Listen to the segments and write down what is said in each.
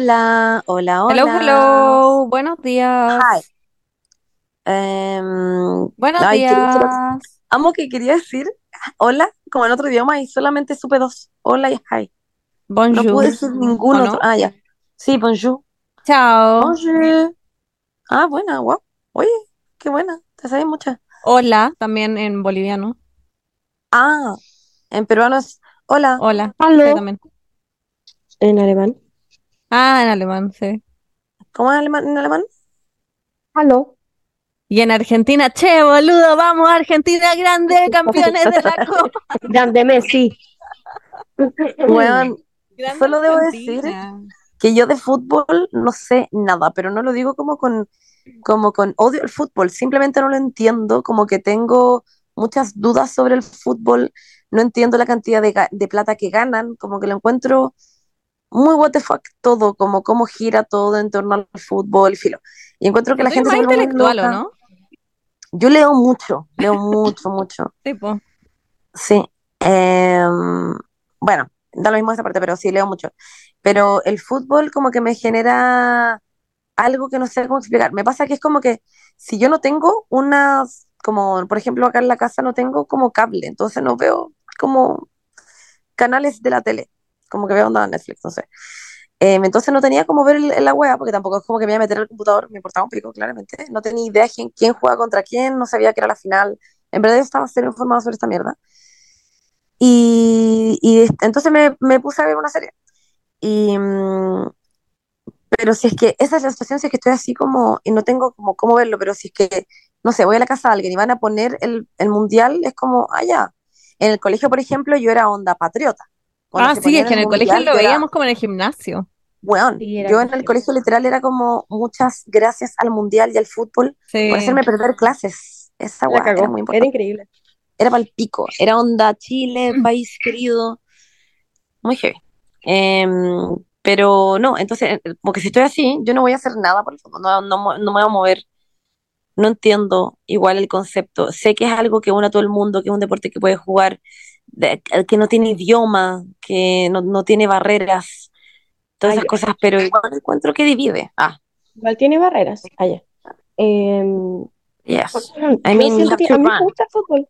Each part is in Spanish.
Hola, hola, Hello, hola. hello. Buenos Hi. días. Em, Buenos ay, días. amo que quería decir hola como en otro idioma y solamente supe dos. Hola y hi. No Bonjour. pude decir ningún ¿O otro. no? Ah, ya. Sí, bonjour. Chao. Bonjour. Ah, buena, guau. Oye, qué buena. Te sabes muchas. Hola, también en boliviano. Ah, en peruano es hola. Hola. También. En alemán. Ah, en alemán, sí. ¿Cómo es alemán, en alemán? Aló. Y en Argentina, che, boludo, vamos, Argentina grande, campeones de la Copa. Grande Messi. Weón, Grande Solo debo Argentina. que yo de fútbol no sé nada, pero no lo digo como con, como con odio al fútbol, simplemente no lo entiendo, como que tengo muchas dudas sobre el fútbol, no entiendo la cantidad de plata que ganan, como que lo encuentro muy what the fuck todo, como cómo gira todo en torno al fútbol, filo. Y encuentro que la gente muy intelectual, ¿o loca. no? Yo leo mucho, leo mucho, mucho. Tipo. Sí. em, bueno, da lo mismo esa parte, pero sí leo mucho. Pero el fútbol como que me genera algo que no sé cómo explicar. Me pasa que es como que si yo no tengo unas, como por ejemplo acá en la casa no tengo como cable, entonces no veo como canales de la tele, como que veo onda Netflix, no sé. Em, entonces no tenía como ver el- la wea, porque tampoco es como que me iba a meter al computador, me importaba un pico, claramente. No tenía idea quién, quién juega contra quién, no sabía que era la final. En verdad yo estaba cero informado sobre esta mierda. Y, y entonces me, me puse a ver una serie. Y, mm, pero si es que esa es la situación, si es que estoy así como, y no tengo como cómo verlo, pero si es que, no sé, voy a la casa de alguien y van a poner el, el mundial, es como, ah, ya. En el colegio, por ejemplo, yo era onda patriota. Cuando Ah, sí, es que en el colegio lo era, veíamos como en el gimnasio. Sí, era yo en el colegio literal era como, muchas gracias al mundial y al fútbol Sí. por hacerme perder clases. Esa weá era muy Era importante. increíble. Era para el pico. Era onda Chile, país querido. Muy heavy. Em, pero no, entonces, eh, como que si estoy así, yo no voy a hacer nada por el fútbol, no, no, no me voy a mover, no entiendo igual el concepto. Sé que es algo que une a todo el mundo, que es un deporte que puede jugar, de- que no tiene idioma, que no, no tiene barreras, todas esas ya. cosas, pero igual encuentro que divide. Ah, Igual tiene barreras. Allá. Em, yes. I mean, you que a mí me gusta el fútbol.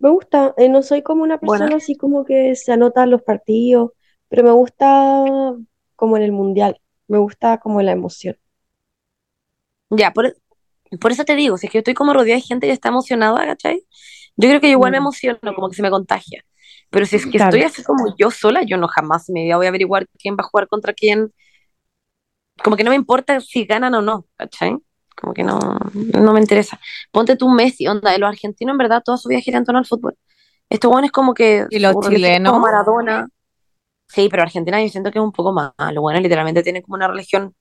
Me gusta. Eh, no soy como una Bueno, persona así como que se anota los partidos, pero me gusta como en el mundial. Me gusta como la emoción. ya, por, por eso te digo, si es que yo estoy como rodeada de gente que está emocionada, ¿cachai? Yo creo que yo igual me Mm, emociono, como que se me contagia. Pero si es que Claro. estoy así como yo sola, yo no jamás vida voy a averiguar quién va a jugar contra quién. Como que no me importa si ganan o no, ¿cachai? Como que no, no me interesa. Ponte tú Messi, onda, los argentinos en verdad toda su vida gira en torno al fútbol. Estos buenos como que ¿Y los es como chilenos? Maradona. Sí, pero Argentina yo siento que es un poco más. Los buenos literalmente tienen como una religión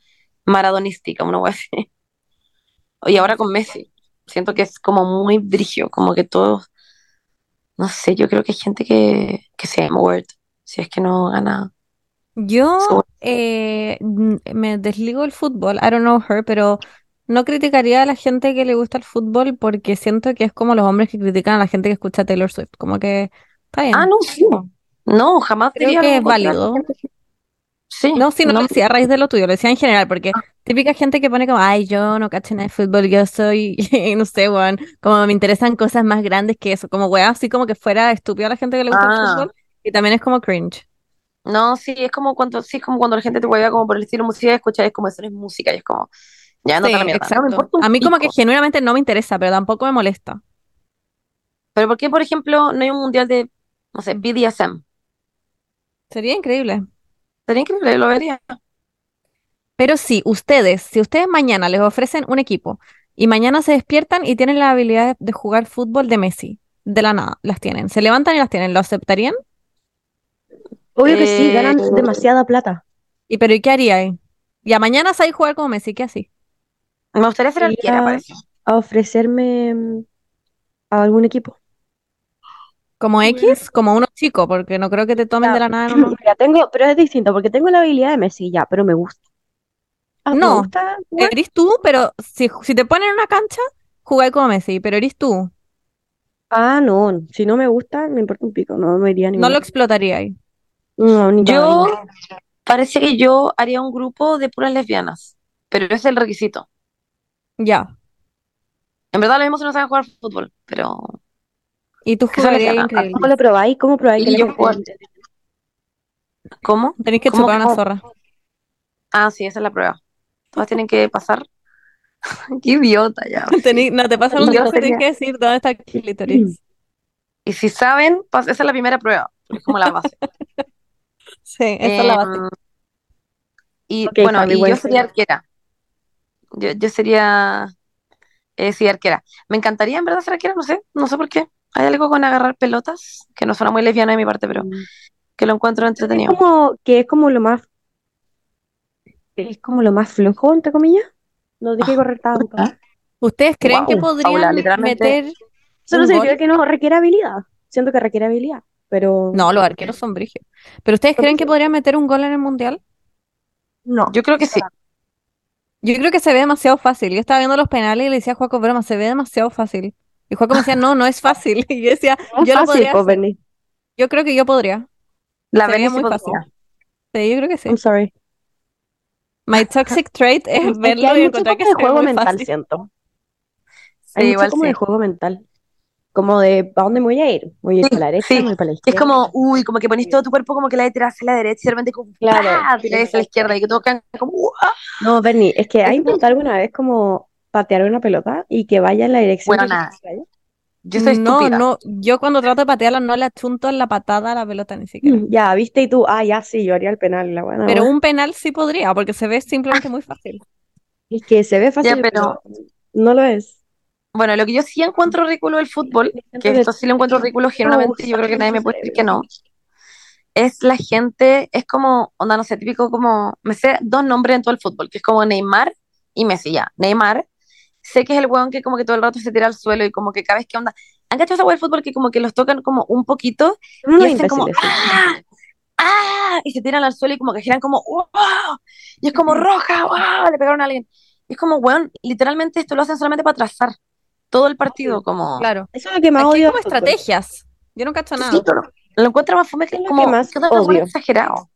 maradonística, una wea así. Y ahora con Messi, siento que es como muy brigio, como que todos, no sé, yo creo que hay gente que, que se llama Word, si es que no gana. Yo eh, me desligo del fútbol, I don't know her, pero no criticaría a la gente que le gusta el fútbol porque siento que es como los hombres que critican a la gente que escucha Taylor Swift, como que está Ah, bien, no, sí. No, jamás creo diría que es válido. Sí, No, sí, no no, lo decía a raíz de lo tuyo, lo decía en general, porque típica gente que pone como, ay, yo no cacho nada de fútbol, yo soy, no sé, weón, como me interesan cosas más grandes que eso, como weón, así como que fuera estúpido a la gente que le gusta el ah, fútbol, y también es como cringe. no, sí, es como cuando, sí, es como cuando la gente te hueve como por el estilo musical, escuchas, es como eso es música, y es como, ya no te la Sí, mierda. Me exacto. A mí como que genuinamente no me interesa, pero tampoco me molesta. Pero ¿por qué, por ejemplo, no hay un mundial de, no sé, BDSM? Sería increíble. Sería increíble, lo vería. Pero sí, ustedes, si ustedes mañana les ofrecen un equipo y mañana se despiertan y tienen la habilidad de, de jugar fútbol de Messi, de la nada, las tienen, se levantan y las tienen, ¿lo aceptarían? Obvio que sí, Eh, ganan demasiada plata. ¿Y pero ¿y qué haría Ya mañana sabéis jugar como Messi, ¿qué así? me gustaría ser arquera, parece. a ofrecerme mm, a algún equipo. ¿Como X? Como uno chico, porque no creo que te tomen de la nada en uno. mira, tengo, pero es distinto, porque tengo la habilidad de Messi, ya, pero me gusta. Ah, me No, gusta jugar. eres tú, pero si, si te ponen en una cancha, jugáis como Messi, pero eres tú, Ah, no, si no me gusta, me importa un pico, no, no iría a no lo explotaríais. No, ni Yo cagando. parece que yo haría un grupo de puras lesbianas, pero ese es el requisito. Ya. En verdad lo mismo si no saben jugar fútbol, pero Y tú jugarías increíble. ¿Cómo lo probáis? ¿Cómo probáis que yo ¿cómo? Tenéis que ¿Cómo chupar una zorra. Ah, sí, esa es la prueba. Todas tienen que pasar. Qué idiota ya. Tení- no, te pasan un Yo dibujo y tienes sería- que decir dónde está el clítoris. Y si saben, pas- esa es la primera prueba, es como la base. Sí, esa es la base. Em, y bueno, y yo sería arquera. Yo, yo sería, eh, sí, arquera. Me encantaría en verdad ser arquera, no sé, no sé por qué. Hay algo con agarrar pelotas, que no suena muy lesbiana de mi parte, pero que lo encuentro Es entretenido. como que es como lo más es como lo más flojo, entre comillas. No hay que correr tanto. ¿Ustedes creen que podrían Paula, literalmente- meter Eso no un significa gol? que no requiere habilidad. Siento que requiere habilidad, pero No, los arqueros son brígidos. ¿Pero ustedes creen que podrían meter un gol en el mundial? no. Yo creo que sí. Yo creo que se ve demasiado fácil. Yo estaba viendo los penales y le decía a Juaco, broma, se ve demasiado fácil. Y Juaco me decía, no, no es fácil. Y yo decía, No es yo lo podría pues, hacer. Yo creo que yo podría. La Se Berni veía sí muy fácil. Sí, yo creo que sí. I'm sorry. My toxic trait es Es que verlo y encontrar que ve juego mental, fácil. siento. Sí, Hay mucho como sí. de juego mental. Como de ¿para dónde me voy a ir? ¿Me Voy a ir Sí, para la derecha, sí. me voy para la Que es como, uy, como que ponés todo tu cuerpo como que la de tirar hacia la derecha y de repente como, Claro. ¡ah! tiráis hacia la izquierda y que quedan como, ¡ah! No, Bernie, es que ¿has Es- intentado alguna vez como patear una pelota y que vaya en la dirección quieres que vaya? Yo soy No, estúpida. no, yo cuando trato de patearla no le achunto en la patada a la pelota ni siquiera. Mm, Ya, viste, y tú, ah, ya sí, yo haría el penal, la buena. Pero buena. un penal sí podría, porque se ve simplemente muy fácil. Es que se ve fácil, Ya, pero- no lo es. Bueno, lo que yo sí encuentro ridículo del fútbol, que esto sí lo encuentro ridículo genuinamente, yo creo que nadie me puede decir que no, es la gente, es como, onda, no sé, típico como, me sé dos nombres en todo el fútbol, que es como Neymar y Messi, ya. Neymar, sé que es el weón que como que todo el rato se tira al suelo y como que cada vez que onda, ¿han cachado esa weá del fútbol que como que los tocan como un poquito unos y hacen como, sí. ¡ah! ¡ah! Y se tiran al suelo y como que giran como, ¡wow! Y es como, roja, ¡wow! Le pegaron a alguien. Y es como, weón, literalmente esto lo hacen solamente para trazar todo el partido, como... Claro. Eso es lo que más Aquí odio como estrategias. Yo no cacho Sí, nada. pero lo encuentro más fome que Es lo como que más que odio. exagerado.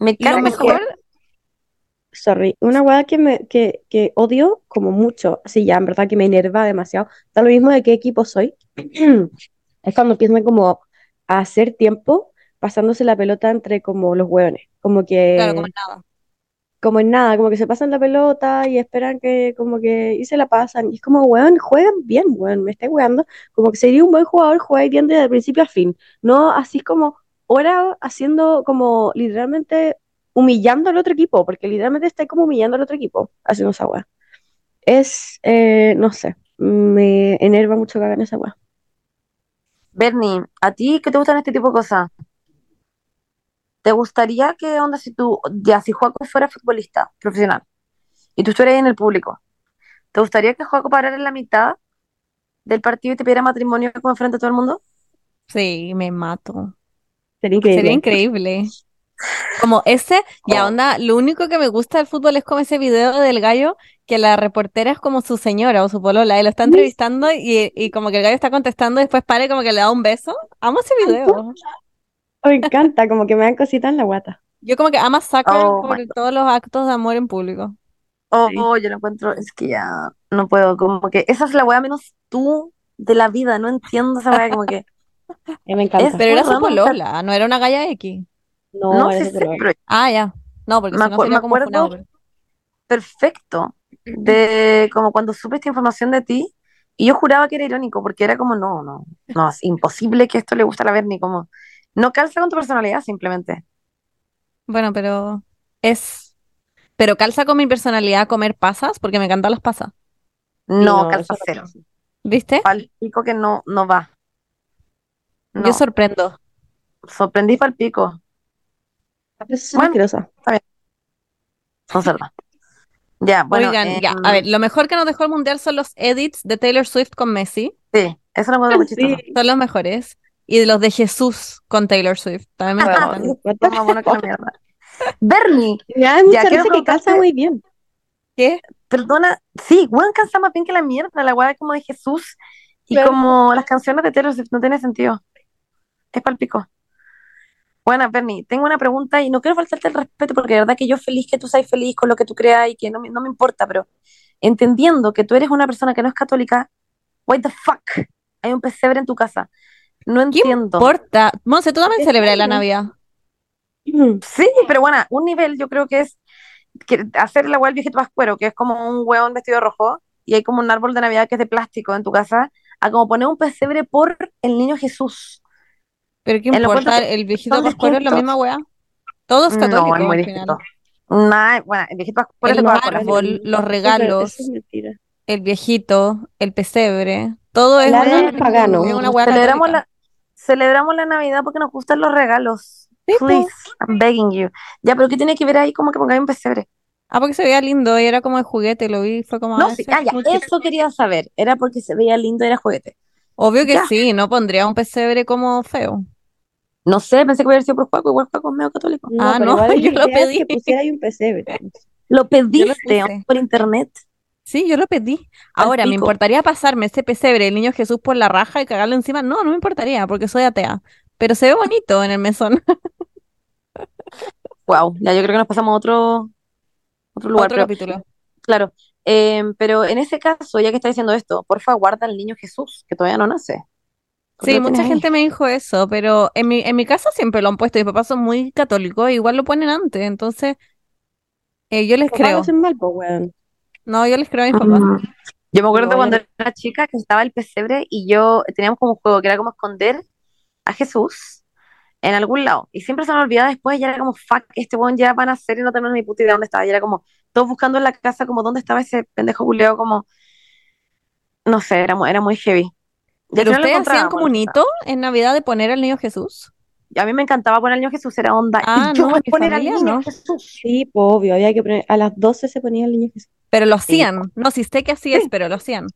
Me Lo carga esa mejor. Sorry, una weá que, me, que, que odio como mucho, así ya, en verdad que me enerva demasiado, da lo mismo de qué equipo soy, es cuando empiezan como a hacer tiempo pasándose la pelota entre como los hueones, como que, claro, como nada. como en nada, como que se pasan la pelota y esperan que como que, y se la pasan, y es como, weón, juegan bien, weón, me estáis weando, como que sería un buen jugador, jugáis bien desde principio a fin, no así como, ahora haciendo como literalmente humillando al otro equipo, porque literalmente está como humillando al otro equipo haciendo esa weá. Es, eh, no sé, me enerva mucho que hagan esa weá. Bernie, ¿a ti qué te gustan este tipo de cosas? ¿Te gustaría que onda si tú, ya si Juaco fuera futbolista profesional y tú estuvieras ahí en el público, ¿te gustaría que Juaco parara en la mitad del partido y te pidiera matrimonio como enfrente a todo el mundo? Sí, me mato. Sería increíble. Sería increíble. Como ese, ya Oh. onda, lo único que me gusta del fútbol es como ese video del gallo que la reportera es como su señora o su polola y lo está entrevistando y, y como que el gallo está contestando y después para y como que le da un beso. Amo ese video. Me encanta, como que me dan cositas en la guata. Yo como que amo a Zucker Oh, por todos los actos de amor en público. Oh, Sí. yo lo encuentro, es que ya no puedo, como que esa es la weá menos tú de la vida, no entiendo esa weá, como que me encanta. Es- Pero era su polola, no era una galla X. No, sé, pero Ah, ya. No, porque Me si no acu- sería me como acuerdo- funado, pero- perfecto de como cuando supe esta información de ti y yo juraba que era irónico porque era como no, no, no, es imposible que esto le guste a la Berni, como no calza con tu personalidad simplemente. Bueno, pero es... Pero calza con mi personalidad comer pasas, porque me encantan las pasas. No, no, calza cero. ¿Viste? Palpico que no, no va. No, Yo sorprendo. sorprendí palpico. Es Bueno. asquerosa. Son cerdas. Ya, bueno, Oigan, ya, em, a ver, lo mejor que nos dejó el mundial son los edits de Taylor Swift con Messi. sí, eso lo chistoso. Sí. Son los mejores. Y de los de Jesús con Taylor Swift. También me Ah, la mierda. Bernie, da mucha quiero que calza muy bien. ¿Qué? perdona, sí, weón cansa más bien que la mierda, la weá como de Jesús y como las canciones de Taylor Swift no tiene sentido. Es palpico. Bueno, Bernie, tengo una pregunta y no quiero faltarte el respeto porque de verdad que yo feliz que tú seas feliz con lo que tú creas y que no me, no me importa, pero entendiendo que tú eres una persona que no es católica, what the fuck, hay un pesebre en tu casa. No ¿Qué entiendo. importa? Monse, tú también celebras la. Navidad. Sí, pero bueno, un nivel yo creo que es que hacer la hueá del viejito pascuero, que es como un hueón vestido de rojo y hay como un árbol de Navidad que es de plástico en tu casa, a como poner un pesebre por el niño Jesús. Pero ¿qué importa? El viejito pascuero es la misma weá. Todo es católico No, es muy al distinto. final. Nah, bueno, el viejito pascuero árbol, los regalos, eso es mentira. el viejito, el pesebre, todo es El árbol una, es pagano. es una weá Celebramos la, celebramos la Navidad porque nos gustan los regalos. Please, I'm begging you. Ya, pero ¿qué tiene que ver ahí como que pongáis un pesebre? Ah, porque se veía lindo y era como de juguete, lo vi, fue como, No, ah, sí, ah, ya, eso quería saber. Era porque se veía lindo y era juguete. Obvio que Ya. sí, no pondría un pesebre como feo. No sé, pensé que hubiera sido por Juaco, igual Juaco es medio católico. No, Ah, no, yo lo pedí. que pusiera ahí un pesebre. Lo pediste por internet. Sí, yo lo pedí. Ahora, ¿me importaría pasarme ese pesebre, el niño Jesús por la raja y cagarlo encima? No, no me importaría, porque soy atea. Pero se ve bonito en el mesón. Wow, ya yo creo que nos pasamos a otro, otro lugar. Otro pero, capítulo. claro, eh, pero en ese caso, ya que está diciendo esto, porfa, guarda al niño Jesús, que todavía no nace. ¿Por qué Sí, mucha ahí? gente me dijo eso, pero en mi, en mi casa siempre lo han puesto. Mis papás son muy católicos, igual lo ponen antes, entonces eh, yo les creo. mal, pues. No, yo les creo a mis papás. Mm. Yo me acuerdo No, cuando era chica que estaba el pesebre y yo teníamos como un juego que era como esconder a Jesús en algún lado. Y siempre se me olvidaba después, ya era como, fuck, este weón ya van a hacer y no tenemos ni puta idea dónde estaba. Y era como, todos buscando en la casa como dónde estaba ese pendejo Julio, como, no sé, era, muy- era muy heavy. ¿Pero ustedes hacían como un hito en Navidad de poner al niño Jesús? Y a mí me encantaba poner al niño Jesús, era onda. Ah, y yo no, poner al niño no. Jesús. Sí, pues, obvio, había que poner, a las 12 se ponía el niño Jesús. Pero lo Sí, hacían. No, sí sé que así es, sí, pero lo hacían.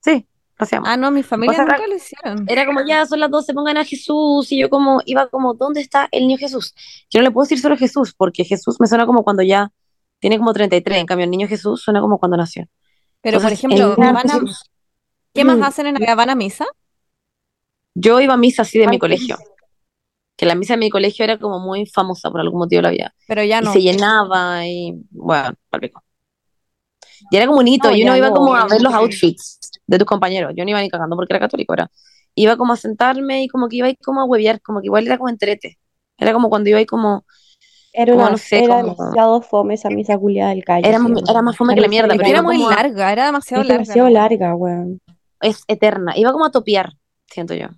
sí, lo hacíamos. Ah, no, mi familia nunca lo hicieron. Era como, ya son las 12, pongan a Jesús. Y yo como, iba como, ¿dónde está el niño Jesús? Yo no le puedo decir solo Jesús, porque Jesús me suena como cuando ya tiene como 33. En cambio, el niño Jesús suena como cuando nació. Pero, por Entonces, ejemplo, van a, Jesús. ¿Qué más hacen en Navidad? ¿Van a misa? Yo iba a misa así de mi colegio. Que la misa de mi colegio era como muy famosa por algún motivo la vida. Pero ya Y no. se llenaba y, bueno, palpico. Y era como un hito. No, Y uno ya iba no, como a ver los no. outfits de tus compañeros. Yo no iba ni cagando porque era católico, era. Iba como a sentarme y como que iba ahí como a huevear, como que igual era como entrete. Era como cuando iba ahí como, Era como una, no sé, era como... demasiado fome esa misa culiada del calle, Era, sí, más- era fome que la mierda, pero era muy larga, era demasiado larga. demasiado larga, weón. Es eterna. Iba como a topear, siento yo.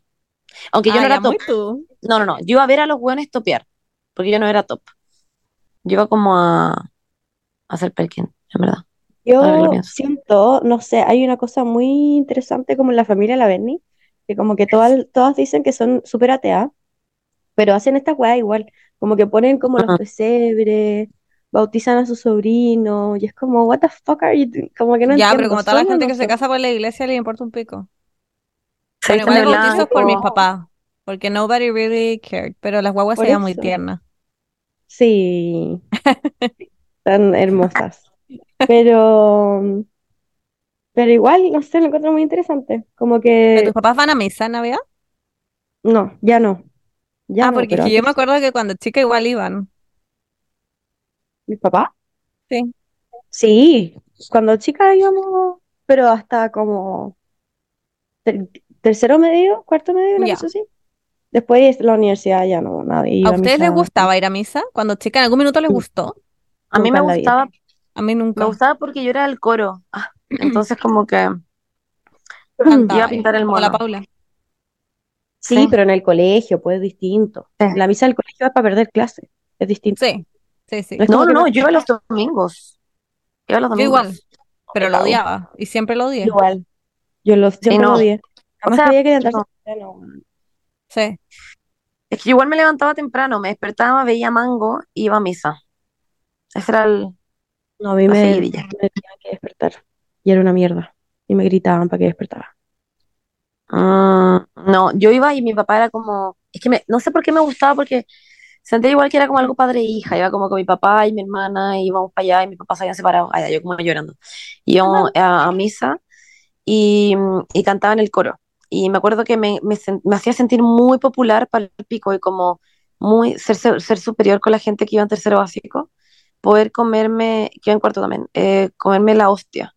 Aunque yo Ah, no ya, era top. tú. No, no, no. Yo iba a ver a los hueones topear, porque yo no era top. Yo iba como a, a hacer Perkin, en verdad. Yo siento, no sé, hay una cosa muy interesante como en la familia La Berni, que como que todas, todas dicen que son súper ateas, pero hacen esta weá igual, como que ponen como los pesebres, bautizan a su sobrino, y es como, what the fuck are you doing? Como que no Ya, pero como toda la ¿son o gente no que se casa por la iglesia le importa un pico. Se Bueno, igual bautizos por mis papás, porque nobody really cared, pero las guaguas veían muy tiernas. Sí, tan hermosas. Pero, pero igual, no sé, lo encuentro muy interesante. Como ¿Pero tus que, papás van a misa en Navidad? no, ya no, ya Ah, no, porque que yo me acuerdo que cuando chica igual iban. ¿Mis papás? Sí. Sí, cuando chica íbamos, pero hasta como ter- tercero medio, cuarto medio, una Ya. cosa así. Después la universidad ya no, nadie ¿A iba a ustedes les gustaba ir a misa? Cuando chica en algún minuto les gustó. A mí Nunca me gustaba, A mí me nunca. gustaba porque yo era del coro. Ah, entonces como que iba Cantaba a pintar el la mono. Paula. Sí, Sí, pero en el colegio, pues es distinto. sí. La misa del colegio es para perder clase, es distinto. Sí, sí, sí. No No, no, yo iba los domingos. Iba los Yo igual, domingos. pero lo odiaba y siempre lo odié. igual. Yo lo, Sí, siempre lo no. odié. O Además sea, que levantarse no. temprano. Sí. Es que yo igual me levantaba temprano, me despertaba, veía mango y iba a misa. Esa era el- No, a mí me, me tenían que despertar. Y era una mierda. Y me gritaban para que despertara. Mm, no, yo iba y mi papá era como, es que me, no sé por qué me gustaba porque sentía igual que era como algo padre e hija, iba como con mi papá y mi hermana, y íbamos para allá y mis papás se habían separado, ay, yo como llorando. Íbamos a, a misa y, y cantaba en el coro. Y me acuerdo que me, me, me hacía sentir muy popular para el pico y como muy ser, ser, superior con la gente que iba en tercero básico, poder comerme, que iba en cuarto también, eh, comerme la hostia.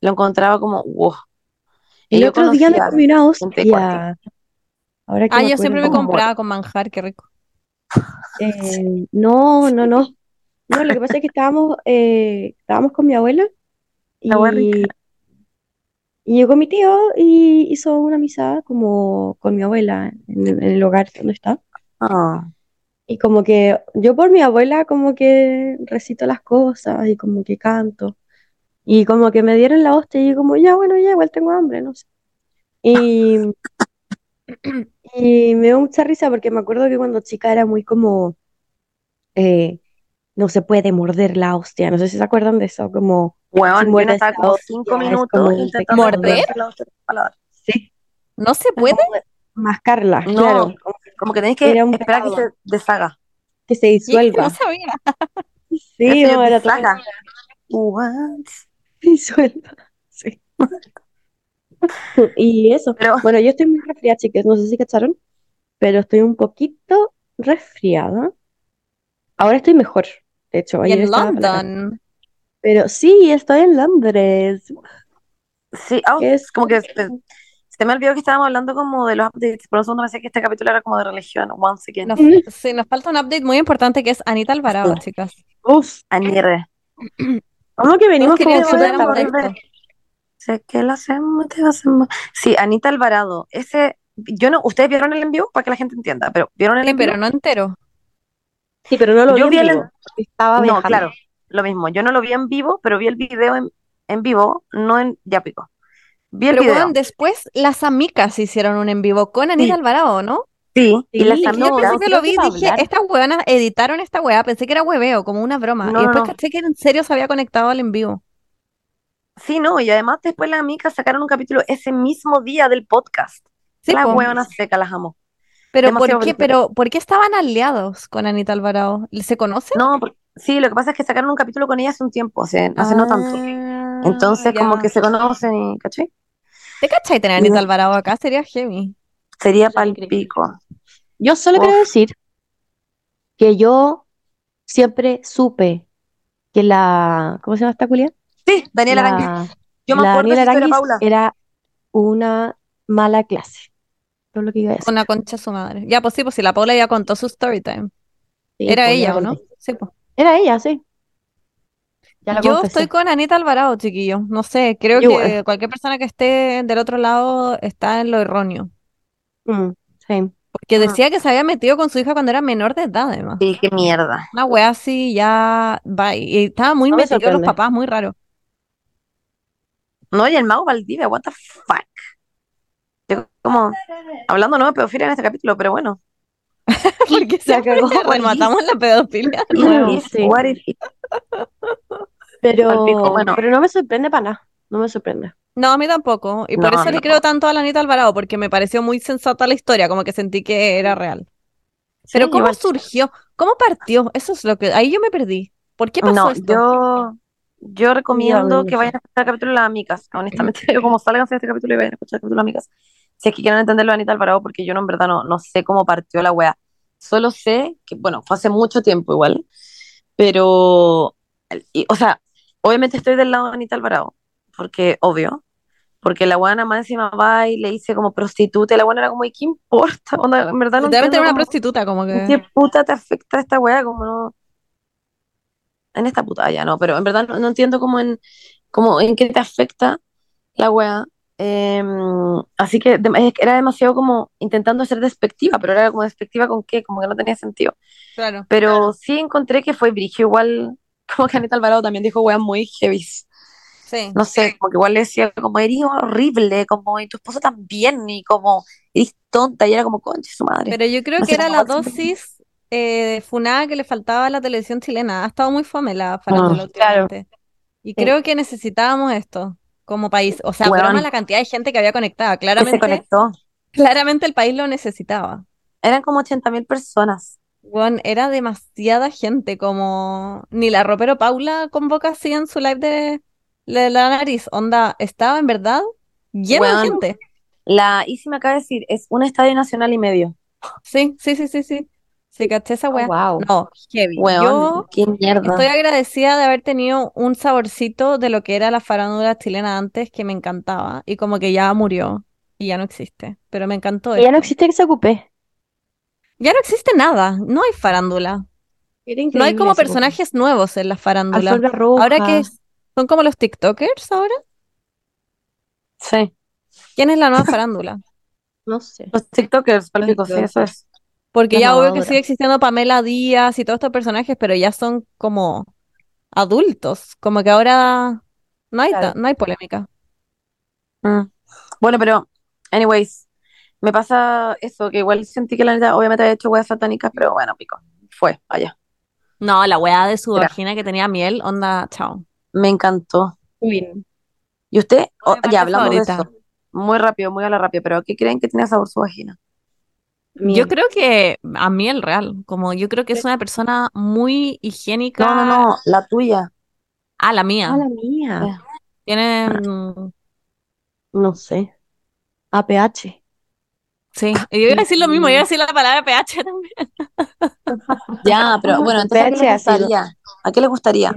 Lo encontraba como, wow. Y El otro día me comí una hostia. Ahora que Ah, yo siempre me compraba con manjar, qué rico. Eh, no, no, no. No, lo que pasa es que estábamos, eh, estábamos con mi abuela y, y llegó mi tío y hizo una misa como con mi abuela en, en el hogar donde está. Ah, Y como que yo por mi abuela como que recito las cosas y como que canto. Y como que me dieron la hostia y yo como, ya, bueno, ya, igual tengo hambre, no sé. Y, y me dio mucha risa porque me acuerdo que cuando chica era muy como, eh, no se puede morder la hostia, no sé si se acuerdan de eso, como, si Weón, yo estaba como cinco minutos como intentando ¿Morder? la hostia sí, ¿No se puede? mascarla, No, claro, como Como que tenéis que esperar que se deshaga. que se disuelva. No sabía. Sí, no, era todo deshaga. What? disuelva. Sí. Y eso. Pero Bueno, yo estoy muy resfriada, chicas, no sé si cacharon, pero estoy un poquito resfriada. Ahora estoy mejor, de hecho, Y ayer en. London. Pero sí, estoy en Londres. sí, ah, ¿Qué es? como que se, se me olvidó que estábamos hablando como de los updates. Por un segundo pensé que este capítulo era como de religión, once again. Nos, sí, nos falta un update muy importante que es Anita Alvarado, chicas. Uf, Anire. ¿cómo que venimos como que Sé que lo hacemos, te hacemos. Sí, Anita Alvarado. Ese, yo no, ustedes vieron el envío para que la gente entienda, pero ¿vieron el Sí, envío? pero no entero. Sí, pero no lo Yo vi vi en el- vivo, porque estaba No, viajando. claro, lo mismo. Yo no lo vi en vivo, pero vi el video en, en vivo, no en ya pico. Vi el Pero video. weón, después las amigas hicieron un en vivo con Anita Sí. Alvarado, ¿no? Sí, y las y Y yo al amigas. principio lo vi y dije, estas weonas editaron esta weá, pensé que era hueveo, como una broma. No, y después no. caché que en serio se había conectado al en vivo. Sí, no, y además después las amigas sacaron un capítulo ese mismo día del podcast. Sí, las po. hueonas secas, las amo. Pero demasiado ¿por qué? Pero ¿por qué estaban aliados con Anita Alvarado? ¿Se conocen? No, por- sí, lo que pasa es que sacaron un capítulo con ella hace un tiempo, hace, hace no tanto. Ah, Entonces, como que se conocen y, ¿cachai? ¿Te cachai tener a Anita. Alvarado acá? Sería heavy. Sería pal pico. Yo solo Uf. quiero decir que yo siempre supe que la, ¿cómo se llama esta culia? Sí, Daniela Aranguis. La, Yo me la acuerdo de Daniela Aranguis Paula. era una mala clase. Todo lo que iba a decir. Una concha su madre. Ya, pues sí, pues si la Paula ya contó su story time. Sí, Era pues, ella, ¿o no? Sí, pues. Era ella, sí. Ya Yo confesé. estoy con Anita Alvarado, chiquillo. No sé, creo Yo que cualquier persona que esté del otro lado está en lo erróneo. Mm, sí. Porque Ah. decía que se había metido con su hija cuando era menor de edad, además. Sí, qué mierda. Una wea así, ya, bye. Y estaba muy No me metido los sorprende. papás, muy raro. No, y el mago Valdivia, what the fuck. Yo como, hablando no de pedofilia en este capítulo, pero bueno. Porque Se cagó. rematamos la pedofilia. Bueno, sí. Pero, bueno. pero no me sorprende para nada. No me sorprende. No, a mí tampoco. Y por No, eso le no. creo tanto a la Anita Alvarado, porque me pareció muy sensata la historia, como que sentí que era real. Pero Sí, ¿cómo igual. surgió? ¿Cómo partió? Eso es lo que... Ahí yo me perdí. ¿Por qué pasó No, esto? yo, yo recomiendo que vayan a escuchar el capítulo de las amigas. Honestamente, como salgan de este capítulo y vayan a escuchar el capítulo de las amigas. Si es que quieren entenderlo de Anita Alvarado, porque yo no, en verdad no, no sé cómo partió la wea. Solo sé que, bueno, fue hace mucho tiempo igual, pero, y- o sea, obviamente estoy del lado de Anita Alvarado, porque, obvio, porque la buena más encima va y le dice como prostituta, y la buena era como, ¿y qué importa? Onda, en verdad no era entiendo una cómo- prostituta, como ¿En qué que... puta te afecta esta weá? Como no. En esta puta ya no, pero en verdad no, no entiendo cómo en, cómo en qué te afecta la weá. Em, así que de- era demasiado como intentando ser despectiva, pero era como despectiva con qué, como que no tenía sentido. Claro. Pero sí encontré que fue brigio igual, como que Anita Alvarado también dijo weá muy heavy. Sí. No sé, como que igual le decía como eres horrible, como y tu esposo también, y como eres tonta, y era como conche su madre. Pero yo creo No que sé era la dosis eh, de funada que le faltaba a la televisión chilena. Ha estado muy fome la farándula Mm, últimamente. Y creo que necesitábamos esto como país. O sea, broma la cantidad de gente que había conectada. Se Claramente, conectó. claramente el país lo necesitaba. Eran como 80.000 personas. Weón, era demasiada gente, como ni la ropero Paula convoca así en su live de, de la nariz. Onda, estaba en verdad lleno de Weón. gente. La Isi me acaba de decir, es un estadio nacional y medio. Sí, sí, sí, sí, sí. ¿Sí caché esa Oh, weá? wow. No, heavy. Weón, Yo qué mierda. estoy agradecida de haber tenido un saborcito de lo que era la farándula chilena antes, que me encantaba, y como que ya murió y ya no existe, pero me encantó Ya no existe que se ocupe. Ya no existe nada, no hay farándula. No hay como personajes nuevos en la farándula. Ahora que son como los TikTokers ahora. Sí. ¿Quién es la nueva farándula? No sé. Los TikTokers, sí, eso es. Porque ya obvio que sigue existiendo Pamela Díaz y todos estos personajes, pero ya son como adultos. Como que ahora no hay, Claro. no hay polémica. Mm. Bueno, pero, anyways, me pasa eso, que igual sentí que la neta, obviamente había hecho weas satánicas, pero bueno, pico, fue, allá. No, la weá de su Mira. vagina que tenía miel, onda, chao. Me encantó. Bien. ¿Y usted? Oh, ya hablamos de eso. Muy rápido, muy a la rápida, pero ¿qué creen que tiene sabor su vagina? Yo creo que a miel real, como yo creo que es una persona muy higiénica. No, no, no, la tuya. Ah, la mía. Ah, la mía. Tiene, No sé. APH. sí. Y yo iba a decir lo mismo, yo iba a decir la palabra pH también. Ya, pero bueno, entonces ¿a qué gustaría? ¿A qué les gustaría?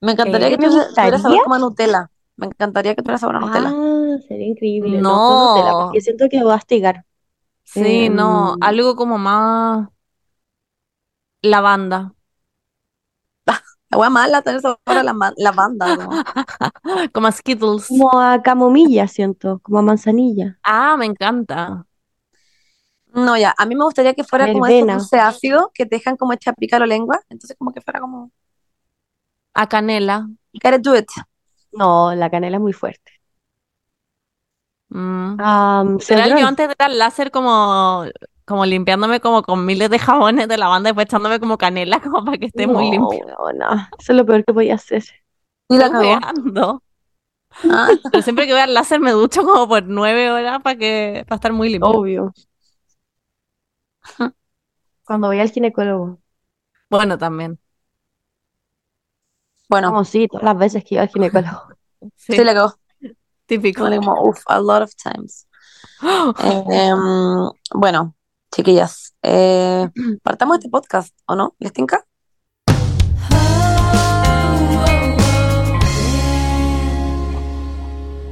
Me encantaría Eh, que ¿qué me tuviera tuviera sabor como a Nutella. Me encantaría que tuviera sabor a Nutella. Ah, sería increíble. No. con Nutella, porque siento que va a astigar. Sí, no, Em, algo como más lavanda. La wea mala tener sabor a la lavanda. como. Como a Skittles. Como a camomilla, siento, como a manzanilla. Ah, me encanta. No, ya, a mí me gustaría que fuera como Verbena. dulces ácidos que te dejan como hecha picar la lengua. Entonces como que fuera como, A canela. you gotta do it. No, la canela es muy fuerte. Mm. Celrol. yo antes de ir al láser como, como limpiándome como con miles de jabones de lavanda y después echándome como canela como para que esté muy No, limpio. Eso es lo peor que podía hacer. Y la. Ah, Pero siempre que voy al láser me ducho como por nueve horas para que, para estar muy limpio. Obvio. Cuando voy al ginecólogo. Bueno, también. bueno, Como sí, todas las veces que iba al ginecólogo. Sí, sí la cagó. Típico. Vale, como, uf, a lot of times. Em, bueno, chiquillas, eh, partamos este podcast, ¿o no? ¿Les tinca?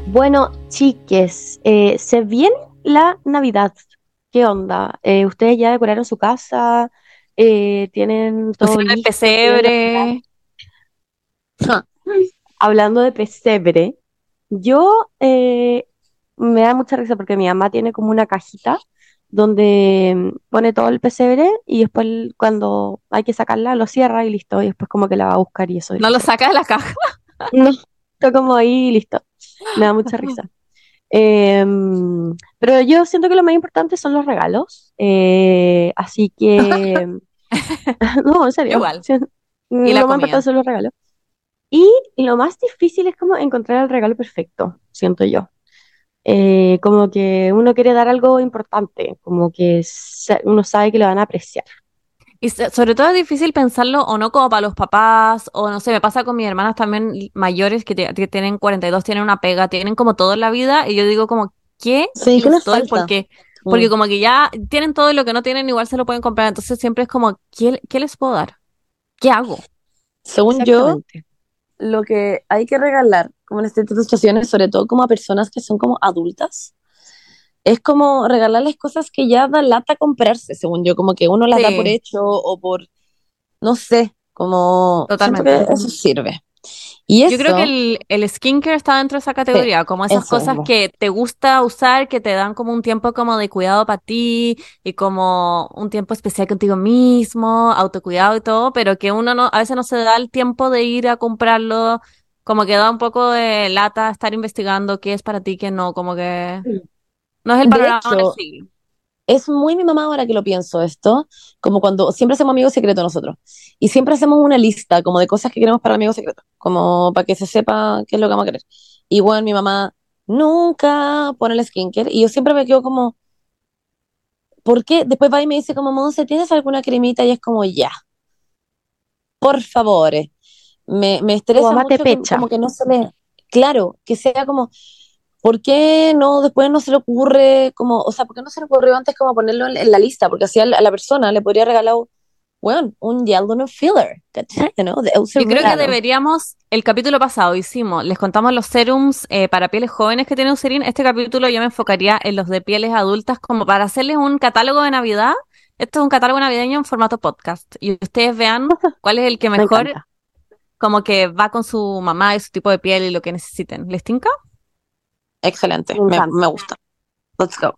Bueno, chiques, eh, se viene la Navidad. ¿Qué onda? Eh, ¿ustedes ya decoraron su casa? Eh, ¿tienen todo el listo? ¿Tienen pesebre. la- Hablando de pesebre, yo eh, me da mucha risa porque mi mamá tiene como una cajita donde mm, pone todo el pesebre y después cuando hay que sacarla lo cierra y listo. Y después como que la va a buscar y eso. No lo saca de la caja. No, está como ahí y listo. Me da mucha risa. Em, pero yo siento que lo más importante son los regalos. Eh, así que, no, en serio. Igual. Sí, Y la lo más comida. importante son los regalos. Y lo más difícil es como encontrar el regalo perfecto, siento yo. Eh, como que uno quiere dar algo importante, como que uno sabe que lo van a apreciar. Y so- sobre todo es difícil pensarlo o no como para los papás, o no sé, me pasa con mis hermanas también mayores que, te- que tienen 42, tienen una pega, tienen como todo en la vida, y yo digo como, ¿qué Sí, ¿qué les falta? Porque, porque como que ya tienen todo y lo que no tienen igual se lo pueden comprar, entonces siempre es como, ¿qué, qué les puedo dar? ¿Qué hago? Según yo. Lo que hay que regalar, como en de situaciones, sobre todo como a personas que son como adultas, es como regalarles cosas que ya da lata comprarse, según yo, como que uno las da por hecho o por, no sé, como Totalmente. eso sirve. Y Yo creo que el, el skincare está dentro de esa categoría, como esas cosas mismo. que te gusta usar, que te dan como un tiempo como de cuidado para ti y como un tiempo especial contigo mismo, autocuidado y todo, pero que uno no, a veces no se da el tiempo de ir a comprarlo, como que da un poco de lata estar investigando qué es para ti, qué no, como que no es el De panorama siglo. Es muy mi mamá ahora que lo pienso esto, como cuando siempre hacemos amigos secretos nosotros, y siempre hacemos una lista como de cosas que queremos para el amigo secreto, como para que se sepa qué es lo que vamos a querer. Bueno, mi mamá nunca pone el skincare, y yo siempre me quedo como, ¿por qué? Después va y me dice como, Monse, ¿tienes alguna cremita? Y es como, ya, por favor, me, me estresa mucho que- como que no se le, claro, que sea como, ¿por qué no después no se le ocurre como, o sea, ¿por qué no se le ocurrió antes como ponerlo en, en la lista? Porque así a la, a la persona le podría regalar, bueno, un hyaluronic filler, ¿cachai? ¿no? De Yo creo que deberíamos, el capítulo pasado hicimos, les contamos los serums eh, para pieles jóvenes que tiene Eucerin. Este capítulo yo me enfocaría en los de pieles adultas como para hacerles un catálogo de Navidad. Esto es un catálogo navideño en formato podcast. Y ustedes vean cuál es el que Me mejor como que va con su mamá y su tipo de piel y lo que necesiten. ¿Les tinca? Excelente, Me me, encanta. me gusta. Let's go.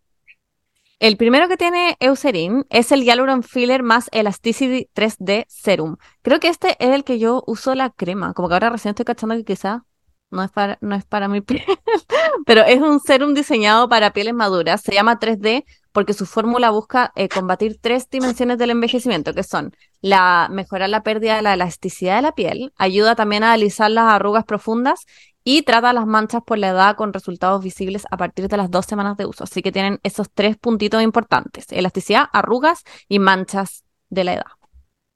El primero que tiene Eucerin es el Hyaluron Filler más Elasticity 3D Serum. Creo que este es el que yo uso la crema. Como que ahora recién estoy cachando que quizá no es para, no es para mi piel. Pero es un serum diseñado para pieles maduras. Se llama 3D porque su fórmula busca eh, combatir tres dimensiones del envejecimiento, que son la mejorar la pérdida de la elasticidad de la piel, ayuda también a alisar las arrugas profundas y trata las manchas por la edad con resultados visibles a partir de las dos semanas de uso. Así que tienen esos tres puntitos importantes: elasticidad, arrugas y manchas de la edad.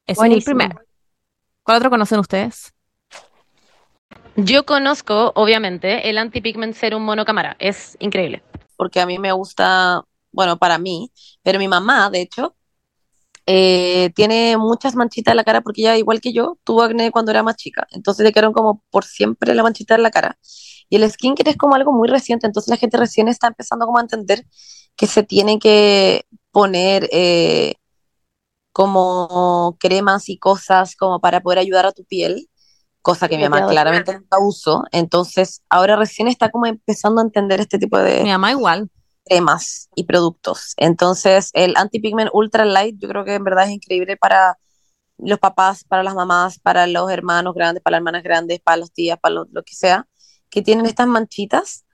Ese es el primero. ¿Cuál otro conocen ustedes? Yo conozco, obviamente, el Anti-Pigment Serum Monocámara. Es increíble. Porque a mí me gusta, bueno, para mí, pero mi mamá, de hecho, eh, tiene muchas manchitas en la cara porque ella, igual que yo, tuvo acné cuando era más chica. Entonces le quedaron como por siempre la manchita en la cara. Y el skincare es como algo muy reciente, entonces la gente recién está empezando como a entender que se tiene que poner eh, como cremas y cosas como para poder ayudar a tu piel, cosa que mi mamá claramente nunca usó. Entonces ahora recién está como empezando a entender este tipo de Mi mamá igual. Cremas y productos. Entonces, el Anti-Pigment Ultra Light, yo creo que en verdad es increíble para los papás, para las mamás, para los hermanos grandes, para las hermanas grandes, para las tías, para lo, lo que sea, que tienen estas manchitas.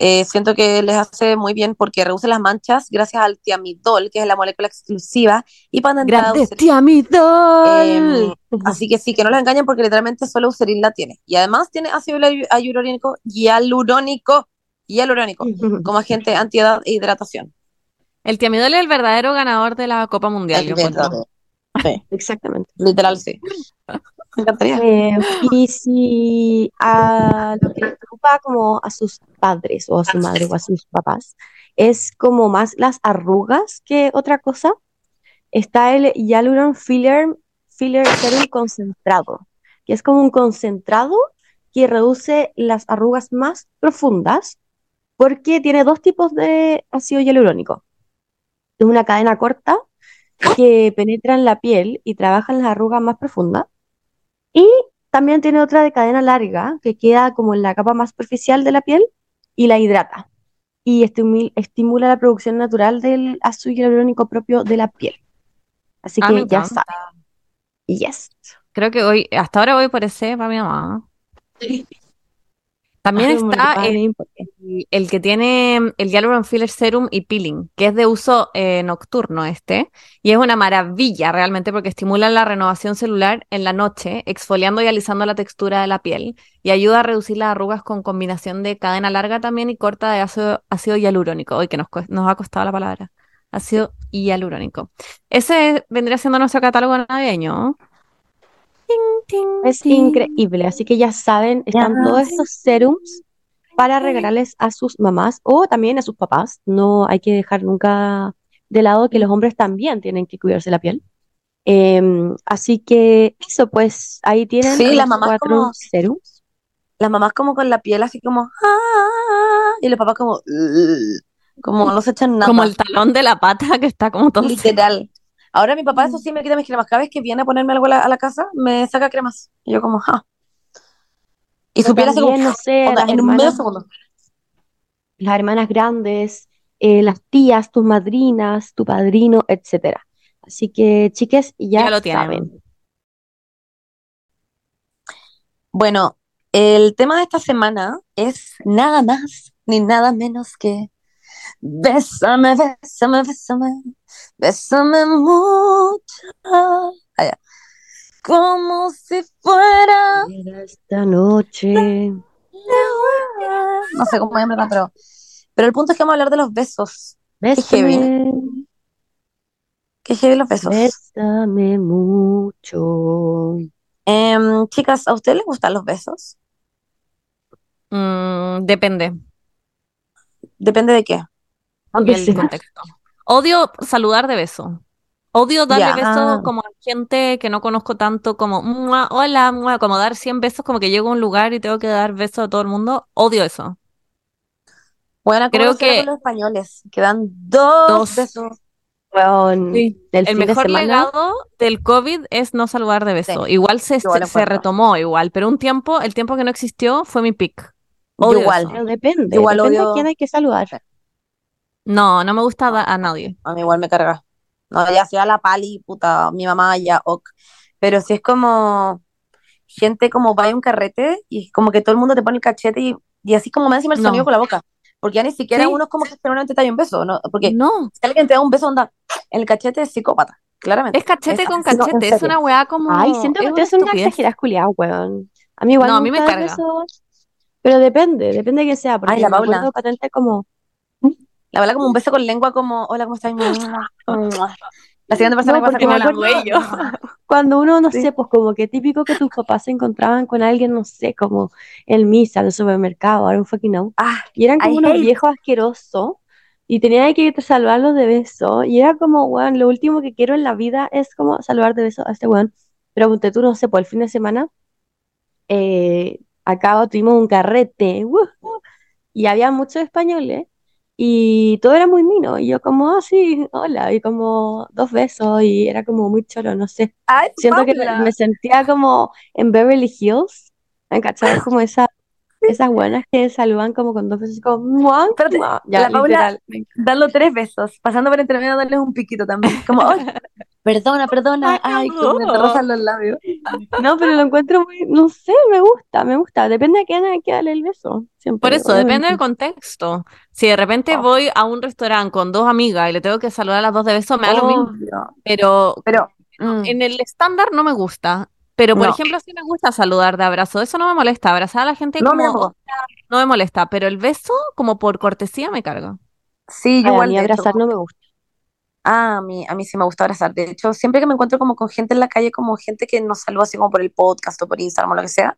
Eh, siento que les hace muy bien porque reduce las manchas gracias al tiamidol, que es la molécula exclusiva y patentada de Grande. Tiamidol. Em, así que sí, que no los engañen porque literalmente solo Eucerin la tiene. Y además tiene ácido hialurónico, hialurónico, hialurónico, como agente antiedad e hidratación. El Tiamidol es el verdadero ganador de la Copa Mundial. El yo. Sí, Exactamente. literal, sí. Me encantaría. Eh, y si a lo que le preocupa como a sus padres o a su madre o a sus papás es como más las arrugas que otra cosa, está el Hyaluron Filler, Filler Serum concentrado, que es como un concentrado que reduce las arrugas más profundas porque tiene dos tipos de ácido hialurónico. Es una cadena corta que penetra en la piel y trabaja en las arrugas más profundas. Y también tiene otra de cadena larga que queda como en la capa más superficial de la piel y la hidrata. Y estimul- estimula la producción natural del ácido hialurónico propio de la piel. Así Ah, que ya saben. Yes. Creo que hoy, hasta ahora voy por ese para mi mamá. También está el, el- que tiene el Hyaluron Filler Serum y Peeling, que es de uso eh, nocturno este, y es una maravilla realmente porque estimula la renovación celular en la noche, exfoliando y alisando la textura de la piel, y ayuda a reducir las arrugas con combinación de cadena larga también y corta de ácido, ácido hialurónico. Hoy que nos, nos ha costado la palabra. Ácido hialurónico. Ese vendría siendo nuestro catálogo navideño. Es increíble. Así que ya saben, están todos estos serums para regalarles a sus mamás o también a sus papás. No hay que dejar nunca de lado que los hombres también tienen que cuidarse la piel. Em, así que eso, pues ahí tienen Sí, los las mamás cuatro como- serums. Las mamás como con la piel así como, "Ah", y los papás como, como no se echan nada. Como el talón de la pata que está como todo. Literal. Ahora mi papá, eso sí, me quita mis cremas. Cada vez que viene a ponerme algo a la, a la casa, me saca cremas. Y yo como, ah. Y Pero su piel así como, también, no sé, onda, las en un medio hermanas, segundo. las hermanas grandes, eh, las tías, tus madrinas, tu padrino, etcétera. Así que, chiques, ya Ya lo tienen. saben. Bueno, el tema de esta semana es nada más ni nada menos que Bésame, bésame, bésame, bésame mucho. Allá. Como si fuera. Era Esta noche. No sé cómo llamarla, pero. Pero el punto es que vamos a hablar de los besos. heavy. Bésame, Qué heavy los besos. bésame mucho. Em, chicas, ¿a ustedes les gustan los besos? Mm, depende. Depende de qué. Aunque el sea. contexto. Odio saludar de beso. Odio darle besos como a gente que no conozco tanto, como "Mua, hola, mua", como dar 100 besos, como que llego a un lugar y tengo que dar besos a todo el mundo. Odio eso. Bueno, ¿cómo Creo que- con los españoles? Que dan dos, Dos. besos. Sí. del El fin de mejor legado del COVID es no saludar de beso. Sí, Igual se, retomó igual, pero un tiempo, el tiempo que no existió fue mi pick. Odio igual. eso. Pero depende, Igual depende odio- a quién hay que saludar. No, no me gusta a nadie. A mí igual me carga. No, ya sea la pali, puta, mi mamá ya, ok. Pero si es como gente como va a un carrete y como que todo el mundo te pone el cachete y, y así como me encima el No. sonido con la boca. Porque ya ni siquiera Sí. uno es como que generalmente te da un beso, ¿no? Porque No, si alguien te da un beso, onda, en el cachete es psicópata, claramente. es cachete Es con así, no, cachete, es una weá como. Ay, siento que es ustedes una son una estupidez. exagerada culiada, weón. A mí igual No, me a mí me carga. besos, pero depende, depende de quién sea, porque Ay, la Paula. patente como, La verdad, como un beso con lengua, como, hola, ¿cómo estás? La siguiente persona No, que pasa como me la acuerdo- cuando uno, no Sí. sé, pues como que típico que tus papás se encontraban con alguien, no sé, como en misa, el supermercado, ahora un fucking out, Ah, y eran como I unos hate- viejos asquerosos, y tenía que salvarlos de beso, y era como, weón, lo último que quiero en la vida es como salvar de beso a este weón, pero ponte tú, no sé, por el fin de semana, eh, acá tuvimos un carrete, ¡wujú! y había muchos españoles, y todo era muy mino, y yo como, ah, sí, hola, y como dos besos, y era como muy choro, no sé. ay, Siento que me, Paula. me sentía como en Beverly Hills, ¿me? Como esa, esas buenas que saludan como con dos besos, como, ¡mua! Espérate. Ya, la Paula- literal. encanta. darlo tres besos, pasando por entre medio darles un piquito también. Como, ay, perdona, perdona, ay, que me te rozan los labios. No, pero lo encuentro muy, no sé, me gusta, me gusta. Depende de quién hay que darle el beso. Siempre, Por eso, depende del contexto. Si de repente Oh. voy a un restaurante con dos amigas y le tengo que saludar a las dos de beso, me da lo mismo. Pero Pero, mm, en el estándar no me gusta. Pero, por No. ejemplo, sí me gusta saludar de abrazo. Eso no me molesta. Abrazar a la gente No, como, me no me molesta. Pero el beso, como por cortesía, me carga. sí, yo Ay, a igual, mí abrazar no me gusta. Ah, a mí, a mí sí me gusta abrazar. De hecho, siempre que me encuentro como con gente en la calle, como gente que nos saluda así como por el podcast o por Instagram o lo que sea,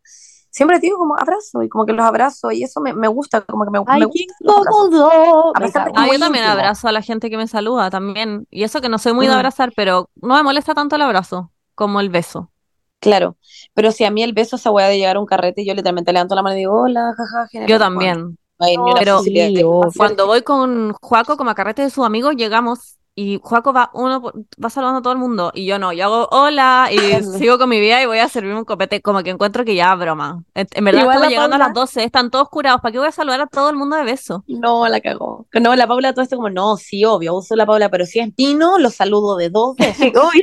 siempre digo como abrazo y como que los abrazo y eso me, me gusta, como que me, Ay, abrazos. incómodo. A Ah, yo también íntimo. abrazo a la gente que me saluda también. Y eso que no soy muy de Mm. abrazar, pero no me molesta tanto el abrazo como el beso. Claro, pero si a mí el beso, esa weá de llegar a un carrete y yo literalmente levanto la mano y digo, hola, jaja, Yo general. también. Bueno, no una Pero- Sí, obvio. Cuando voy con Juaco como a carrete de sus amigos, llegamos y Juaco va uno va saludando a todo el mundo y yo no, yo hago hola y sigo con mi vida y voy a servirme un copete, como que encuentro que ya broma. En en verdad Igual estamos la llegando a Paula- las 12, están todos curados, ¿para qué voy a saludar a todo el mundo de beso? No, la cagó. No, la Paula todo esto como, no, sí, obvio, uso la Paula, pero si es Pino, lo saludo de dos veces. Obvio.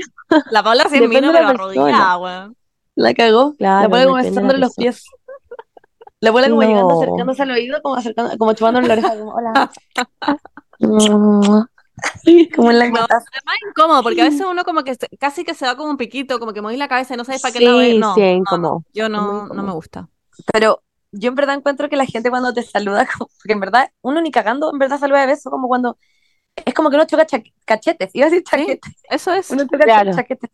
La Paula sí es Depende la pero arrodillada, weón. La cagó. Claro, la Paula como besándole los pies. La Paula como llegando, No. acercándose al oído, como acercando, como chupándole la oreja, como, hola. como en la No. Es más incómodo porque a veces uno como que casi que se da como un piquito, como que movís la cabeza y no sabes para qué lado es. Sí, No, sí, es no, yo no, no me gusta. Pero yo en verdad encuentro que la gente cuando te saluda, como, porque en verdad, uno ni cagando, en verdad saluda de beso, como cuando, es como que uno choca cha- cachetes, iba a decir chaquetes, Eso es. uno choca Claro. chaquetes.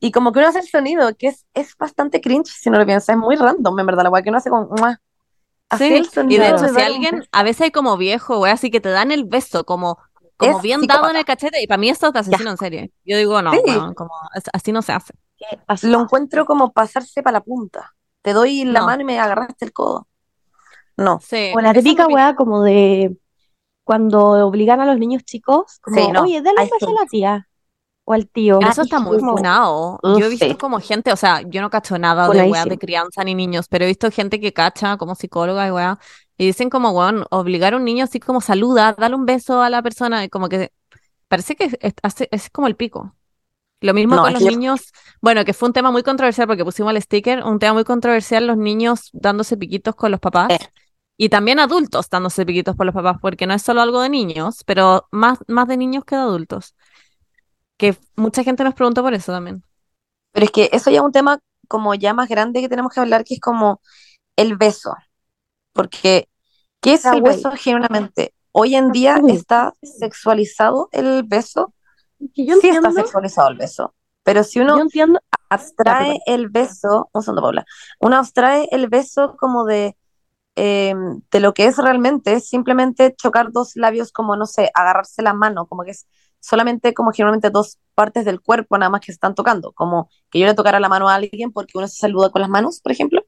Y como que uno hace el sonido, que es, es bastante cringe si no lo piensas, es muy random, en verdad, la weá que uno hace con, Sí, y de hecho, si alguien, a veces hay como viejo, güey, así que te dan el beso, como, como Es bien psicópata. dado en el cachete, y para mí esto te asesino en serie. Yo digo, no, Sí. weón, como, es- así no se hace. Lo encuentro como pasarse para la punta. Te doy la No. mano y me agarraste el codo. No. Sí, O la es típica weá como de cuando obligan a los niños chicos, como, Sí, no, oye, dale un beso a la tía o al tío. Eso está muy como- funado. Yo he visto sí. como gente, o sea, yo no cacho nada de weas de crianza ni niños, pero he visto gente que cacha como psicóloga y weá, y dicen como, weón, obligar a un niño así como saluda, dale un beso a la persona, y como que parece que es, hace- es como el pico. Lo mismo No, con los yo- niños, bueno, que fue un tema muy controversial porque pusimos el sticker, un tema muy controversial, los niños dándose piquitos con los papás. Eh. Y también adultos dándose piquitos por los papás, porque no es solo algo de niños, pero más, más de niños que de adultos. Que mucha gente nos preguntó por eso también. Pero es que eso ya es un tema como ya más grande que tenemos que hablar, que es como el beso. Porque, ¿qué es el beso genuinamente? Hoy en día está sexualizado el beso. Yo Sí está sexualizado el beso. Pero si uno entiendo, abstrae el beso, un segundo, Paula, uno abstrae el beso como de eh, de lo que es realmente, es simplemente chocar dos labios como, no sé, agarrarse la mano, como que es solamente como generalmente dos partes del cuerpo nada más que se están tocando, como que yo le tocara la mano a alguien porque uno se saluda con las manos, por ejemplo.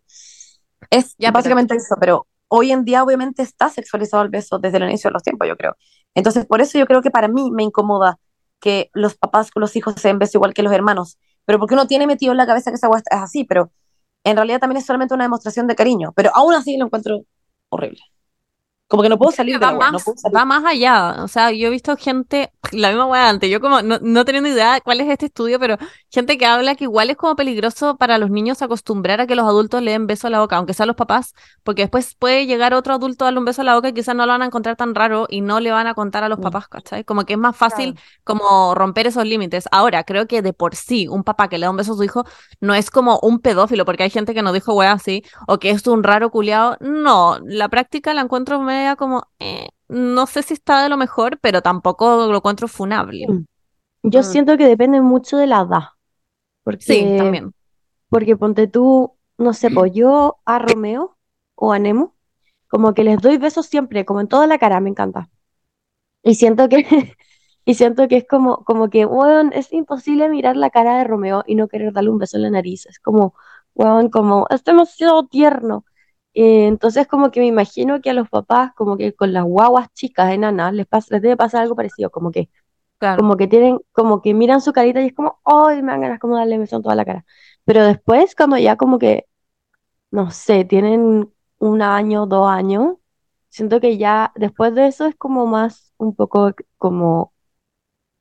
Es Ya, pero- básicamente eso, pero hoy en día obviamente está sexualizado el beso desde el inicio de los tiempos, yo creo. Entonces, por eso yo creo que para mí me incomoda que los papás con los hijos se den beso igual que los hermanos, pero porque uno tiene metido en la cabeza que esa hueá es así, pero en realidad también es solamente una demostración de cariño, pero aún así lo encuentro horrible. Como que no puedo salir de va no más, puedo salir. va más allá. O sea, yo he visto gente, la misma weá antes, yo como no, no teniendo idea de cuál es este estudio, pero gente que habla que igual es como peligroso para los niños acostumbrar a que los adultos le den beso a la boca, aunque sean los papás, porque después puede llegar otro adulto a darle un beso a la boca y quizás no lo van a encontrar tan raro y no le van a contar a los Mm. papás, ¿cachai? Como que es más fácil como romper esos límites. Ahora, creo que de por sí un papá que le da un beso a su hijo no es como un pedófilo, porque hay gente que nos dijo weá así, o que es un raro culiado. No, la práctica la encuentro como, eh, no sé si está de lo mejor, pero tampoco lo encuentro funable. Mm. Yo Mm. siento que depende mucho de la edad. Porque, Sí, también. porque ponte tú, no sé, pues yo a Romeo o a Nemo, como que les doy besos siempre, como en toda la cara, me encanta. Y siento que, y siento que es como, como que, weón, es imposible mirar la cara de Romeo y no querer darle un beso en la nariz. Es como, weón, como, es demasiado tierno. Eh, entonces como que me imagino que a los papás, como que con las guaguas chicas, enanas, les pasa, les debe pasar algo parecido, como que Claro. como que tienen, como que miran su carita y es como, ¡ay! me dan ganas como darle beso en toda la cara. Pero después, cuando ya como que, no sé, tienen un año, dos años, siento que ya después de eso es como más un poco como,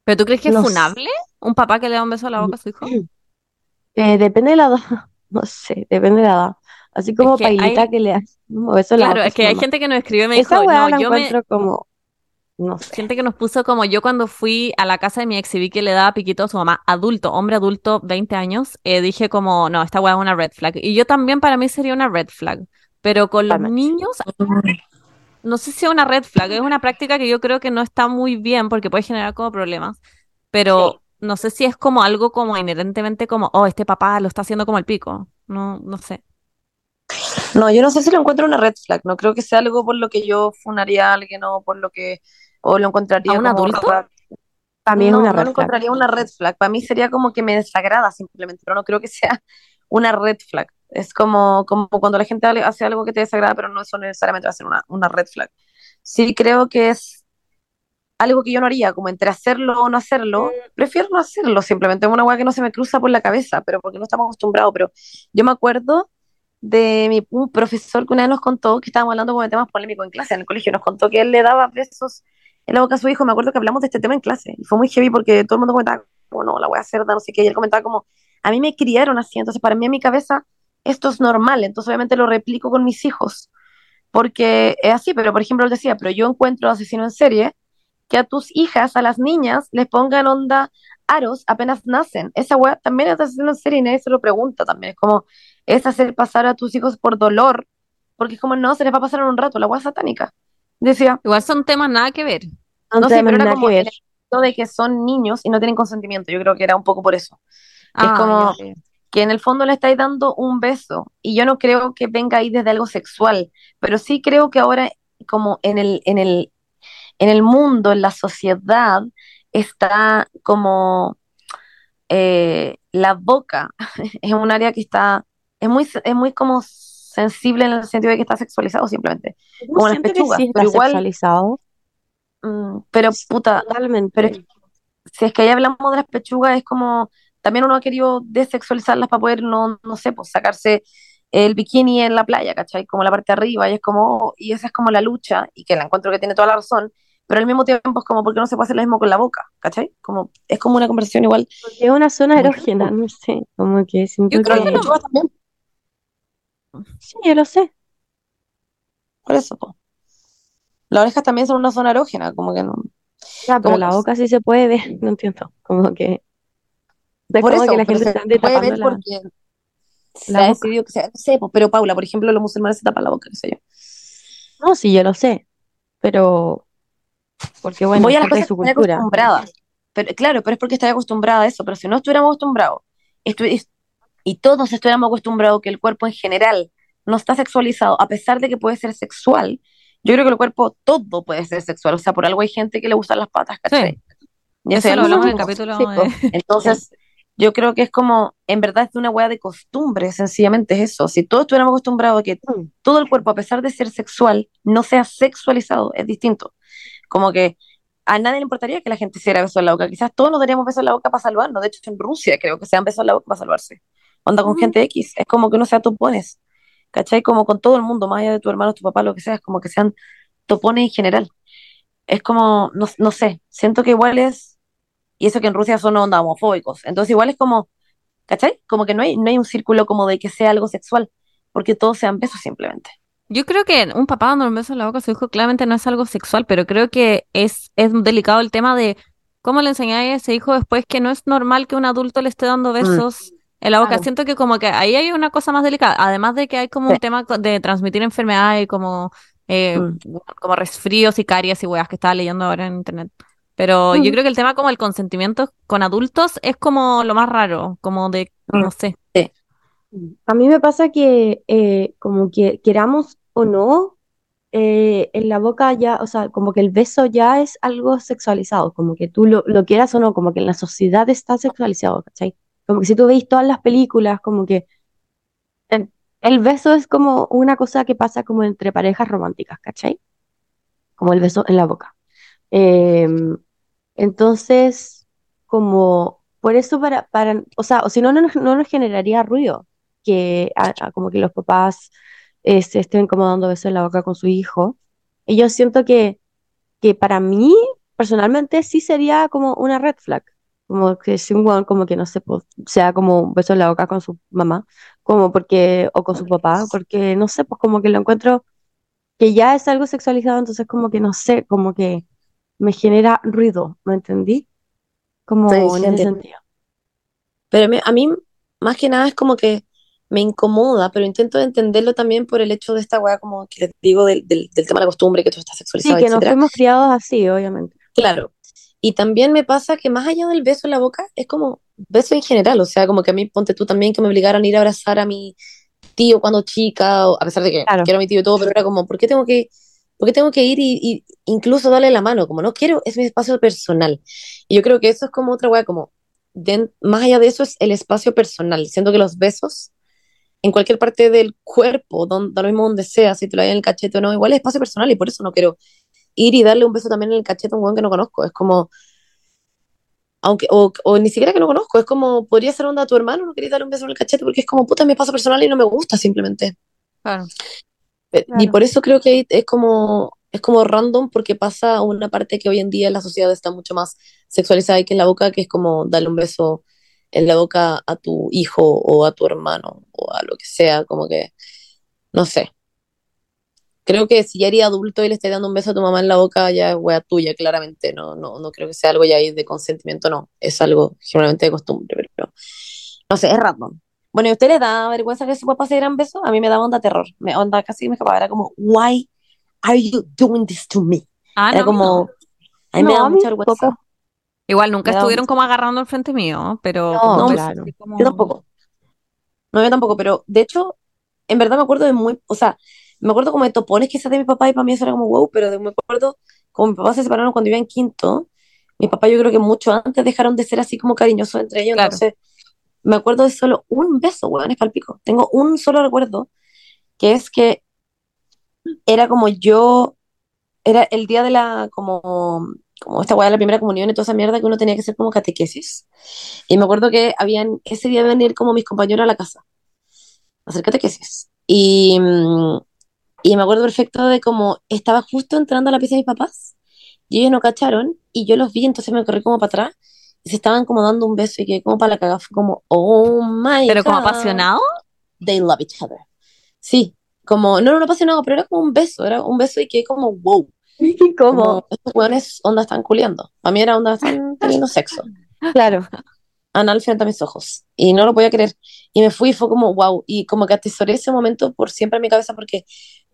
¿Pero tú crees que es funable un papá que le da un beso a la boca a su hijo? eh, depende de la edad, no sé, depende de la edad. Así como que Pailita hay- que le hace Claro, es que hay gente que nos escribe y me Esa dijo, no, la yo me, encuentro como, no sé. gente que nos puso como yo cuando fui a la casa de mi ex y vi que le daba piquito a su mamá, adulto, hombre adulto, 20 años, eh, dije como, no, esta weá es una red flag. Y yo también para mí sería una red flag. Pero con los niños, no sé si es una red flag, es una práctica que yo creo que no está muy bien porque puede generar como problemas, pero no sé si es como algo como inherentemente como, oh, este papá lo está haciendo como el pico. No, no sé. No, yo no sé si lo encuentro una red flag, no creo que sea algo por lo que yo funaría a alguien o por lo que, o lo encontraría ¿A un como adulto? ra- Para mí es no, una no red lo flag. encontraría una red flag, para mí sería como que me desagrada simplemente, pero no creo que sea una red flag. Es como, como cuando la gente hace algo que te desagrada, pero no eso necesariamente va a ser una, una red flag. Sí creo que es algo que yo no haría, como entre hacerlo o no hacerlo, prefiero no hacerlo, simplemente es una hueá que no se me cruza por la cabeza, pero porque no estamos acostumbrados, pero yo me acuerdo de mi, un profesor que una vez nos contó que estábamos hablando de temas polémicos en clase en el colegio, nos contó que él le daba besos en la boca a su hijo, me acuerdo que hablamos de este tema en clase, y fue muy heavy porque todo el mundo comentaba, como no, la voy a hacer, no sé qué, y él comentaba como, a mí me criaron así, entonces para mí en mi cabeza esto es normal, entonces obviamente lo replico con mis hijos, porque es así, pero por ejemplo él decía, pero yo encuentro asesino en serie que a tus hijas, a las niñas, les pongan onda aros apenas nacen. Esa weá también es asesino en serie y nadie se lo pregunta también. Es como, es hacer pasar a tus hijos por dolor, porque es como, no, se les va a pasar en un rato, la es satánica. Decía, Igual son temas nada que ver. No no sé, pero era como que el ver. hecho de que son niños y no tienen consentimiento. Yo creo que era un poco por eso. Es Ah, como, que en el fondo le estáis dando un beso y yo no creo que venga ahí desde algo sexual, pero sí creo que ahora como en el, en el, en el mundo, en la sociedad, está como eh, la boca, es un área que está, es muy, es muy como sensible en el sentido de que está sexualizado simplemente, como las que pechugas, sí está pero igual, sexualizado. mm, pero puta, Totalmente. pero si es que ahí hablamos de las pechugas, es como también uno ha querido desexualizarlas para poder, no, no sé, pues sacarse el bikini en la playa, ¿cachai? Como la parte de arriba, y es como, y esa es como la lucha, y que la encuentro que tiene toda la razón, pero al mismo tiempo es como, ¿por qué no se puede hacer lo mismo con la boca? ¿cachai? Como, es como una conversación igual. Porque es una zona erógena, no sé, como que siento Yo creo las que- pechugas también, Sí, yo lo sé. por eso, po. Las orejas también son una zona erógena, como que no. Ya, pero la boca sí se puede ver, no entiendo. Como que. Es Por como eso, que la gente se puede ver la, porque se la ha boca. decidido que sea, no sé, pero Paula, por ejemplo, los musulmanes se tapan la boca, qué sé yo. No, sí, yo lo sé. Pero. Porque bueno, Voy a las cosas su cultura. acostumbrada. Pero, claro, pero es porque estoy acostumbrada a eso. Pero si no estuviéramos acostumbrados, estu- y todos estuviéramos acostumbrados que el cuerpo en general no está sexualizado, a pesar de que puede ser sexual, yo creo que el cuerpo todo puede ser sexual, o sea, por algo hay gente que le gustan las patas, ¿cachai? Y Eso hay lo hablamos en el capítulo sí. Entonces, yo creo que es como, en verdad es de una hueá de costumbre, sencillamente es eso. Si todos estuviéramos acostumbrados a que Mm. todo el cuerpo, a pesar de ser sexual, no sea sexualizado, es distinto. Como que a nadie le importaría que la gente hiciera besos en la boca. Quizás todos nos daríamos besos en la boca para salvarnos. De hecho, en Rusia creo que se dan besos en la boca para salvarse. Onda con gente X. Es como que uno sea topones. ¿Cachai? Como con todo el mundo, más allá de tu hermano, tu papá, lo que sea. Es como que sean topones en general. Es como, no, no sé, siento que igual es, y eso que en Rusia son onda homofóbicos. Entonces igual es como, ¿cachai? Como que no hay, no hay un círculo como de que sea algo sexual, porque todos sean besos simplemente. Yo creo que un papá dando un beso en la boca a su hijo claramente no es algo sexual, pero creo que es, es delicado el tema de cómo le enseñáis a ese hijo después que no es normal que un adulto le esté dando besos en la boca. Claro. Siento que como que ahí hay una cosa más delicada, además de que hay como un tema de transmitir enfermedades y como, eh, Mm. como resfríos y caries y weas que estaba leyendo ahora en internet. Pero yo Ujú. creo que el tema como el consentimiento con adultos es como lo más raro, como de, Mm. no sé. A mí me pasa que eh, como que queramos o no, eh, en la boca ya, o sea, como que el beso ya es algo sexualizado, como que tú lo, lo quieras o no, como que en la sociedad está sexualizado, ¿cachai? Como que si tú veis todas las películas, como que el, beso es como una cosa que pasa como entre parejas románticas, ¿cachai? Como el beso en la boca. Em, entonces, como, por eso para, para, o sea, o si no, no no nos generaría ruido que como que los papás eh, se estén como dando besos en la boca con su hijo. Y yo siento que, que para mí, personalmente, sí sería como una red flag. Como que si un weón como que no sé, pues, sea como un beso en la boca con su mamá, como porque, o con su papá, porque no sé, pues como que lo encuentro que ya es algo sexualizado, entonces como que no sé, como que me genera ruido, ¿me entendí? Como Sí, en sí, ese sentido. Pero me- a mí, más que nada, es como que me incomoda, pero intento entenderlo también por el hecho de esta weá, como que les digo, del, del, del tema de la costumbre, que todo está Sí, sexualizado, que nos etcétera. fuimos criados así, obviamente. Claro. Y también me pasa que más allá del beso en la boca, es como beso en general. O sea, como que a mí, ponte tú también, que me obligaron a ir a abrazar a mi tío cuando chica, o- a pesar de que Claro. quiero a mi tío y todo, pero era como, ¿por qué tengo que, por qué tengo que ir y, y incluso darle la mano? Como no quiero, es mi espacio personal. Y yo creo que eso es como otra weá, como, den- más allá de eso es el espacio personal. Siento que los besos en cualquier parte del cuerpo, don- da lo mismo donde sea, si te lo hay en el cachete o no, igual es espacio personal y por eso no quiero ir y darle un beso también en el cachete a un weón que no conozco. Es como, aunque, o, o ni siquiera que no conozco, es como, podría ser onda a tu hermano, no quería darle un beso en el cachete porque es como, puta, es mi espacio personal y no me gusta simplemente. Claro. Eh, Y Claro. por eso creo que es como, es como random porque pasa una parte que hoy en día la sociedad está mucho más sexualizada y que en la boca, que es como darle un beso en la boca a tu hijo o a tu hermano o a lo que sea, como que, no sé. Creo que si ya eres adulto y le estás dando un beso a tu mamá en la boca, ya es wea tuya, claramente. No, no, no creo que sea algo ya ahí de consentimiento, no. Es algo generalmente de costumbre, pero no sé, es random. Bueno, ¿y a usted le da vergüenza que su papá se dieran besos? A mí me daba onda terror. Me onda casi me escapaba. Era como, why are you doing this to me? Ah, Era no, como, a mí me No, daba a mí mucha vergüenza. tampoco. Igual nunca Me daba estuvieron como agarrando al frente mío, pero No, claro. como- Yo tampoco. No, yo tampoco, pero de hecho, en verdad me acuerdo de muy, o sea, me acuerdo como de topones que de mi papá y para mí eso era como wow, pero de- me acuerdo como mi papá se separaron cuando iba en quinto, mi papá yo creo que mucho antes dejaron de ser así como cariñosos entre ellos, Claro. entonces me acuerdo de solo un beso, weón, es palpico. Tengo un solo recuerdo, que es que era como yo, era el día de la, como, como esta weá de la primera comunión y toda esa mierda que uno tenía que hacer como catequesis. Y me acuerdo que habían, ese día iban a ir como mis compañeros a la casa a hacer catequesis. Y, mm, y me acuerdo perfecto de cómo estaba justo entrando a la pieza de mis papás y ellos no cacharon y yo los vi, entonces me corrí como para atrás y se estaban como dando un beso y que como para la cagada fue como, oh my Pero como apasionado. they love each other. Sí, como, no, no, no apasionado, pero era como un beso, era un beso y que como, wow, ¿Cómo? como estos hueones onda están culiando. Para mí era onda están teniendo sexo. Claro. anal frente a mis ojos y no lo podía creer y me fui y fue como wow y como que atesoré ese momento por siempre en mi cabeza porque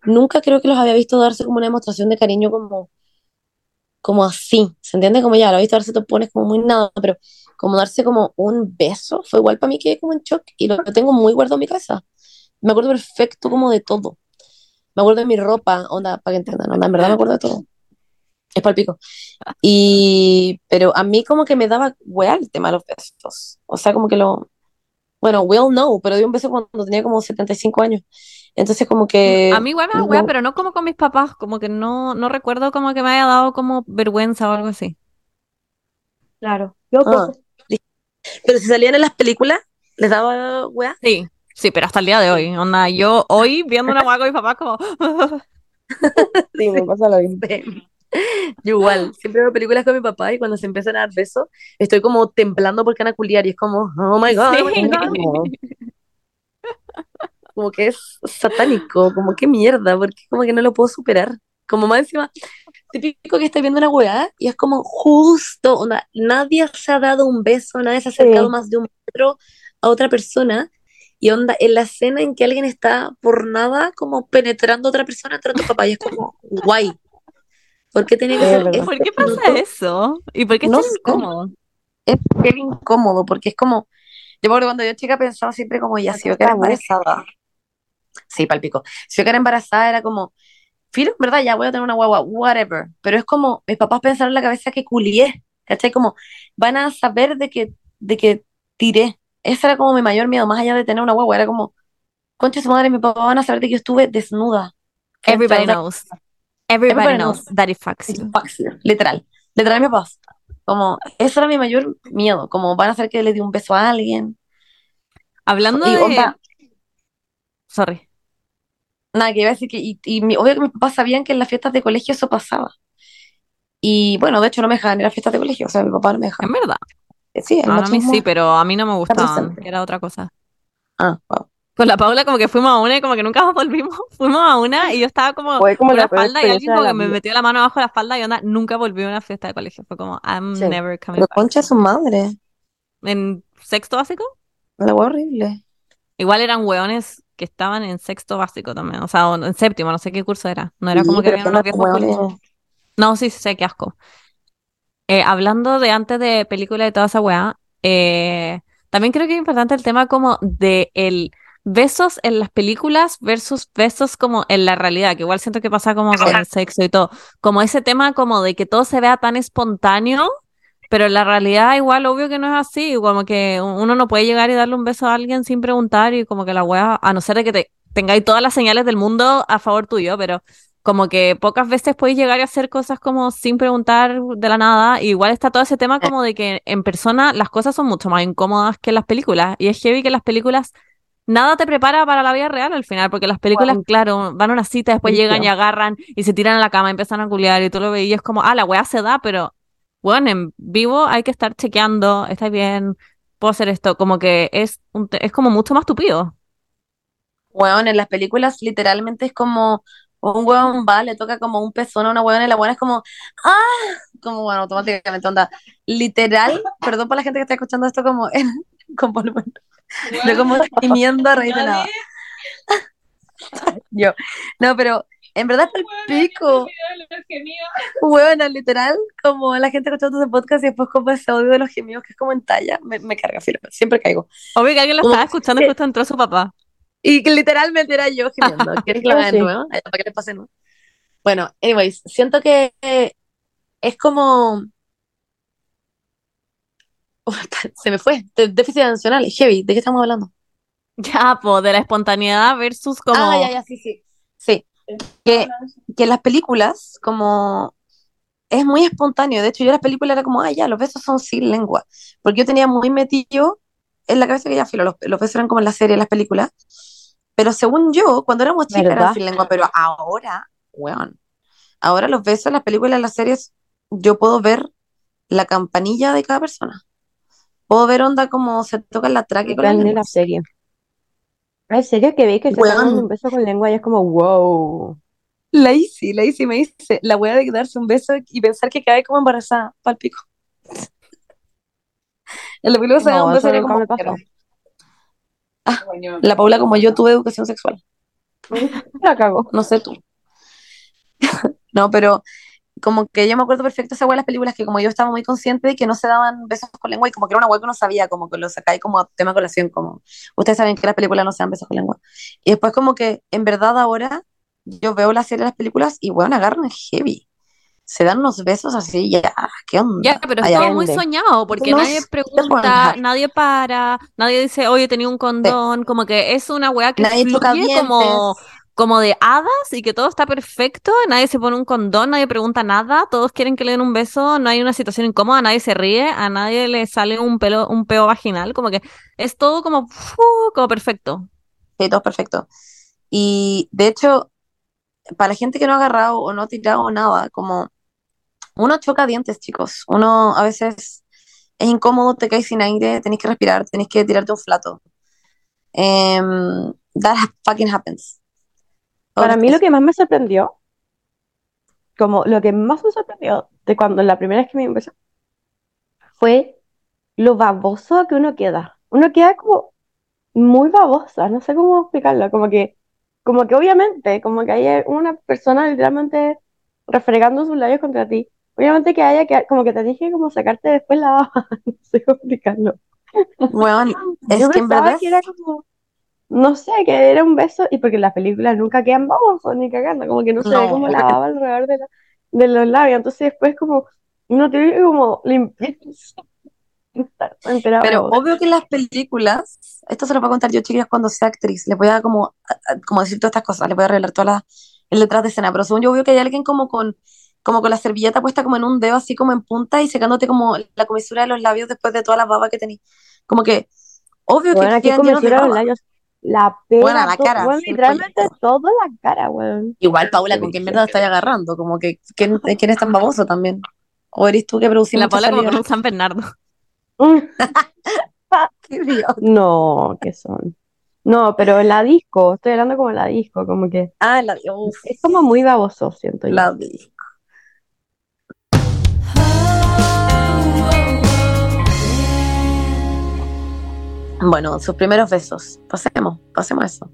nunca creo que los había visto darse como una demostración de cariño como como así, ¿se entiende? Como ya lo he visto darse topones como muy nada, pero como darse como un beso fue igual para mí quedé como en shock y lo, tengo muy guardado en mi cabeza me acuerdo perfecto como de todo. Me acuerdo de mi ropa, onda, para que entiendan, onda, en verdad me acuerdo de todo. Es palpico. Y, pero a mí como que me daba weá el tema de los besos. O sea, como que lo, bueno, Will no, pero di un beso cuando tenía como 75 años. Entonces como que... A mí igual me da no- pero no como con mis papás, como que no, no recuerdo como que me haya dado como vergüenza o algo así. Claro. Yo Ah. Pero si salían en las películas, les daba weá. Sí, sí, pero hasta el día de hoy. Onda, yo hoy viendo una wea con mis papás como... Sí, me pasa lo mismo. Yo igual, siempre veo películas con mi papá y cuando se empiezan a dar besos, estoy como temblando porque van a culiar y es como, oh my god, oh my Sí. God. como que es satánico, como que mierda, porque como que no lo puedo superar. Como más encima, típico que estás viendo una weá y es como justo, onda, nadie se ha dado un beso, nadie se ha acercado Sí. más de un metro a otra persona. Y onda, en la escena en que alguien está por nada como penetrando a otra persona entre tu papá y es como, guay. ¿Por qué tenía que ser es eso? ¿Por qué pasa eso? ¿Y por qué es No tan incómodo? es bien incómodo porque es como, yo me acuerdo cuando yo chica pensaba siempre como, ya, si yo quedara embarazada, sí, palpico, si yo quedara embarazada era como, filo, verdad, ya voy a tener una guagua, whatever, pero es como, mis papás pensaron en la cabeza que culié, ¿cachai? Como, van a saber de que, de que tiré, ese era como mi mayor miedo, más allá de tener una guagua, era como, concha su madre, mi papá van a saber de que yo estuve desnuda. Everybody knows. Everybody, Everybody knows that it fucks you. Fuck you, Literal, literal mi papá. Como, eso era mi mayor miedo, como van a saber que le di un beso a alguien. Hablando Y de... onda, Sorry. nada, que iba a decir que, y, y mi- obvio que mis papás sabían que en las fiestas de colegio eso pasaba. Y bueno, de hecho no me dejaban ir a las fiestas de colegio, o sea, mi papá no me En dejaba. verdad. Sí, el Ah, a mí sí, pero a mí no me gustaban. Era otra cosa. Ah. Con la Paula como que fuimos a una y como que nunca más volvimos. Fuimos a una y yo estaba como Fue como la falda y alguien como que me metió la mano abajo de la falda y onda, nunca volví a una fiesta de colegio. Fue como, I'm Sí. never coming Pero back. concha su madre, En sexto básico, hueá horrible. igual eran hueones que estaban en sexto básico también. O sea, en séptimo, no sé qué curso era. No era Sí, como que habían unos viejos. No, sí, sí, sé, qué asco. Eh, hablando de antes de película y toda esa weá, eh, también creo que es importante el tema como de el besos en las películas versus besos como en la realidad, que igual siento que pasa como con el sexo y todo, como ese tema como de que todo se vea tan espontáneo, pero en la realidad igual obvio que no es así, como que uno no puede llegar y darle un beso a alguien sin preguntar y como que la weá, a no ser de que te tengáis todas las señales del mundo a favor tuyo, pero como que pocas veces podéis llegar a hacer cosas como sin preguntar de la nada. Y igual está todo ese tema como de que en persona las cosas son mucho más incómodas que en las películas. Y es heavy que las películas nada te prepara para la vida real al final, porque las películas, Wow. claro, van a una cita, después llegan y agarran y se tiran a la cama y empiezan a culiar y tú lo veías como, ah, la weá se da, pero bueno, en vivo hay que estar chequeando, está bien, puedo hacer esto, como que es, un te- es como mucho más tupido. Weón, en las películas literalmente es como un weón va, le toca como un pezón a una weón y la weón es como, ¡ah! Como bueno, automáticamente onda. Literal, perdón por la gente que está escuchando esto como en, con volumen. Yo como gimiendo a raíz de nada. Yo. No, pero en verdad es el pico. Weona, literal, como la gente escuchando este podcast y después como ese audio de los gemidos que es como en talla, me, me carga, filo, siempre caigo. Obvio que alguien lo estaba escuchando y que- justo entró su papá. Y que literalmente era yo gimiendo. ¿Quieres que lo haga de nuevo? Ay, ¿Para que les pase, no? Bueno, anyways, siento que es como. Se me fue. De- déficit atencional, heavy. ¿De qué estamos hablando? Ya, pues, de la espontaneidad versus como... Ah, ya, ya, sí, sí. Sí. Que, que las películas, como. Es muy espontáneo. De hecho, yo las películas era como, ah, ya, los besos son sin lengua. Porque yo tenía muy metido en la cabeza que ya, filo, los, los besos eran como en la serie, en las películas. Pero según yo, cuando éramos chicas eran sin lengua. Pero ahora, weón. Ahora los besos en las películas, en las series, yo puedo ver la campanilla de cada persona. Puedo ver onda como se toca la tráquea con la lengua. la serie. Hay series que veis que se dando un beso con lengua y es como, wow. Lazy, Lazy me dice, la wea de darse un beso y pensar que cae como embarazada, palpico. En la película se da un beso era como, me pasó. Ah, la Paula como yo tuve educación sexual, La cago. no sé tú. No, pero como que yo me acuerdo perfecto esa weá de las películas que como yo estaba muy consciente de que no se daban besos con lengua y como que era una weá que uno sabía, como que lo sacáis como a tema de colación, como ustedes saben que las películas no se dan besos con lengua. Y después como que en verdad ahora yo veo la serie de las películas y weón agarran heavy. Se dan unos besos así, ya, ¿qué onda? Ya, pero es todo muy soñado, porque No nadie pregunta, bueno. nadie para, nadie dice, oye, tenía un condón, como que es una weá que Nadie fluye como, como de hadas y que todo está perfecto, nadie se pone un condón, nadie pregunta nada, todos quieren que le den un beso, no hay una situación incómoda, nadie se ríe, a nadie le sale un pelo, un peo vaginal, como que es todo como, como perfecto. Sí, todo perfecto. Y de hecho, para la gente que no ha agarrado o no ha tirado nada, como uno choca dientes, chicos. Uno a veces es incómodo, te caes sin aire, tenés que respirar, tenés que tirarte un flato. Em, that ha- fucking happens. Para mí lo que más me sorprendió, como lo que más me sorprendió de cuando la primera vez que me empezó, fue lo baboso que uno queda. Uno queda como muy babosa, no sé cómo explicarlo, como que, como que obviamente, como que hay una persona literalmente refregando sus labios contra ti. Obviamente que haya que, como que te dije como sacarte después la baba, no sé cómo explicarlo. Weón, es Yo que en verdad que era como, no sé, que era un beso, y porque en las películas nunca quedan babosos ni cagando, como que no se ve no, como obvio la baba alrededor de, la- de los labios, entonces después como uno tiene que como de Pero obvio que en las películas, esto se lo voy a contar yo, chicas, cuando sea actriz, les voy a como, a- como decir todas estas cosas, les voy a revelar todas las el detrás de escena, pero según yo veo que hay alguien como con, como con la servilleta puesta como en un dedo, así como en punta, y secándote como la comisura de los labios después de toda la baba que tenés. Como que, obvio Bueno, que aquí llenos de comisura los labios, la Bueno, pega, la to- cara, bueno, el literalmente toda la cara, weón. Igual, Paula, ¿con qué brígido. mierda estás agarrando? Como que, ¿quién, quién es tan baboso también? ¿O eres tú que producís La Paula como con un San Bernardo. No, ¿qué son? No, pero en la disco, estoy hablando como en la disco, como que Ah, la, uf, es como muy baboso, siento yo. la vi. Bueno, sus primeros besos. Pasemos, pasemos a eso.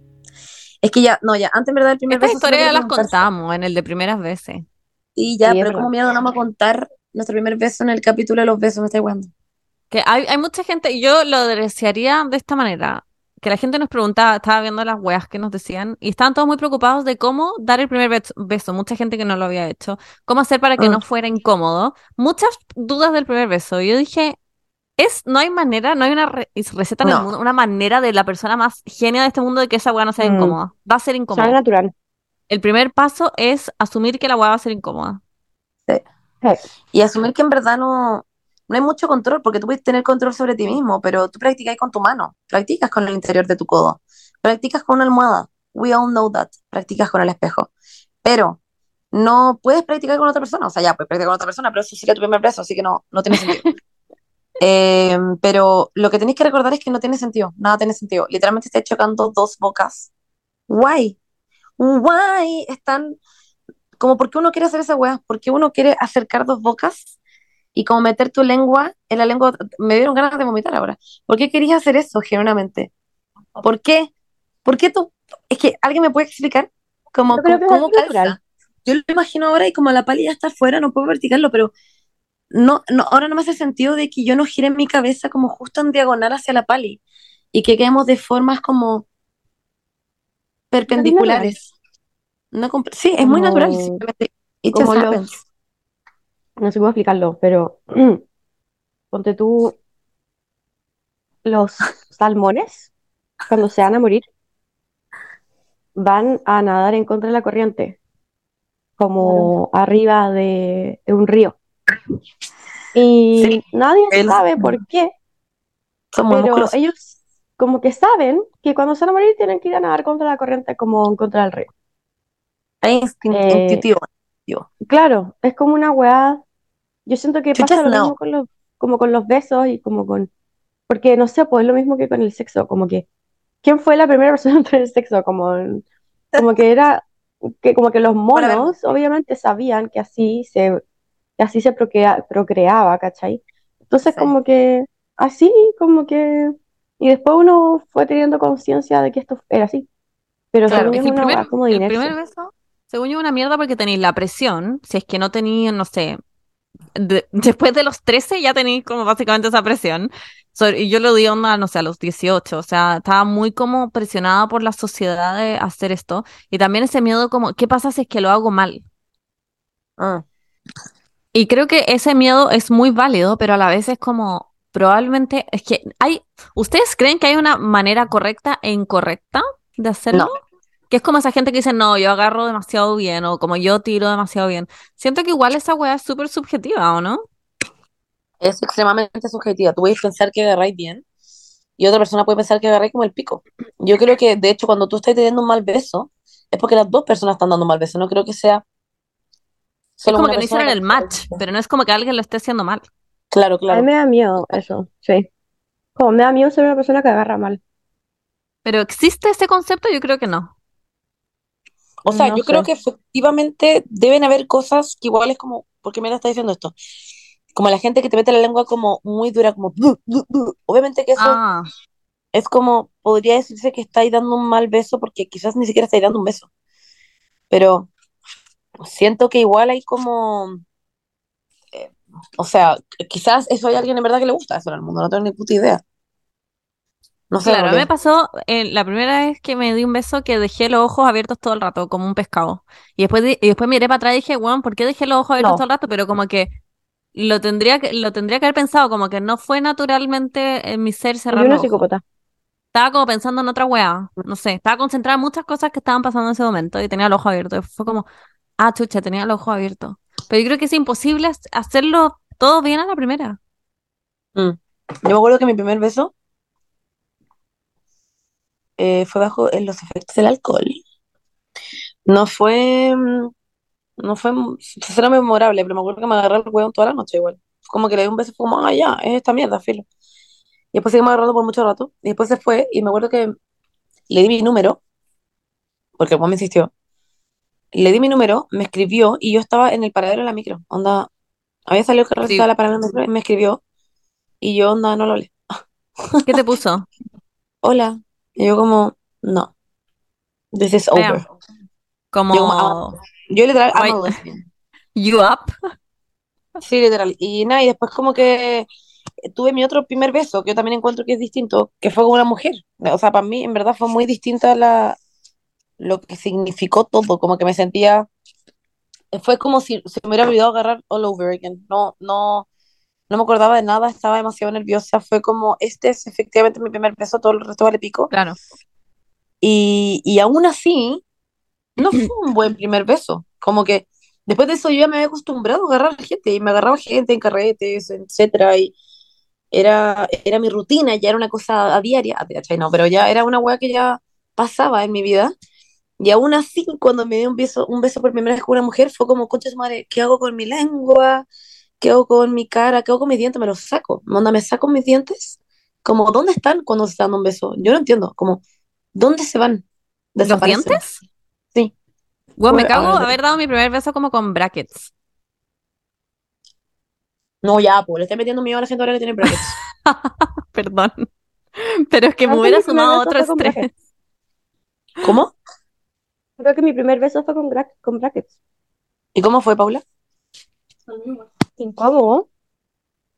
Es que ya, no, ya, antes en verdad el primer Estas beso solo historias ya las contamos en el de primeras veces. Sí, ya, Sí, pero como mierda no vamos a contar nuestro primer beso en el capítulo de los besos, me estoy jugando. Que hay, hay mucha gente, y yo lo desearía de esta manera, que la gente nos preguntaba, estaba viendo las weas que nos decían, y estaban todos muy preocupados de cómo dar el primer beso, beso, mucha gente que no lo había hecho, cómo hacer para que Mm. no fuera incómodo, muchas dudas del primer beso. Y yo dije, es, no hay manera, no hay una re- receta en el mundo, una manera de la persona más genia de este mundo de que esa wea no sea Mm. incómoda. Va a ser Sale incómodo. natural. El primer paso es asumir que la wea va a ser incómoda. Sí. Y asumir que en verdad no, no hay mucho control, porque tú puedes tener control sobre ti mismo, pero tú practicas con tu mano, practicas con el interior de tu codo, practicas con una almohada. We all know that. Practicas con el espejo. Pero no puedes practicar con otra persona. O sea, ya puedes practicar con otra persona, pero eso sería tu primer beso, así que no, no tiene sentido. Eh, pero lo que tenéis que recordar es que no tiene sentido, nada tiene sentido. Literalmente estáis chocando dos bocas. Why? Why están como por qué uno quiere hacer esa weá? ¿Por qué uno quiere acercar dos bocas y como meter tu lengua en la lengua? Me dieron ganas de vomitar ahora. ¿Por qué querías hacer eso genuinamente? ¿Por qué? ¿Por qué tú? Es que alguien me puede explicar como cómo natural. calza. Yo lo imagino ahora y como la pali ya está afuera, no puedo verticarlo, pero no, no, ahora no me hace sentido de que yo no gire mi cabeza como justo en diagonal hacia la pali y que quedemos de formas como perpendiculares. No sí, es muy natural, simplemente. Como los-. No sé cómo explicarlo, pero ponte tú los salmones, cuando se van a morir, van a nadar en contra de la corriente, como arriba de, de un río. Y Sí, nadie el- sabe por qué, Son pero musculosos. ellos como que saben que cuando se van a morir tienen que ir a nadar contra la corriente como contra del río. Es Eh, intuitivo. Claro, es como una weá. Yo siento que pasa lo know. mismo con los, como con los besos y como con, porque no sé, pues es lo mismo que con el sexo, como que, ¿quién fue la primera persona en tener sexo? Como, como que era, que como que los monos obviamente sabían que así se, que así se procrea- procreaba, ¿cachai? Entonces Sí. como que, así, como que, y después uno fue teniendo conciencia de que esto era así. Pero Claro, según Es una primer, como de el inercia. primer beso Según yo, una mierda porque tenéis la presión. Si es que no tenéis, no sé, de- después de los 13 ya tenéis como básicamente esa presión. So- y yo lo di onda, no sé, a los 18. O sea, estaba muy como presionada por la sociedad de hacer esto. Y también ese miedo como, ¿qué pasa si es que lo hago mal? Ah, Y creo que ese miedo es muy válido, pero a la vez es como, probablemente, es que hay, ¿ustedes creen que hay una manera correcta e incorrecta de hacerlo? No. Que es como esa gente que dice, no, yo agarro demasiado bien, o como yo tiro demasiado bien. Siento que igual esa weá es súper subjetiva, ¿o no? es extremadamente subjetiva. Tú puedes pensar que agarráis bien y otra persona puede pensar que agarráis como el pico. Yo creo que, de hecho, cuando tú estás teniendo un mal beso, es porque las dos personas están dando un mal beso. No creo que sea Es como que no hicieron el match, pero no es como que alguien lo esté haciendo mal. Claro, A mí claro. me da miedo eso, sí. Como me da miedo ser una persona que agarra mal. Pero ¿existe ese concepto? Yo creo que no. O sea, No yo creo que efectivamente deben haber cosas que igual es como, ¿por qué me está diciendo esto? Como la gente que te mete la lengua como muy dura, como... Obviamente que eso Ah, es como, podría decirse que estáis dando un mal beso porque quizás ni siquiera estáis dando un beso. Pero siento que igual hay como, eh, o sea, quizás eso hay alguien en verdad que le gusta eso en el mundo, no tengo ni puta idea. No sé, claro, me pasó eh, la primera vez que me di un beso que dejé los ojos abiertos todo el rato, como un pescado. Y después, y después miré para atrás y dije, weón, ¿por qué dejé los ojos abiertos No. todo el rato? Pero como que lo tendría que, lo tendría que haber pensado, como que no fue naturalmente en mi ser Yo los ojos. psicópata. Estaba como pensando en otra weá, no sé, estaba concentrada en muchas cosas que estaban pasando en ese momento y tenía los ojos abiertos. Y fue como, ah, chucha, tenía los ojos abiertos. Pero yo creo que es imposible hac- hacerlo todo bien a la primera. Mm. Yo me acuerdo que mi primer beso eh, fue bajo en los efectos del alcohol. No fue, mm, no fue, mm, cero memorable, pero me acuerdo que me agarré el hueón toda la noche igual. Como que le di un beso, fue como, ah, ya, es esta mierda, filo. Y después seguimos agarrando por mucho rato. Y después se fue, y me acuerdo que le di mi número, porque el me insistió. Le di mi número, me escribió, y yo estaba en el paradero de la micro. Onda, había salido el carrete Sí. la parada de la micro, y me escribió, y yo, onda, no lo leí. ¿Qué te puso? Hola. Y yo como, no, this is Damn. over. Como, Yo como, ah, Yo literal, I'm a you up? Sí, literal. Y nada, y después como que tuve mi otro primer beso, que yo también encuentro que es distinto, que fue con una mujer. O sea, para mí en verdad fue muy distinta la, lo que significó todo, como que me sentía, fue como si se me hubiera olvidado agarrar all over again. No, no, no me acordaba de nada, estaba demasiado nerviosa. Fue como, este es efectivamente mi primer beso, todo el resto vale pico. Claro. Y, y aún así, no fue un buen primer beso. Como que después de eso yo ya me había acostumbrado a agarrar gente y me agarraba gente en carretes, etcétera, y era, era mi rutina, ya era una cosa a diaria, ¿cachai? No, pero ya era una weá que ya pasaba en mi vida. Y aún así, cuando me dio un beso, un beso por primera vez con una mujer, fue como, concha de su madre, ¿qué hago con mi lengua? ¿Qué hago con mi cara? ¿Qué hago con mis dientes? Me los saco. Onda, me saco mis dientes. Como, ¿dónde están cuando se dando un beso? Yo no entiendo. Como, ¿dónde se van? ¿Los dientes? Sí. Bueno, me cago ver. haber dado mi primer beso como con brackets. No, ya, pues, le estoy metiendo miedo a la gente ahora que tiene brackets. Perdón. Pero es que me hubiera sumado otro estrés. ¿Cómo? Creo que mi primer beso fue con, con brackets. ¿Y cómo fue, Paula? Incómodo.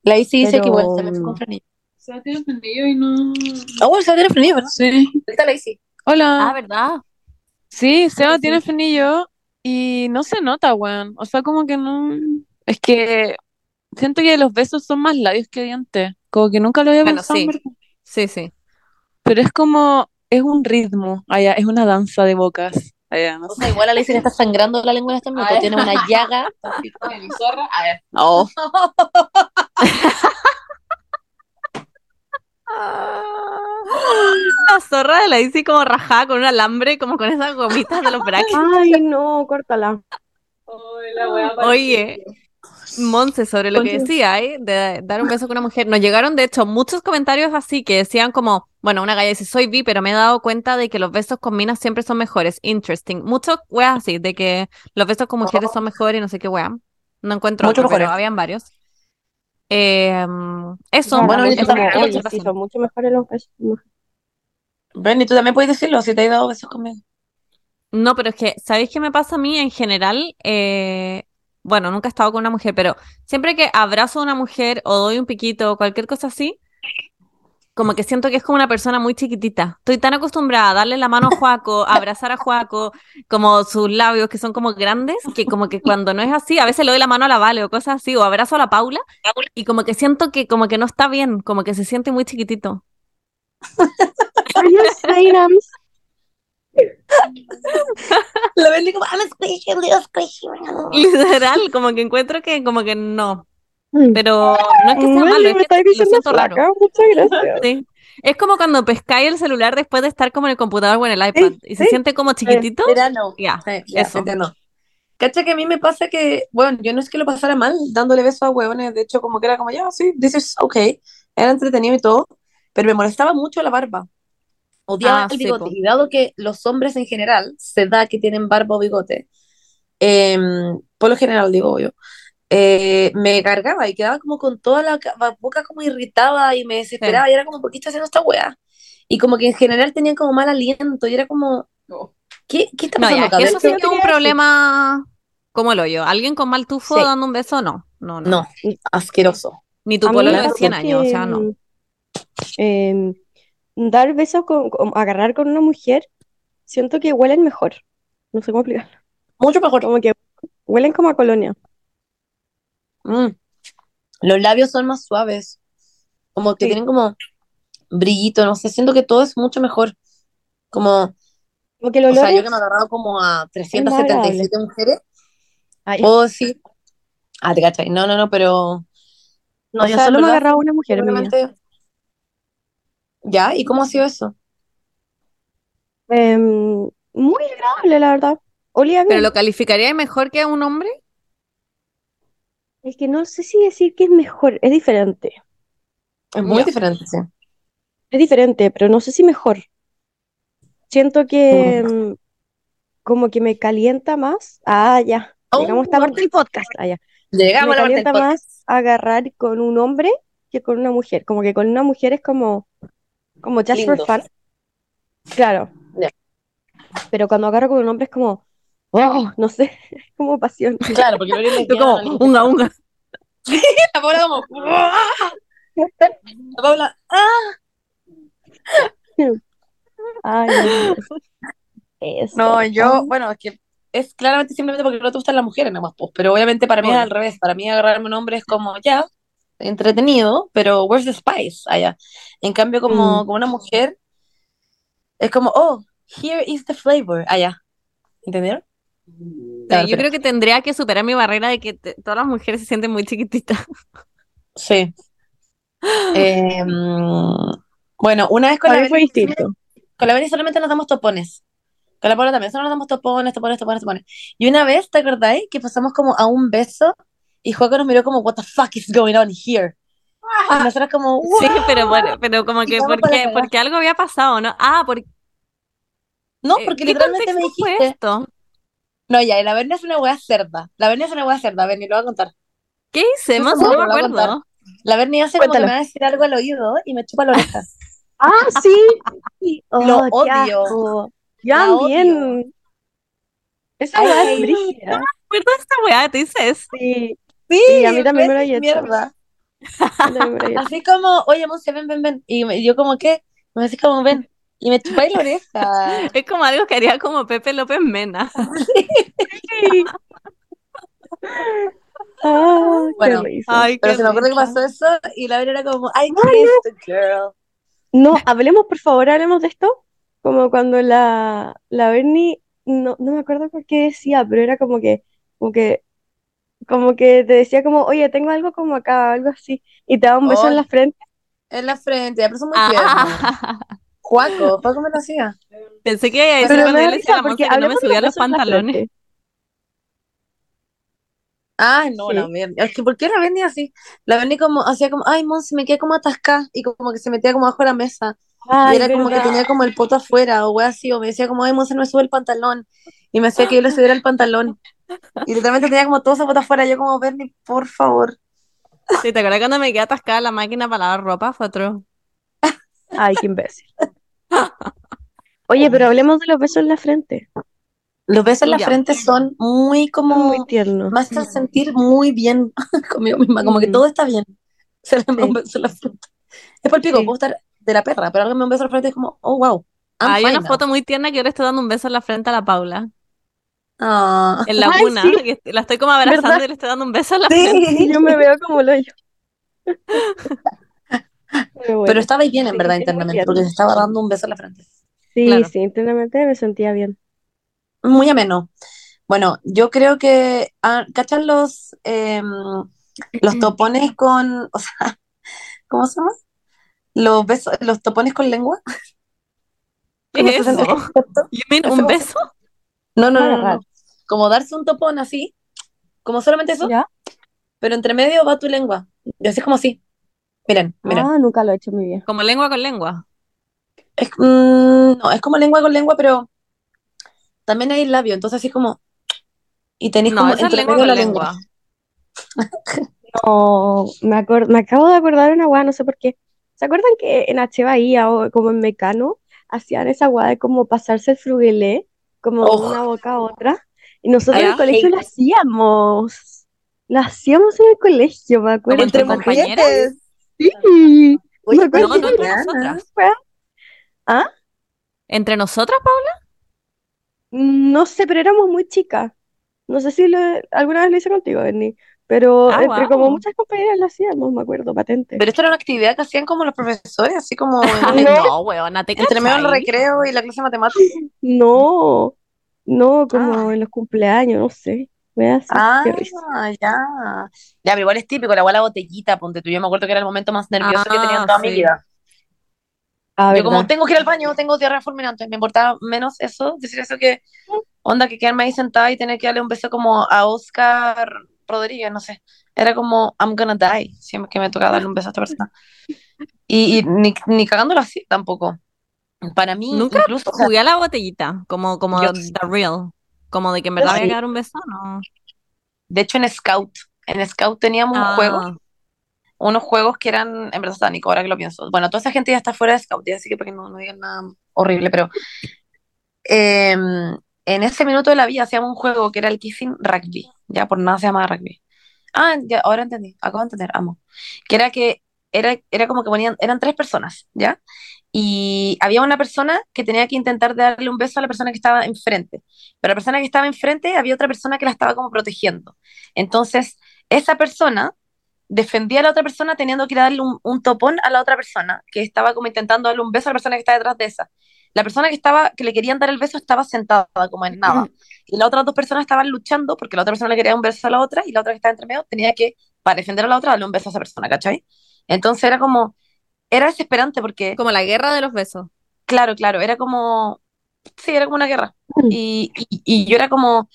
La Isi dice Pero, que igual se me fue con frenillo. Se ha tenido frenillo y no. Ah, bueno, se tiene frenillo, ¿verdad? Sí. Ahí está la. Ah, Hola. ¿verdad? Sí, Seba sí. tiene frenillo y no se nota, weón. O sea, como que no. Es que siento que los besos son más labios que dientes. Como que nunca lo había Bueno, pensado. Sí, sí. Pero es como. Es un ritmo allá, es una danza de bocas allá, no O sé. sea, igual a la Isi le está sangrando la lengua en este minuto. Ay. Tiene una llaga. Mi zorra, a ver. Oh. La zorra de la Izzy como rajada con un alambre, como con esas gomitas de los brackets. Ay, no, córtala. Oye, Monse, sobre lo que decía, ¿eh? de dar un beso con una mujer, nos llegaron de hecho muchos comentarios así que decían como, bueno, una galla dice, soy bi, pero me he dado cuenta de que los besos con minas siempre son mejores. Interesting. Muchos weas así, de que los besos con mujeres son mejores y no sé qué wea. No encuentro Mucho otro, pero habían varios. Eh, eso, Claro, bueno, mucho yo también- sí, son mucho mejores los besos. Ven, y tú también puedes decirlo si te has dado besos conmigo. No, pero es que, ¿sabéis qué me pasa a mí en general? Eh, bueno, nunca he estado con una mujer, pero siempre que abrazo a una mujer o doy un piquito o cualquier cosa así, como que siento que es como una persona muy chiquitita. Estoy tan acostumbrada a darle la mano a Juaco, a abrazar a Juaco, como sus labios que son como grandes, que como que cuando no es así, a veces le doy la mano a la Vale o cosas así, o abrazo a la Paula, y como que siento que como que no está bien, como que se siente muy chiquitito. Are you saying I'm La Bernie como, I'm squishy, I'm squishy. Literal, como que encuentro que como que no. Mm. Pero no es que sea malo, es me que lo siento raro. flaca, muchas gracias. Sí. Es como cuando pescáis el celular después de estar como en el computador o en el iPad y se sí. siente como chiquitito. Verano. Ya, Sí, ya, eso. entiendo. Cacha que a mí me pasa que, bueno, yo no es que lo pasara mal dándole besos a huevones, de hecho, como que era como, ya, sí, this is okay, era entretenido y todo, pero me molestaba mucho la barba. Odiaba Ah, el sí, bigote, po. y dado que los hombres en general se da que tienen barba o bigote, em, por lo general digo yo, eh, me cargaba y quedaba como con toda la ca- boca como irritada y me desesperaba y era como, ¿por qué estoy haciendo esta wea? Y como que en general tenían como mal aliento y era como, ¿qué, qué está No, pasando ya, que De eso sí que es un problema como el hoyo. ¿Alguien con mal tufo Sí. dando un beso? No, no, no. No, asqueroso. Ni tu pololo de pasa 100 años, o sea, no. que, em, dar besos con, con- agarrar con una mujer, siento que huelen mejor. No sé cómo explicarlo. Mucho mejor. Como que huelen como a colonia. Mm. Los labios son más suaves, como que Sí. tienen como brillito, no sé, siento que todo es mucho mejor. Como, Como que el o olor sea, yo que me he agarrado como a agradable. 377 mujeres, Ay, puedo decir, ah, te cachai, no, no, no, pero, no, o yo sea, solo me he agarrado a una mujer probablemente, ya, ¿y cómo ha sido eso? Em, muy agradable, la verdad. Olía ¿Pero bien. lo calificaría mejor que a un hombre? Es que no sé si decir que es mejor, es diferente. Es muy diferente, sí. Es diferente, pero no sé si mejor. Siento que Mm. em, como que me calienta más. Ah, ya. Llegamos a esta Oh, parte del podcast. Ah, ya. Llegamos Me a la parte del calienta podcast. más agarrar con un hombre que con una mujer. Como que con una mujer es como, como just for Lindo. fun. Claro. Pero cuando agarro con un hombre es como, oh, no sé, es como pasión. Claro, porque eres Tú como, unga, unga. La Paula como, la Paula, ah, Ay. Eso. No, yo, Ah, bueno, es que es claramente simplemente porque no te gustan las mujeres, nada más, pues, pero obviamente para mí es al revés, para mí agarrarme un hombre es como, ya, entretenido, pero where's the spice allá. En cambio, como, Mm. como una mujer, es como, oh, here is the flavor allá. ¿Entendieron? Claro, yo pero- creo que tendría que superar mi barrera de que te- todas las mujeres se sienten muy chiquititas. Sí. Eh, mm, bueno, una vez con Para la fue distinto. con la Beni solamente nos damos topones. Con la Paula también, solo nos damos topones, topones, topones, topones. Y una vez, ¿te acordáis? Que pasamos como a un beso y Juaco nos miró como, what the fuck is going on here? Y nosotros como, Sí, "What?". pero, por- pero como que porque, porque algo había pasado, ¿no? Ah, porque No, eh, porque ¿qué literalmente me contexto fue dijiste, esto? no, ya, y la Berni es una wea cerda. La Berni es una wea cerda, Berni, lo voy a contar. ¿Qué hice? Más no me acuerdo. La Berni hace como que Cuéntalo. me va a decir algo al oído y me chupa la oreja. Ah, sí. Sí. Lo Oh, odio. La también. Esa weá es brígida. ¿Te acuerdas de esta weá? ¿Te dices? Sí, Sí, a mí también me lo he hecho. mierda. Así como, oye, Monse, ven, ven, ven. Y me- yo como, ¿qué? Me decís como, ven. Y me chupáis la oreja. Es como algo que haría como Pepe López Mena. Sí. Ah, Bueno. Ay, Pero qué se me acuerdo que pasó eso y la era como, I kissed a girl. No, hablemos, por favor, hablemos de esto. Como cuando la, la Bernie, no, no me acuerdo por qué decía, pero era como que, como que, como que te decía como, oye, tengo algo como acá, algo así, y te daba un beso en la frente. En la frente, pero son muy tiernos. Ah, Juaco, Juaco me lo hacía. pensé que iba a decir Pero cuando le decía la porque que no me subía los pantalones. Ah, no, Sí. la Berni. Es que, ¿por qué la Berni así? La Berni como, hacía como, ay, Monse, me quedé como atascada. Y como que se metía como abajo de la mesa. Y era como que tenía como el poto afuera o wea así. O me decía como, ay, Monse, no me sube el pantalón. Y me hacía que yo le subiera el pantalón. Y literalmente tenía como todo ese poto afuera. Yo como, Berni, por favor. Sí, ¿te acuerdas cuando me quedé atascada la máquina para lavar ropa? Fue otro. Ay, qué imbécil. Oye, pero hablemos de los besos en la frente. Los besos en la Ya. frente son muy como, Muy tierno. me hacen sentir muy bien conmigo misma, como que Mm. todo está bien. Se le Sí. un beso en la frente. Es por el pico, Sí. puedo estar de la perra, pero alguien me da un beso en la frente es como, oh, wow. I'm Hay una now. foto muy tierna que le estoy dando un beso en la frente a la Paula. Ah. En la Ay, cuna, sí. que la estoy como abrazando ¿Verdad? y le estoy dando un beso en la frente. Sí, Yo me veo como lo yo. Pero bueno, pero estaba bien en sí, verdad internamente, porque se estaba dando un beso en la frente. sí, claro. sí, internamente me sentía bien. Muy ameno. Bueno, yo creo que, ah, ¿cachan los, em, los topones con, o sea, ¿cómo se llama? Los besos, los topones con lengua. ¿Qué ¿Cómo es eso? You mean un beso? No, no, no, no. Como darse un topón así, como solamente eso, ¿Ya? pero entre medio va tu lengua. Y así es como así. Miren, miren. Ah, nunca lo he hecho muy bien. Como lengua con lengua. Es, mm, no, es como lengua con lengua, pero también hay labio, entonces así como, y tenéis No, como es entre lengua medio con la lengua. lengua. No, me me acabo de acordar de una weá, no sé por qué. ¿Se acuerdan que en H. Bahía o como en Mecano hacían esa weá de como pasarse el frugelé como de Oh. una boca a otra? Y nosotros en el colegio lo hacíamos. Lo hacíamos en el colegio, me acuerdo. ¿Entre Entre compañeras? mujeres. Sí. Oye, Me acuerdo No, no entre nosotras. ¿Ah? ¿Entre nosotras, Paula? No sé, pero éramos muy chicas. No sé si lo- alguna vez lo hice contigo, Bernie. Pero Ah, entre como muchas compañeras lo hacíamos, me acuerdo, patente. Pero esto era una actividad que hacían como los profesores, así como No. Weona, te entre medio del cachai. recreo y la clase de matemáticas. No, no, como Ah. en los cumpleaños, no sé. Así, Ah, qué risa. ya. Ya, pero igual es típico, la la botellita, ponte tú. Yo me acuerdo que era el momento más nervioso que tenía en Ah, toda mi sí. vida. Ah, Yo como verdad. tengo que ir al baño, tengo diarrea fulminante, me importaba menos eso, decir eso que onda que quedarme ahí sentada y tener que darle un beso como a Oscar Rodríguez, no sé. Era como I'm gonna die, siempre que me tocaba darle un beso a esta persona. Y, y ni, ni cagándolo así tampoco. Para mí, Nunca incluso, o sea, Jugué a la botellita, como, como Yo- the real. Como de que en verdad sí. voy a dar un beso, no. de hecho en Scout, en Scout teníamos un Ah, juego, unos juegos que eran, en verdad satánicos, ahora que lo pienso. Bueno, toda esa gente ya está fuera de Scout, así que para que no, no digan nada horrible, pero eh, en ese minuto de la vida hacíamos un juego que era el Kissing Rugby, ya por nada se llamaba rugby. Ah, ya, ahora entendí, acabo de entender, amo. Que era que era, era como que ponían, eran tres personas, ¿ya? Y había una persona que tenía que intentar darle un beso a la persona que estaba enfrente, pero la persona que estaba enfrente había otra persona que la estaba como protegiendo. Entonces, esa persona defendía a la otra persona teniendo que darle un, un topón a la otra persona que estaba como intentando darle un beso a la persona que estaba detrás de esa. La persona que estaba, que le querían dar el beso estaba sentada como en nada. Y las otras dos personas estaban luchando porque la otra persona le quería dar un beso a la otra y la otra que estaba entre medio tenía que, para defender a la otra, darle un beso a esa persona, ¿cachai? Entonces era como, era desesperante porque, Como la guerra de los besos. claro, claro, era como, sí, era como una guerra. Mm. Y, y, y yo era como,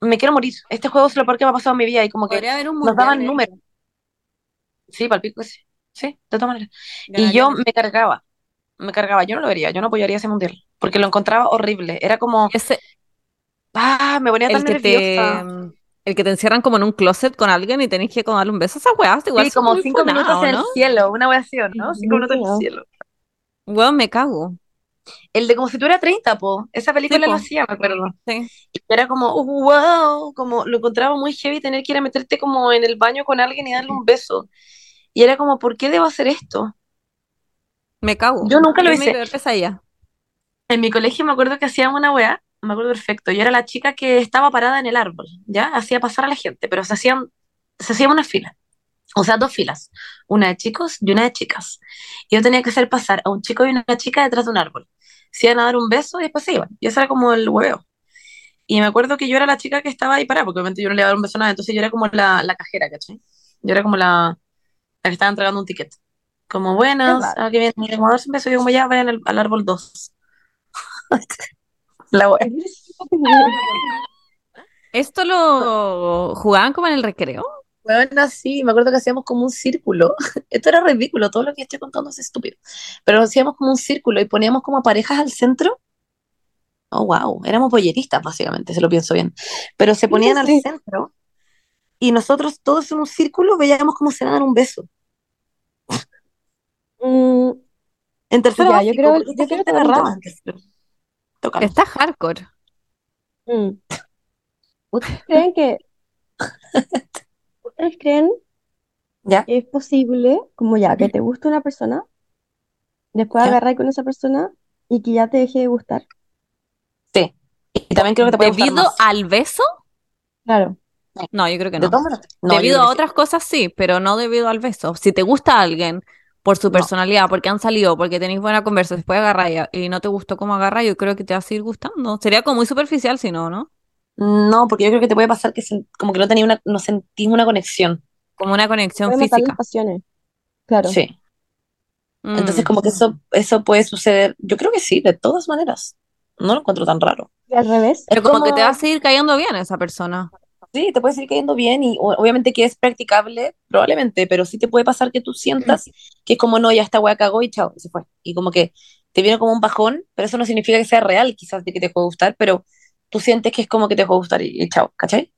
me quiero morir. Este juego es lo peor que me ha pasado en mi vida y como que Podría haber un nos daban de- números. Sí, palpico, sí. Sí, de todas maneras. Y yo me cargaba, me cargaba. Yo no lo vería, yo no apoyaría ese mundial porque lo encontraba horrible. Era como, Ese, ah, me ponía el tan que te, nerviosa. El que te encierran como en un closet con alguien y tenés que como darle un beso. Esas weas igual Sí, como cinco minutos en el cielo, una wea así, ¿o ¿no? Cinco minutos en el cielo. Weón, me cago. El de como si tuviera 30, po. Esa película po. la hacía, me acuerdo. Sí. Era como, wow, como lo encontraba muy heavy tener que ir a meterte como en el baño con alguien y darle un beso. Y era como, ¿por qué debo hacer esto? Me cago. Yo nunca lo hice. En mi colegio me acuerdo que hacíamos una weá, me acuerdo perfecto. Yo era la chica que estaba parada en el árbol, ¿ya? Hacía pasar a la gente, pero se hacían, se hacían una fila. O sea, dos filas. Una de chicos y una de chicas. Y yo tenía que hacer pasar a un chico y una chica detrás de un árbol. Se iban a dar un beso y después se iban. Y eso era como el hueveo. Y me acuerdo que yo era la chica que estaba ahí parada, porque obviamente yo no le iba a dar un beso a nadie, entonces yo era como la, la cajera, ¿cachai? Yo era como la, la que estaba entregando un ticket. Como, buenas, Qué raro. ah, qué bien, y como a darse un beso, yo como ya vayan al, al árbol 2. la wea. ¿Esto lo jugaban como en el recreo? Bueno, sí, me acuerdo que hacíamos como un círculo. Esto era ridículo, todo lo que estoy contando es estúpido. Pero hacíamos como un círculo y poníamos como parejas al centro. Oh, wow, éramos bolleristas, básicamente, se lo pienso bien. Pero se ponían al Sí. centro y nosotros todos en un círculo veíamos cómo se daban un beso. Mm, En tercero Ya, yo creo- yo creo que Está hardcore. Mm. ¿Ustedes creen que, ustedes creen ¿Ya? que es posible, como ya, que te guste una persona, después ¿Ya? agarrar con esa persona y que ya te deje de gustar? Sí. Y también creo que te puede gustar ¿Debido más. al beso? Claro. No, yo creo que no. Debido a sí. otras cosas sí, pero no debido al beso. Si te gusta alguien por su No. personalidad, porque han salido, porque tenéis buena conversa, después agarra y, y no te gustó cómo agarra, yo creo que te va a seguir gustando. Sería como muy superficial si no, ¿no? No, porque yo creo que te puede pasar que como que no tenía una, no sentís una conexión. Como una conexión Puede matar las física. pasiones. Claro. Sí. Entonces Mm. como que eso, eso puede suceder. Yo creo que sí, de todas maneras. No lo encuentro tan raro. Y al revés, Pero Es como que te como- va a seguir cayendo bien esa persona. Sí, te puede seguir cayendo bien y obviamente que es practicable, probablemente, pero sí te puede pasar que tú sientas que es como, no, ya esta wea cagó y chao, y se fue. Y como que te viene como un bajón, pero eso no significa que sea real, quizás de que te dejó de gustar, pero tú sientes que es como que te dejó de gustar y, y chao, ¿cachai?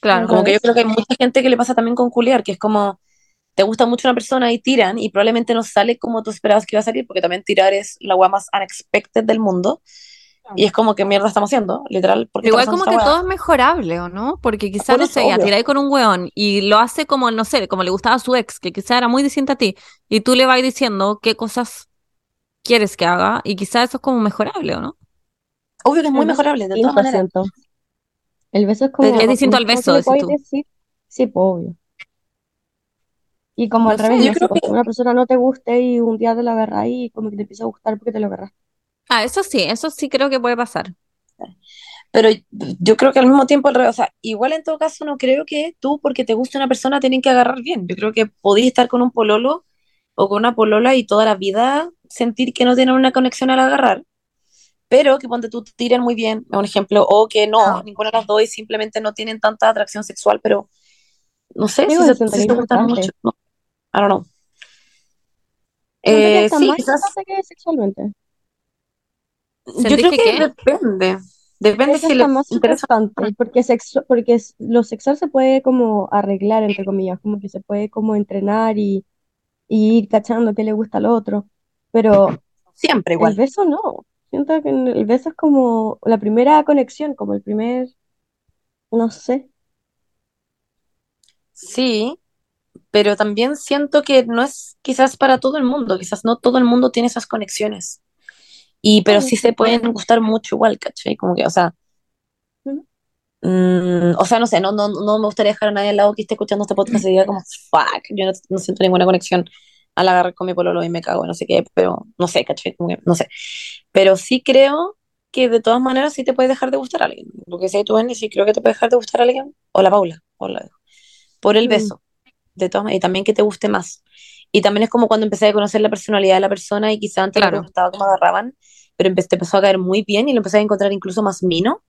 Claro. Como que yo creo que hay mucha gente que le pasa también con culiar, que es como, te gusta mucho una persona y tiran y probablemente no sale como tú esperabas que iba a salir, porque también tirar es la wea más unexpected del mundo. Y es como, ¿qué mierda estamos haciendo? Literal, porque Igual como que todo es mejorable, ¿o no? Porque quizá, Por no sé, tiráis con un weón y lo hace como, no sé, como le gustaba a su ex, que quizá era muy distinta a ti, y tú le vas diciendo qué cosas quieres que haga, y quizá eso es como mejorable, ¿o no? Obvio que es muy mejorable, de todas maneras. El beso es como, Pero es distinto al ¿cómo beso, decís tú. decir? Sí, pues, obvio. Y como No al sé, revés, yo creo pues, que- que una persona no te guste y un día te lo agarras y como que te empieza a gustar porque te lo agarras. Ah, eso sí, eso sí creo que puede pasar. Pero yo creo que al mismo tiempo, al revés, o sea, igual en todo caso no creo que tú, porque te guste una persona, tienen que agarrar bien. Yo creo que podéis estar con un pololo o con una polola y toda la vida sentir que no tienen una conexión al agarrar, pero que ponte tú tiran muy bien, es un ejemplo, o que no, Ah. ninguna de las dos y simplemente no tienen tanta atracción sexual, pero no sé si se, si gustan mucho. No, I don't know. Eh, sí, quizás. que sexualmente. Yo ¿Sentís creo que que depende. Depende Es si hasta le más interesa. porque, sexu- porque lo sexual se puede como arreglar, entre comillas, como que se puede como entrenar y, y ir cachando qué le gusta al otro. Pero Siempre el igual. beso no. Siento que el beso es como la primera conexión, como el primer, no sé. Sí, pero también siento que no es quizás para todo el mundo, quizás no todo el mundo tiene esas conexiones. Y, pero sí se pueden gustar mucho igual, ¿cachai? Como que, o sea, mm, o sea, no sé, no, no, no me gustaría dejar a nadie al lado que esté escuchando este podcast y diga como, fuck, yo no, no siento ninguna conexión al agarrar con mi pololo y me cago, no sé qué, pero no sé, que, no sé. Pero sí creo que de todas maneras sí te puede dejar de gustar a alguien. Porque si tú, Benny, sí creo que te puede dejar de gustar a alguien, o la Paula, o la por el Mm. beso, de todas maneras, y también que te guste más. Y también es como cuando empecé a conocer la personalidad de la persona y quizá antes no Claro. te gustaba cómo agarraban, pero empe- te empezó a caer muy bien y lo empecé a encontrar incluso más mino.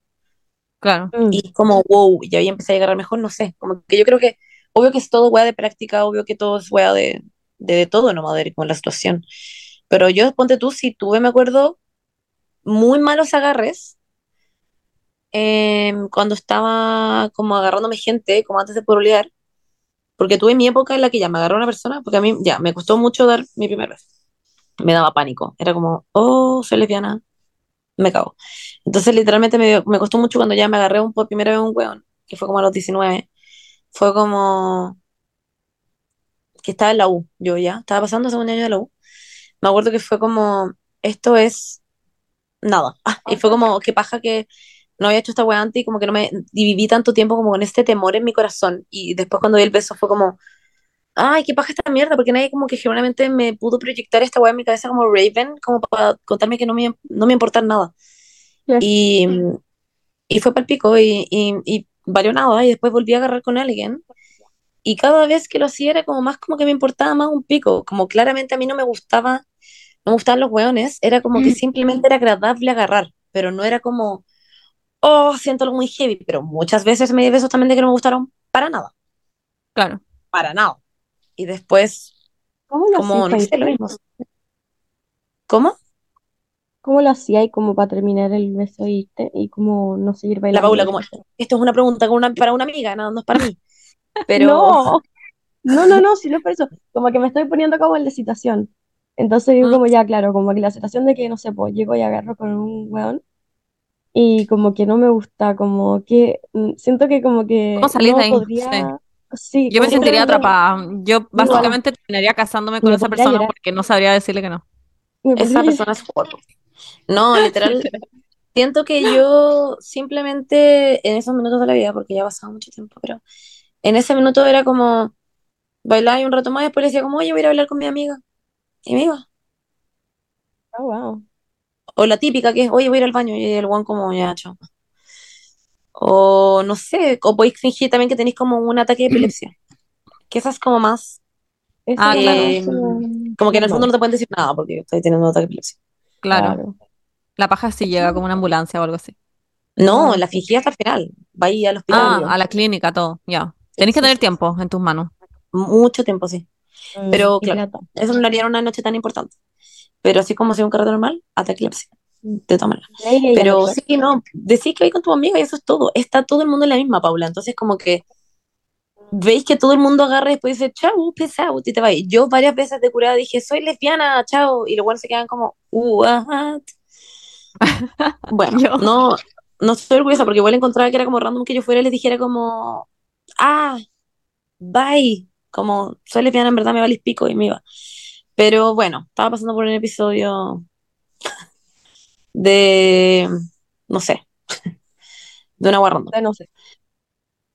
Claro. Mm. Y como, wow, y ahí empecé a agarrar mejor, no sé. Como que yo creo que, obvio que es todo weá de práctica, obvio que todo es weá de, de, de todo, no de con la situación. Pero yo, ponte tú, si tuve, me acuerdo, muy malos agarres em, cuando estaba como agarrándome gente, como antes de pololear, porque tuve mi época en la que ya me agarró una persona, porque a mí ya me costó mucho dar mi primer beso. Me daba pánico. Era como, oh, soy lesbiana, me cago. Entonces, literalmente me, me costó mucho cuando ya me agarré un, por primera vez un weón, que fue como a los 19. Fue como que estaba en la U, yo ya, estaba pasando segundo año de la U. Me acuerdo que fue como, esto es nada. Ah, y fue como, qué paja que no había hecho esta weá antes y como que no me, y viví tanto tiempo como con este temor en mi corazón. Y después cuando vi el beso fue como, ay, qué paja esta mierda, porque nadie como que genuinamente me pudo proyectar esta weá en mi cabeza como Raven, como para contarme que no me, no me importa nada. Y, y fue para pico y, y, y valió nada. Y después volví a agarrar con alguien. Y cada vez que lo hacía era como más como que me importaba más un pico. Como claramente a mí no me gustaba, no me gustaban los weones. Era como que simplemente era agradable agarrar. Pero no era como, oh, siento algo muy heavy. Pero muchas veces me di besos también de que no me gustaron para nada. Claro. Para nada. Y después, ¿Cómo lo como, no hacías sé, lo mismo. ¿Cómo? ¿Cómo lo hacías como para terminar el beso y irte y como no seguir La bailando? Paula, como, esto es una pregunta con una- para una amiga, no, no es para mí. Pero, No, no, no, no, si no es por eso. Como que me estoy poniendo como en la situación. Entonces digo Mm. como ya, claro, como que la situación de que, no sé, pues llego y agarro con un weón y como que no me gusta, como que mm, siento que como que ¿Cómo salís no de ahí? podría, sí, Yo me sentiría atrapada. Yo básicamente terminaría casándome con Me esa persona llorar. porque no sabría decirle que no. me Esa persona es fuego. No, literal. Siento que yo simplemente en esos minutos de la vida, porque ya ha pasado mucho tiempo, pero en ese minuto era como bailar y un rato más, y después le decía como, oye, voy a ir a hablar con mi amiga. Y me iba. Ah, wow. O la típica que es, oye, voy a ir al baño, y el guan como, ya, chao. O no sé, o podéis fingir también que tenéis como un ataque de epilepsia. Que esa es como más, Ah, claro. como, como que en el fondo no te pueden decir nada porque estoy teniendo un ataque de epilepsia. Claro. claro. La paja sí llega como una ambulancia o algo así. No, la fingí hasta el final. Va ahí al hospital. Ah, a la clínica, todo, ya. Tenés que tener tiempo en tus manos. Mucho tiempo, sí. Mm, Pero qué claro, eso no lo haría una noche tan importante. Pero así como si un carrete normal, de epilepsia. Ahí ella Pero sí, no, decís que vais con tu amiga y eso es todo. Está todo el mundo en la misma, Paula. Entonces, como que veis que todo el mundo agarra y después dice, chao, peace out, y te vais. Yo varias veces de curada dije, soy lesbiana, chao. Y buenos se quedan como, what? Bueno, Yo. no, no estoy orgullosa porque igual encontraba que era como random que yo fuera y les dijera como, ah, bye. Como, soy lesbiana, en verdad me valís pico y me iba. Pero bueno, estaba pasando por un episodio de, no sé, de una guarrando. Ya no sé.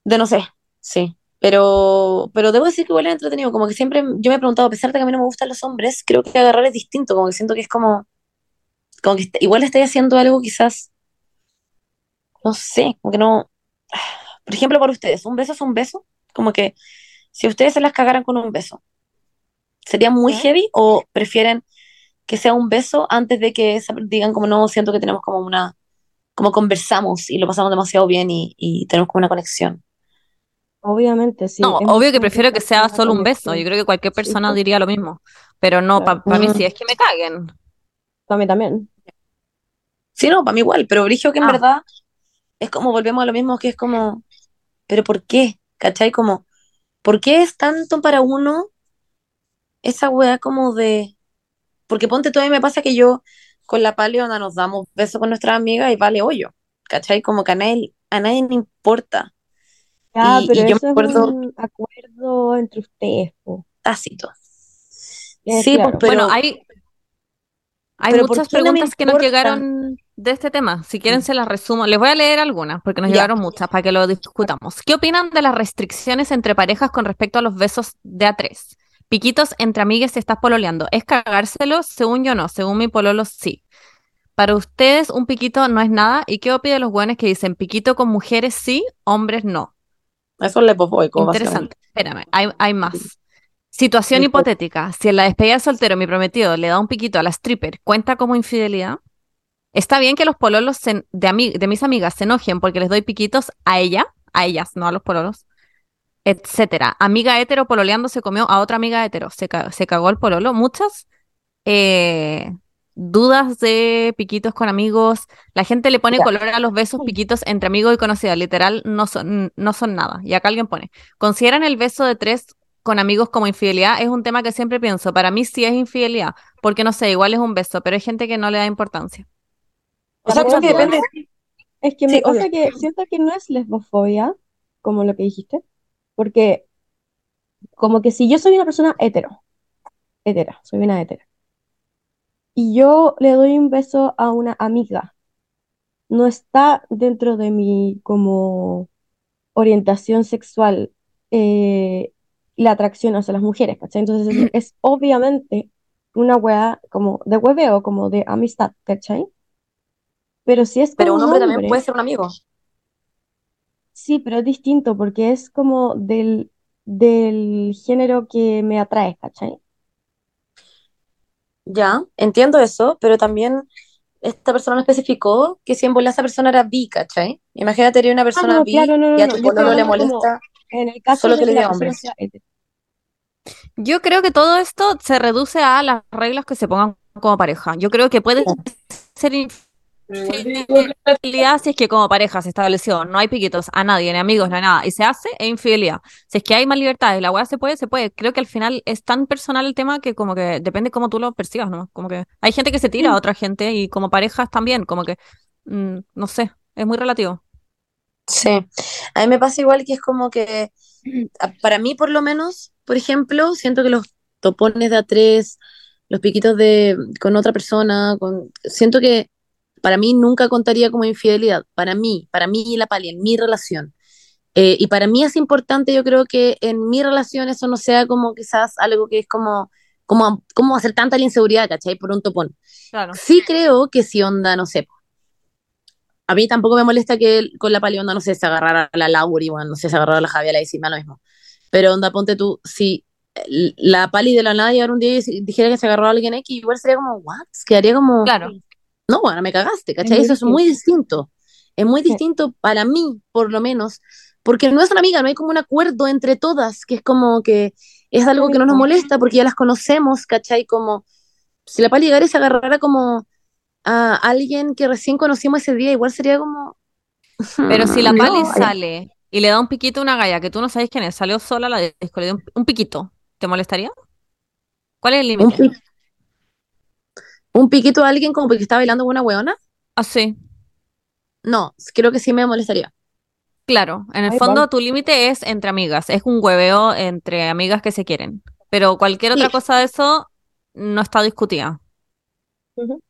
De no sé, sí. Pero, pero debo decir que igual es entretenido. Como que siempre yo me he preguntado, a pesar de que a mí no me gustan los hombres, creo que agarrar es distinto. Como que siento que es como, como que igual estoy haciendo algo quizás, no sé, como que no. Por ejemplo, para ustedes, ¿un beso es un beso? Como que si ustedes se las cagaran con un beso, ¿sería muy heavy o prefieren que sea un beso antes de que se- digan como no, siento que tenemos como una, como conversamos y lo pasamos demasiado bien y, y tenemos como una conexión? Obviamente, sí. No, es obvio que prefiero que sea solo un beso. Yo creo que cualquier Sí, persona pues, diría lo mismo. Pero no, claro. para mí Mm. sí es que me caguen. Para mí también. Sí, no, para mí igual, pero Brigio que en Ah. verdad es como volvemos a lo mismo, que es como, ¿pero por qué? ¿Cachai? Como, ¿por qué es tanto para uno esa weá como de... Porque ponte todavía me pasa que yo con la paleona nos damos besos con nuestras amigas y vale hoyo, ¿cachai? Como que a nadie, a nadie le importa, Ya, Y- pero y yo eso me es un acuerdo entre ustedes, po. tácito. Sí, claro. pues, pero... Bueno, hay, hay pero ¿por muchas no preguntas que nos llegaron de este tema. Si quieren, se las resumo. Les voy a leer algunas porque nos Ya. llegaron muchas para que lo discutamos. ¿Qué opinan de las restricciones entre parejas con respecto a los besos de a tres? Piquitos entre amigas si estás pololeando. ¿Es cagárselo? Según yo no. Según mi pololo, sí. Para ustedes, un piquito no es nada. ¿Y qué opinan los buenos que dicen piquito con mujeres sí, hombres no? Eso es básicamente. Interesante. Espérame, hay, hay más. Situación hipotética. Si en la despedida de soltero mi prometido le da un piquito a la stripper, ¿cuenta como infidelidad? Está bien que los pololos se- de, de mis amigas se enojen porque les doy piquitos a ella, a ellas, no a los pololos, etcétera. Amiga hetero pololeando se comió a otra amiga hetero, se, ca- se cagó el pololo. Muchas eh, dudas de piquitos con amigos. La gente le pone Ya. color a los besos, piquitos entre amigos y conocidos. Literal, no son, no son nada. Y acá alguien pone, ¿consideran el beso de tres con amigos como infidelidad? Es un tema que siempre pienso. Para mí sí es infidelidad, porque no sé, igual es un beso, pero hay gente que no le da importancia. O sea, creo que depende. Es que Sí, me pasa obvio. que siento que no es lesbofobia, como lo que dijiste, porque como que si yo soy una persona hetero, hetera, soy una hetera, y yo le doy un beso a una amiga, no está dentro de mi como orientación sexual eh, la atracción hacia las mujeres, ¿cachai? Entonces es, es obviamente una wea como de hueveo, como de amistad, ¿cachai? Pero si es Pero un hombre también puede ser un amigo. Sí, pero es distinto porque es como del, del género que me atrae, ¿cachai? Ya, entiendo eso, pero también esta persona no especificó que si en bola esa persona era bi, ¿cachai? Imagínate tener una persona Ah, no, bi claro, no, no, y a no, tu pololo le molesta. en el caso Solo de que le sea hetero. Yo creo que todo esto se reduce a las reglas que se pongan como pareja. Yo creo que puede ser infidelidad si es que como pareja se estableció, no hay piquitos a nadie, ni amigos, ni nada, y se hace, es infidelidad. Si es que hay más libertad y la weá se puede, se puede. Creo que al final es tan personal el tema que como que depende cómo tú lo percibas, ¿no? Como que hay gente que se tira a otra gente y como parejas también, como que mm, no sé, es muy relativo. Sí, a mí me pasa igual que es como que, para mí por lo menos, por ejemplo, siento que los topones de a tres, los piquitos de con otra persona, con, siento que para mí nunca contaría como infidelidad, para mí, para mí y la pali, en mi relación. Eh, y para mí es importante, yo creo que en mi relación eso no sea como quizás algo que es como, como, como hacer tanta la inseguridad, ¿cachai? Por un topón. Claro. Sí creo que si onda, no sé, a mí tampoco me molesta que él con la pali onda, no sé, se agarrara a la Laura y bueno, no sé, se agarrara a la Javiera y me da lo mismo. Pero onda, ponte tú, si l- la pali de la nada llegara un día y dijera que se agarró a alguien X, igual sería como, what? Quedaría como, Claro. No, bueno, me cagaste, ¿cachai? Eso es muy distinto. Es muy Sí. distinto para mí, por lo menos, porque no es una amiga, no hay como un acuerdo entre todas, que es como que es algo que no nos molesta porque ya las conocemos, ¿cachai? Como si la pali llegara y se agarrara como a alguien que recién conocimos ese día, igual sería como... Pero si la Pali sale y le da un piquito a una galla que tú no sabes quién es, salió sola a la disco, le dio un, un piquito, ¿te molestaría? ¿Cuál es el un, límite? Un piquito a alguien como porque está bailando con una weona, Ah, sí, no, creo que sí me molestaría. claro. En el Ay, fondo vale. tu límite es entre amigas, es un hueveo entre amigas que se quieren. Pero cualquier otra Sí. cosa de eso no está discutida.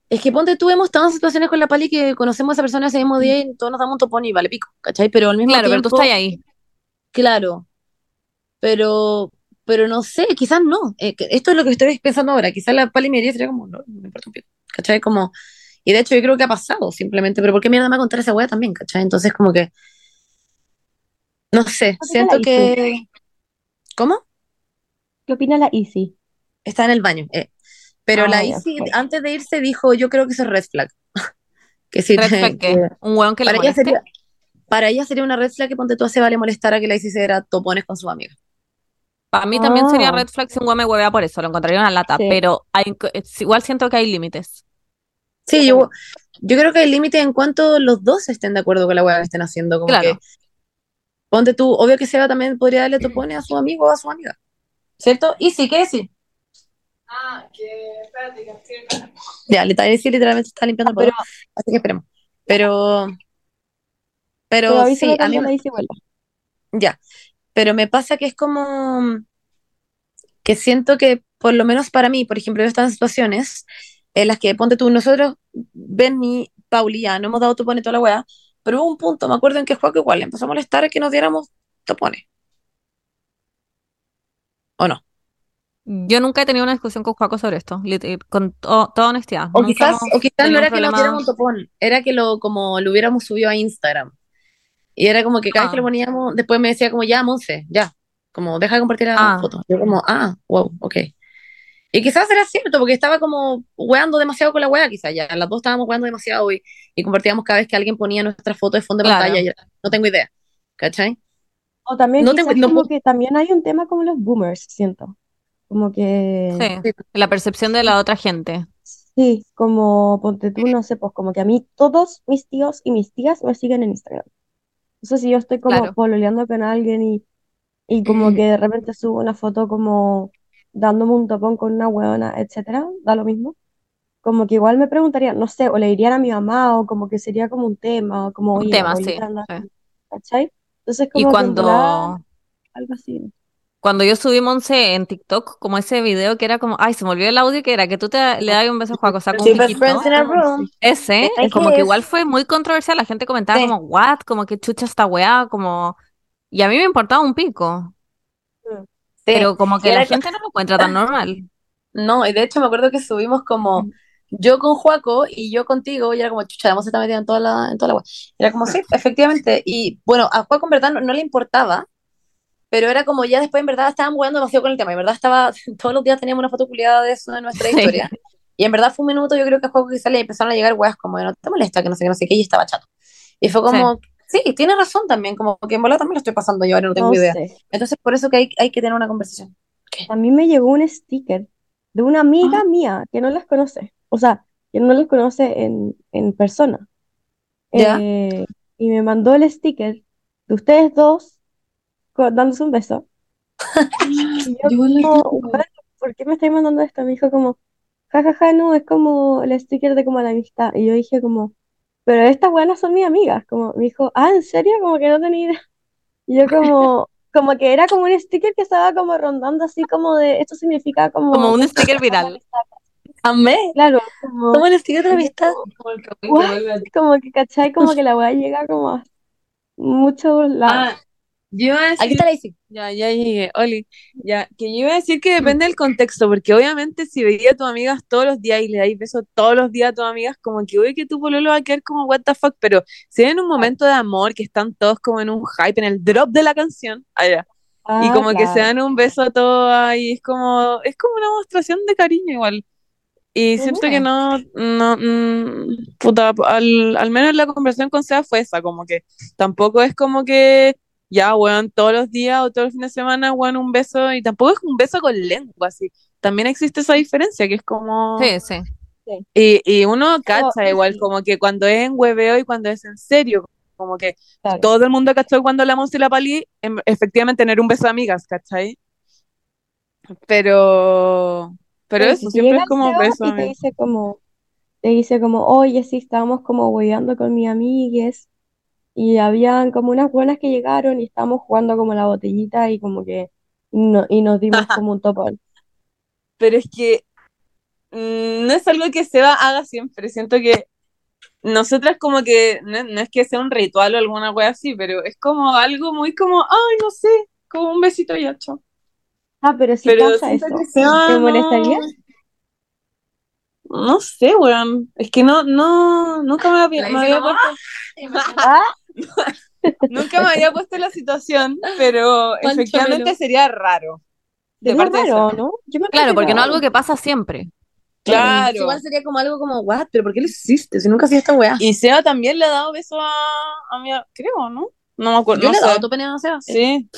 Es que ponte tú, hemos estado en situaciones con la pali que conocemos a esa persona ese mismo día y todos nos damos un topón y vale pico, ¿cachai? Pero al mismo Claro, pero tú tiempo, estás ahí. claro, pero, pero no sé, quizás no. Eh, esto es lo que estoy pensando ahora. Quizás la pali me diría sería como, no, no me importa un pico, ¿cachai? Como, y de hecho yo creo que ha pasado simplemente, pero ¿por qué mierda me va a contar esa wea también, ¿cachai? Entonces como que, no sé, ¿Qué opina siento la que... ¿Cómo? ¿Qué opina la Easy? Está en el baño. eh. Pero Ah, la ya, Isi, antes de irse, dijo, yo creo que eso es red flag. Que sí, Red flag. ¿Un hueón que para ella moleste? sería, para ella sería una red flag que ponte tú se vale molestar a que la Isi se diera topones con su amiga. Para mí también sería Ah. red flag si un me huevea por eso, lo encontraría una lata, Sí. pero hay, es- igual siento que hay límites. Sí, yo, yo creo que hay límite en cuanto los dos estén de acuerdo con la weá que estén haciendo. Como Claro. que, ponte tú, obvio que Seba también podría darle topones a su amigo o a su amiga. ¿Cierto? Y sí, ¿qué sí? Ah, que espérate, que estoy. Ya, le sí, literalmente está limpiando el Pero, polvo, así que esperemos. Pero, pero sí, a mí, la Easy vuelva. Ya, pero me pasa que es como que siento que, por lo menos para mí, por ejemplo, yo he estado en situaciones en las que, ponte tú, nosotros, Benny, Pauli, ya no hemos dado topones toda la weá, pero hubo un punto, me acuerdo en que Juaco igual le empezó a molestar que nos diéramos topones. ¿O no? Yo nunca he tenido una discusión con Juaco sobre esto, eh, con to- toda honestidad. O Nunca quizás, o quizás no era que nos diéramos un topón, era que lo, como lo hubiéramos subido a Instagram. Y era como que cada vez que Ah. lo poníamos, después me decía como, ya, Monse, ya. Como, deja de compartir la Ah. foto. Yo como, ah, wow, ok. Y quizás era cierto, porque estaba como weando demasiado con la wea, quizás ya. Las dos estábamos weando demasiado y, y compartíamos cada vez que alguien ponía nuestra foto de fondo de Claro. pantalla. no tengo idea. ¿Cachai? O también No tengo- no como que también hay un tema con los boomers, siento. Como que Sí, la percepción de la otra gente. sí, como ponte tú, no sé, pues como que a mí todos mis tíos y mis tías me siguen en Instagram. Entonces si yo estoy como Claro. pololeando con alguien y, y como que de repente subo una foto como dándome un topón con una huevona, etcétera, da lo mismo. Como que igual me preguntarían, no sé, o le dirían a mi mamá, o como que sería como un tema, o como, Un tema, sí, sí. así", ¿cachai? Entonces Y como cuando, algo así. Cuando yo subí Monse en TikTok, como ese video que era como, ay, se me olvidó el audio que era que tú te le das un beso a Juaco, saca un Sí, best piquito. friends in a room. sí. Ese, como ¿qué que igual fue muy controversial, la gente comentaba Sí. como, what, como que chucha esta weá, como, y a mí me importaba un pico, Mm. Sí. pero como que la gente no lo encuentra tan normal. No, y de hecho me acuerdo que subimos como Mm. yo con Juaco y yo contigo, y era como, chucha, la Monse está metida en toda la, en toda la wea. Era como, sí, efectivamente. Y bueno, a Juaco en verdad no, no le importaba, pero era como ya después en verdad estaban jugando demasiado con el tema. En verdad estaba, todos los días teníamos una foto culiada de eso en nuestra Sí. historia. Y en verdad fue un minuto, yo creo que a Juaco quizás le empezaron a llegar weas como, no te molesta, que no sé qué, no sé qué, y estaba chato. Y fue como, sí, tiene razón también, como que en verdad también lo estoy pasando yo, ahora no tengo No idea. sé. Entonces por eso que hay, hay que tener una conversación. A mí me llegó un sticker de una amiga mía que no las conoce. O sea, que no las conoce en, en persona. ¿Ya? Eh, y me mandó el sticker de ustedes dos dándose un beso. Y yo como, "What? ¿por qué me estáis mandando esto? Me dijo como, jajaja, no, es como el sticker de como la amistad. Y yo dije como, pero estas buenas son mis amigas. Como me dijo, ah, ¿en serio? Como que no tenía idea. Y yo como, como que era como un sticker que estaba como rondando así como de, esto significa como... Como un sticker viral. Amé. Claro, como, ¿Cómo el sticker de la amistad? what? como que, ¿cachai? Como que la weá llega como a muchos lados. Ah, yo iba a Aquí decir, está la Isi. ya, ya llegué, Oli, ya, que yo iba a decir que depende del contexto, porque obviamente si veía a tus amigas todos los días y le dais besos todos los días a tus amigas, como que oye que tu pololo va a quedar como what the fuck, pero si en un momento de amor que están todos como en un hype, en el drop de la canción, allá, y Ah, como que se claro. dan un beso a todos ahí, es como, es como una demostración de cariño igual. Y siento que no, no, mm, puta, al, al menos la conversación con Seba fue esa, como que tampoco es como que ya, weón, todos los días o todos los fines de semana, weón, un beso, y tampoco es un beso con lengua, así. También existe esa diferencia, que es como... Sí, sí. Y, y uno cacha igual, sí. como que cuando es en hueveo y cuando es en serio, como que Claro. todo el mundo cachó cuando la Monse y la Pali, em- efectivamente tener un beso de amigas, ¿cachai? Pero, pero Pero eso, si siempre es como beso y te dice como, te dice como, oye, sí, estábamos como hueveando con mis amigues y habían como unas buenas que llegaron y estábamos jugando como la botellita y como que no, y nos dimos como un topón. Pero es que mm, no es algo que Seba haga siempre, siento que nosotras como que, no, no es que sea un ritual o alguna wea así, pero es como algo muy como, ay, no sé, como un besito y ya, chao. Ah, pero si Pero pasa eso, ¿te no- molestaría? No sé, weón. Es que no, no, nunca me había, me había puesto, Ah, nunca me había puesto en la situación, pero Pancho efectivamente Melo. sería raro. De parte de raro, Seba. ¿no? Yo me Claro, porque no es algo que pasa siempre. Claro. Igual sería como algo como, what, pero ¿por qué lo hiciste? Si nunca hacía esta weá. Y Seba también le ha dado beso a, a mi, creo, ¿no? No me acuerdo, Yo no le he dado tu o sea. Sí.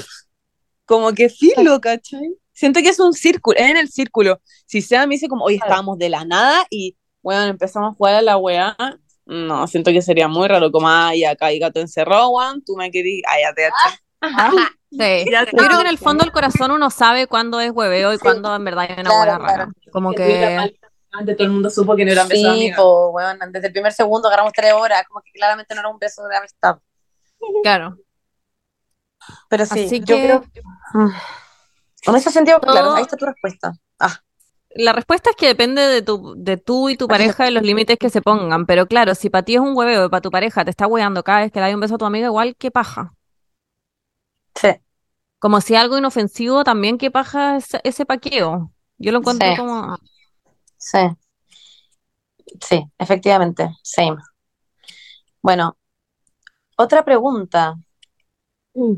Como que filo, ¿cachai? Siento que es un círculo, es en el círculo. Si Seba me dice como, oye, Claro. estábamos de la nada y, bueno, empezamos a jugar a la weá, no, siento que sería muy raro, como, ay, acá hay gato encerrado, weón, tú me querías, ay, ya te Sí. Ya Yo creo que en el fondo del corazón uno sabe cuándo es hueveo y cuándo en verdad hay una Claro, buena claro. rara. Como Que Antes todo el mundo supo que no eran besos de Sí, po, weón, desde el primer segundo agarramos tres horas, como que claramente no era un beso de amistad. claro. Pero sí, Así yo que- creo. Mm. En ese sentido, Todo- claro, ahí está tu respuesta. Ah, La respuesta es que depende de tu, de tú y tu pareja y los límites que se pongan. Pero claro, si para ti es un hueveo y para tu pareja te está hueando cada vez que le das un beso a tu amiga, igual qué paja. sí, Como si algo inofensivo, también qué paja ese, ese paqueo. Yo lo encuentro Sí. como... sí. Sí, efectivamente, same. Bueno, otra pregunta. Mm.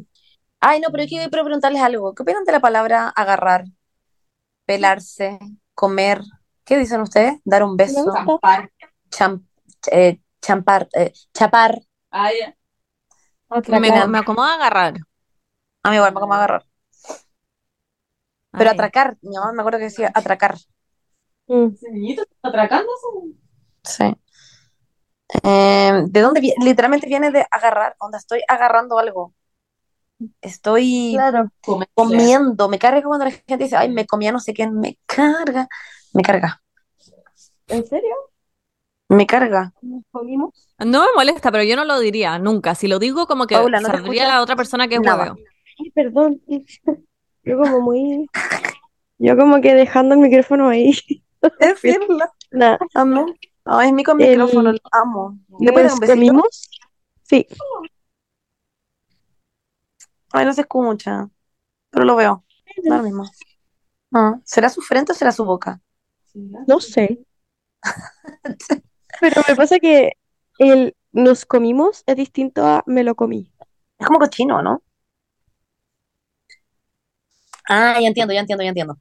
Ay, no, pero yo quiero preguntarles algo. ¿Qué opinan de la palabra agarrar, pelarse, comer? ¿Qué dicen ustedes? Dar un Me beso, gusta. cham- eh, champar, eh, chapar. Ah, ya. Otra Me, me acomoda agarrar. A mí igual me como agarrar. Pero Ay. atracar, mi mamá me acuerdo que decía atracar. Mm. ¿Ese niñito está atracando? Sí. Eh, ¿de dónde viene? Literalmente viene de agarrar, onda estoy agarrando algo. Estoy Claro. comiendo. Me carga cuando la gente dice, ay, me comía no sé qué, me carga. Me carga. ¿En serio? Me carga. ¿Nos comimos? No me molesta, pero yo no lo diría nunca. Si lo digo, como que Paula, ¿no escuchas? la otra persona que es Nada. hueveo. Ay, perdón. Yo como muy... Yo como que dejando el micrófono ahí. Decirlo. Nada. Amén. Ay, es mi con El- micrófono, lo amo. ¿Le puedes comimos? Sí. Ay, no se escucha. Pero lo veo. Da lo mismo. Ah, ¿Será su frente o será su boca? No sé. Pero me pasa que el nos comimos es distinto a me lo comí. Es como cochino, ¿no? Ah, ya entiendo, ya entiendo, ya entiendo.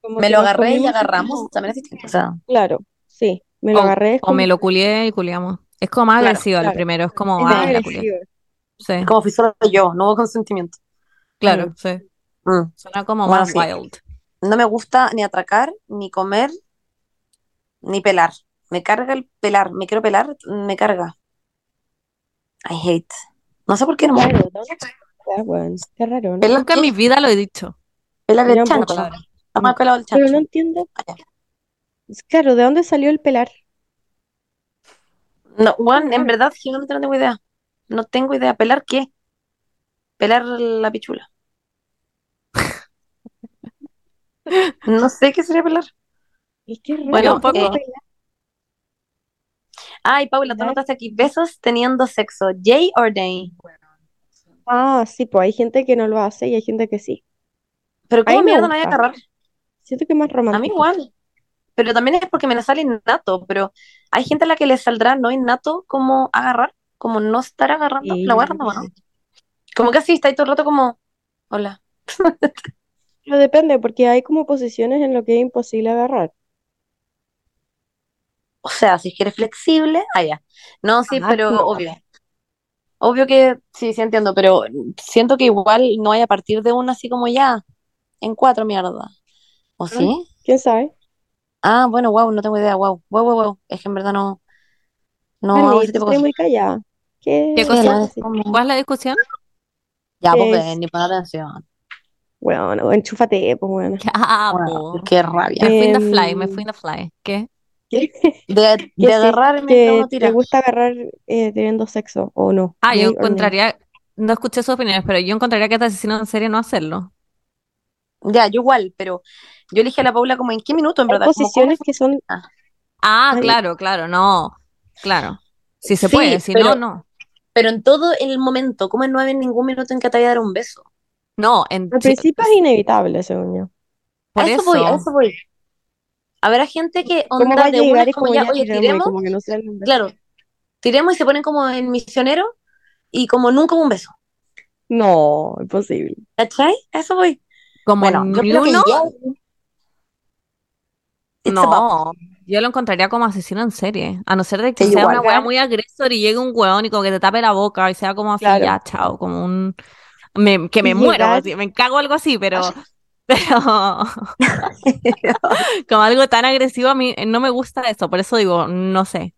Como Me lo agarré y agarramos, como- también es distinto. O sea, Claro, sí. Me lo O, agarré es o me como- lo culié y culiamos. Es como más Claro, agresivo el claro. primero, es como, es ah, agresivo. Sí, como fui solo yo, no hubo consentimiento. claro, Mm. sí. Mm. Suena como Bueno, más sí. wild. No me gusta ni atracar, ni comer, ni pelar. Me carga el pelar. Me quiero pelar, me carga. I hate. No sé por qué no me Claro, gusta. ¿dónde está, weón? Qué raro, ¿no? Pelar Nunca en mi vida lo he dicho. Pelar el chancho. pelado el Pero no entiendo. Ah. Claro, ¿de dónde salió el pelar? No, Juan, en raro. verdad, genuinamente no tengo idea. No tengo idea. ¿Pelar qué? Pelar la pichula. No sé qué sería pelar. Es que es raro. Bueno, un poco. eh, Ay, Paula, tú notaste aquí. Besos teniendo sexo. ¿Yay or nay? Ah, sí, pues hay gente que no lo hace y hay gente que sí. Pero ¿cómo me mierda no hay que gusta. agarrar? Siento que es más A mí romántico. igual. Pero también es porque me la sale innato. Pero hay gente a la que le saldrá no innato como agarrar, como no estar agarrando. Sí, La que ¿no? sí. Como que así está ahí todo el rato como, hola. Pero depende, porque hay como posiciones en lo que es imposible agarrar. O sea, si quieres flexible, allá. No, sí, Ah, pero no. obvio. Obvio que sí, sí entiendo, pero siento que igual no hay a partir de una así como ya, en cuatro mierda. ¿O sí? ¿Quién sabe? Ah, bueno, wow, no tengo idea, wow, wow, wow, wow. Es que en verdad no, no estoy muy callada. ¿Qué? ¿Qué Sí, cosa? ¿Cuál es la discusión? Ya, pues Es- ven, ni poner atención. Bueno, enchúfate, pues bueno. Ah, Bueno, po. qué rabia. Me fui in the Em, fly, me fui in the fly. ¿Qué? ¿Qué? De, de agarrar te gusta agarrar eh, teniendo sexo o no. Ah, yo encontraría, no escuché sus opiniones, pero yo encontraría que te asesino en serie no hacerlo. Ya, yo igual, pero yo elegí a la Paula como en qué minuto, en Hay verdad. Como, ¿cómo posiciones que son. Ah, Ay. claro, claro, no. Claro. Si se Sí, puede, si pero- no, no. Pero en todo el momento, ¿cómo no hay ningún minuto en que te vaya a dar un beso? No, en Al principio es inevitable, según yo. por a eso, voy, a eso. voy. Habrá gente que ¿Cómo onda de una como como ya, ya oye, tiremos, como que no claro, tiremos y se ponen como en misionero y como nunca hubo un beso. No, imposible. ¿Cachai? A eso voy. Como Bueno, yo ni creo que uno, ya. No. Yo lo encontraría como asesino en serie. A no ser de que Sí, sea igual. una weá muy agresor y llegue un weón y como que te tape la boca y sea como así, Claro. ya, chao, como un... me- que me muero, así, me cago algo así, pero... Pero... como algo tan agresivo a mí eh, no me gusta eso, por eso digo, no sé.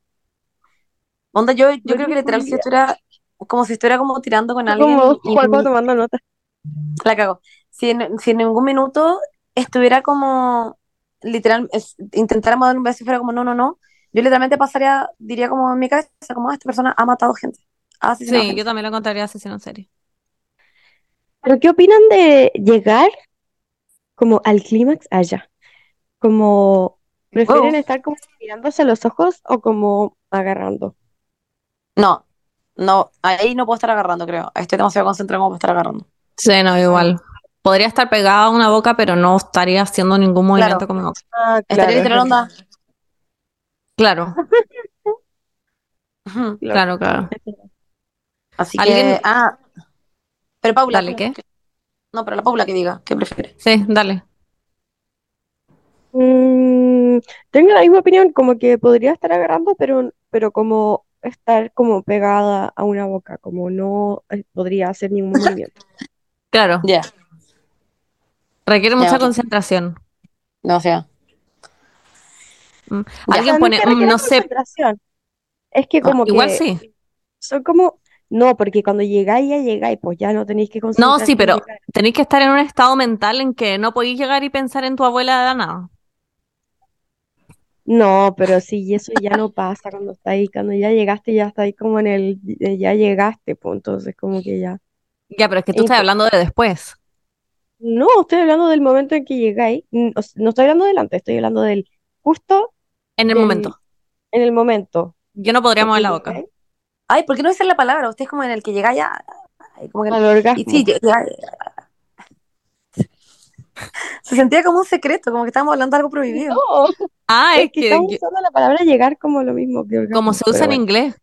Onda, yo, yo Yo creo que literal si estuviera como si estuviera como tirando con alguien como y tomando nota. la cago. Si en, si en ningún minuto estuviera como literal, es- intentáramos dar un beso y fuera como no, no, no, yo literalmente pasaría, diría como en mi cabeza, como "Ah, esta persona ha matado gente. Ha Sí, gente". yo también lo encontraría asesino en serie. ¿Pero qué opinan de llegar como al clímax allá? Como, ¿prefieren estar como mirándose los ojos o como agarrando? No, no, ahí no puedo estar agarrando, creo. Estoy demasiado concentrado como para estar agarrando. Sí, no, igual. Podría estar pegada a una boca, pero no estaría haciendo ningún movimiento Claro. con mi boca. Ah, Estaría literal onda. Claro, Ujú. claro, claro. Así Alguien- que, ah, pero Paula, Dale, ¿tú ¿qué? No, pero la Paula que diga, ¿qué prefiere? Sí, dale. Mm, tengo la misma opinión, como que podría estar agarrando, pero, pero como estar como pegada a una boca, como no eh, podría hacer ningún movimiento. Claro, Ya, requiere mucha concentración. no, sea, Mm. Ya. O Alguien no pone, mm, no sé, es que Ah, como igual que sí. son como, no, porque cuando llegáis ya llegáis, pues ya no tenéis que No, concentrarte sí, pero tenéis que estar en un estado mental en que no podéis llegar y pensar en tu abuela de la nada. No, pero sí, eso ya no pasa cuando está ahí, cuando ya llegaste, ya está ahí como en el, ya llegaste, pues entonces como que ya. Ya, pero es que tú estás hablando de después. No, estoy hablando del momento en que llegáis, no estoy hablando del antes, estoy hablando del justo En el del- momento. en el momento Yo no podría mover la boca. llegáis ay, ¿por qué no dicen la palabra? Usted es como en el que llega ya, ay, como que, al orgasmo. sí, llega- se sentía como un secreto, como que estábamos hablando de algo prohibido. No, Ah, es es que que estamos yo- usando la palabra llegar como lo mismo que orgasmo, como se usa en bueno. inglés,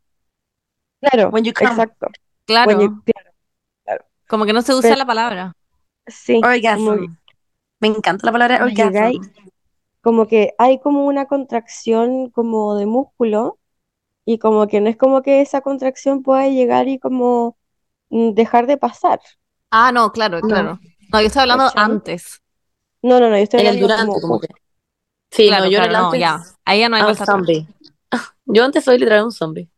Claro, exacto. claro, como que no se usa Pero- la palabra. Sí, como. Me encanta la palabra Cuando orgasm. llegáis- como que hay como una contracción como de músculo y como que no es como que esa contracción pueda llegar y como mm, dejar de pasar. Ah, no, claro, No. claro. No, yo estoy hablando ¿Cachai? antes. No, no, no, yo estoy En el durante, como como que. Sí, Claro, no, yo claro, no, ya. Ahí ya no hay atrás. zombie. Yo antes soy literal un zombie.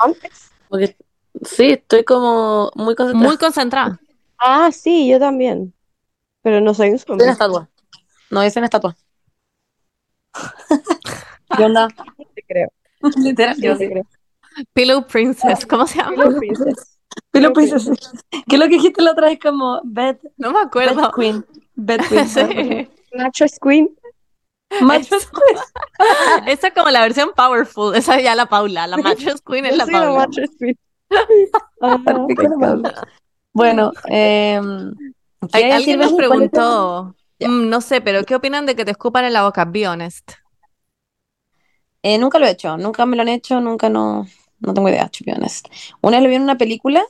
antes. Porque sí, estoy como muy concentrada. Muy concentrada. Ah, sí, yo también. Pero no soy un zombie. una estatua. No, es una estatua. ¿Qué onda? te creo. Literal, yo te sí. creo. Pillow Princess, ¿cómo se llama? Pillow Princess. Pillow Princess. ¿Qué es lo que dijiste la otra vez como bed, No me acuerdo. queen? Bed queen. Sí. Mattress Queen. Queen. Esa es como la versión powerful. Esa es ya la Paula. La Mattress Queen es Yo la la Paula. Mattress Queen. Ah, Bueno, eh, Ay, Alguien nos nos preguntó, mm, no sé, pero ¿qué opinan de que te escupan en la boca? Be honest. Eh, nunca lo he hecho, nunca me lo han hecho, nunca no, no tengo idea, to be honest. Una vez lo vi en una película,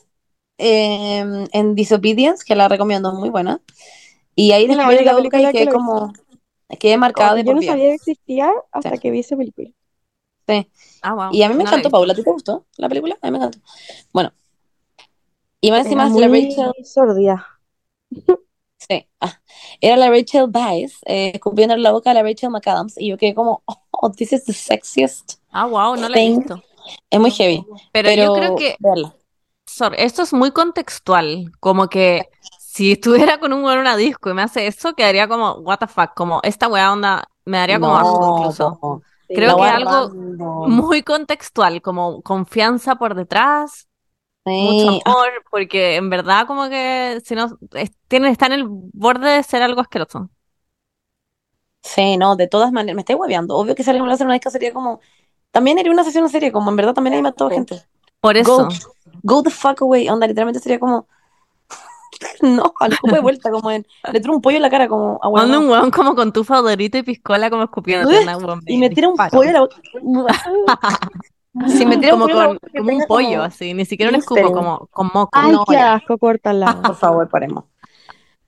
eh, en Disobedience, que la recomiendo, muy buena. Y ahí Es la después de la y película que quedé he como, quedé marcada Como de que yo por no sabía que existía hasta Sí. que vi esa película. Sí. Ah, wow. Y a mí me No la encantó. Paula, ¿a ti te gustó la película? A mí me encantó. Bueno, y más Era es la muy Rachel, sordida. sí, ah, era la Rachel Weisz, eh, escupiendo en la boca a la Rachel McAdams, y yo quedé como, oh, this is the sexiest Ah, wow, no la he visto. Es muy heavy, Pero, pero yo creo que verla. Sor, esto es muy contextual, como que si estuviera con un weón en una disco y me hace eso, quedaría como, what the fuck, como esta weá onda, me daría como asco No, incluso. po. Creo que algo. Muy contextual, como confianza por detrás, mucho Sí, amor, porque en verdad como que si no, es- tienen, está en el borde de ser algo asqueroso. Sí, no, de todas maneras, me estoy hueveando. Obvio que si alguien me lo hace en una disco sería como. También haría una sesión serie, como en verdad también ahí mató gente. Por eso, go the fuck away. Onda, literalmente sería como. No, al escupo de vuelta, como en. Le tiro un pollo en la cara, como manda un weón como con tu favorito y piscola como weón, Y me tira un pollo a la boca. Si me tira un Como con, como un pollo, como- así, ni siquiera un escupo, como con moco. Ay, No, qué asco, córtala. Por favor, paremos.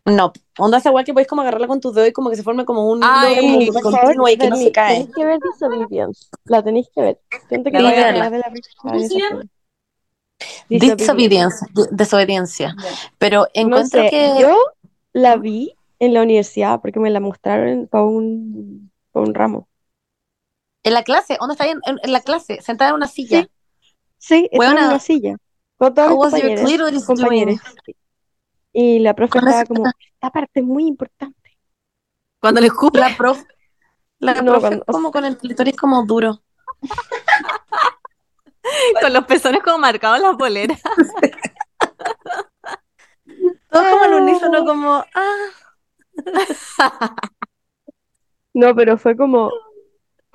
No, onda esa igual que podéis como agarrarla con tus dedos y como que se forme como un Ay, como continuo favor, y que no se cae. tenéis que ver Disobedience. La tenéis que ver. Siento que La voy a de la peli. Desobediencia, de- desobediencia. Pero No encuentro sé, que yo la vi en la universidad porque me la mostraron para un, pa' un ramo. En la clase, ¿dónde está ahí en, en- la clase? Sentada en una silla. Sí. Sí, estaba en una silla con todos los compañeros. Y la profe estaba como, esta parte es muy importante. Cuando le escupe, La prof, la No, profe cuando- como con el clitoris como duro. con los pezones como marcados en la polera. Todo como al unísono, como, ah. No, pero fue como,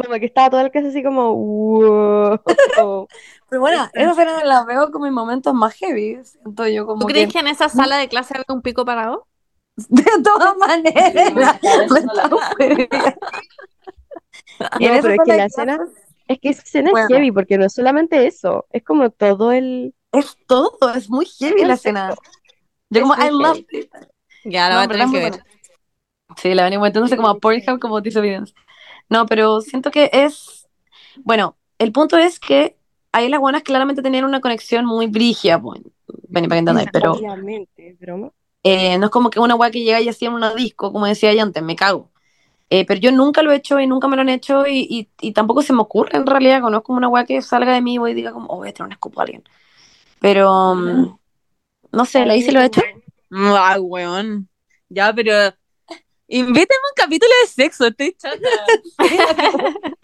como que estaba toda la clase así como, wow. Pero bueno, esas eran las veo como en momentos más heavy. Siento yo como ¿Tú crees que en esa sala de clase había un pico parado? de todas maneras. Y en No, pero es que la escena, es que esa escena Bueno. es heavy porque no es solamente eso, es como todo el... Es todo, es muy heavy el la escena. Yo Es como, I love it. Ya, la No, voy a tener que ver. buena. Sí, la venimos metiéndose como a Pornhub como Disobedience. No, pero siento que es. Bueno, el punto es que ahí las buenas claramente tenían una conexión muy brígida, pues. Ven, para que entendáis, pero Obviamente, broma. eh, no es como que una weá que llega y hacía una disco, como decía yo antes, me cago. Eh, pero yo nunca lo he hecho y nunca me lo han hecho y, y, y tampoco se me ocurre en realidad, no es como una weá que salga de mí y diga como, oh, voy a tener un escupo a alguien. Pero, mm, no sé, ¿la hice lo he hecho? Ay, weón. Ya, pero invítame un capítulo de sexo, estoy chata.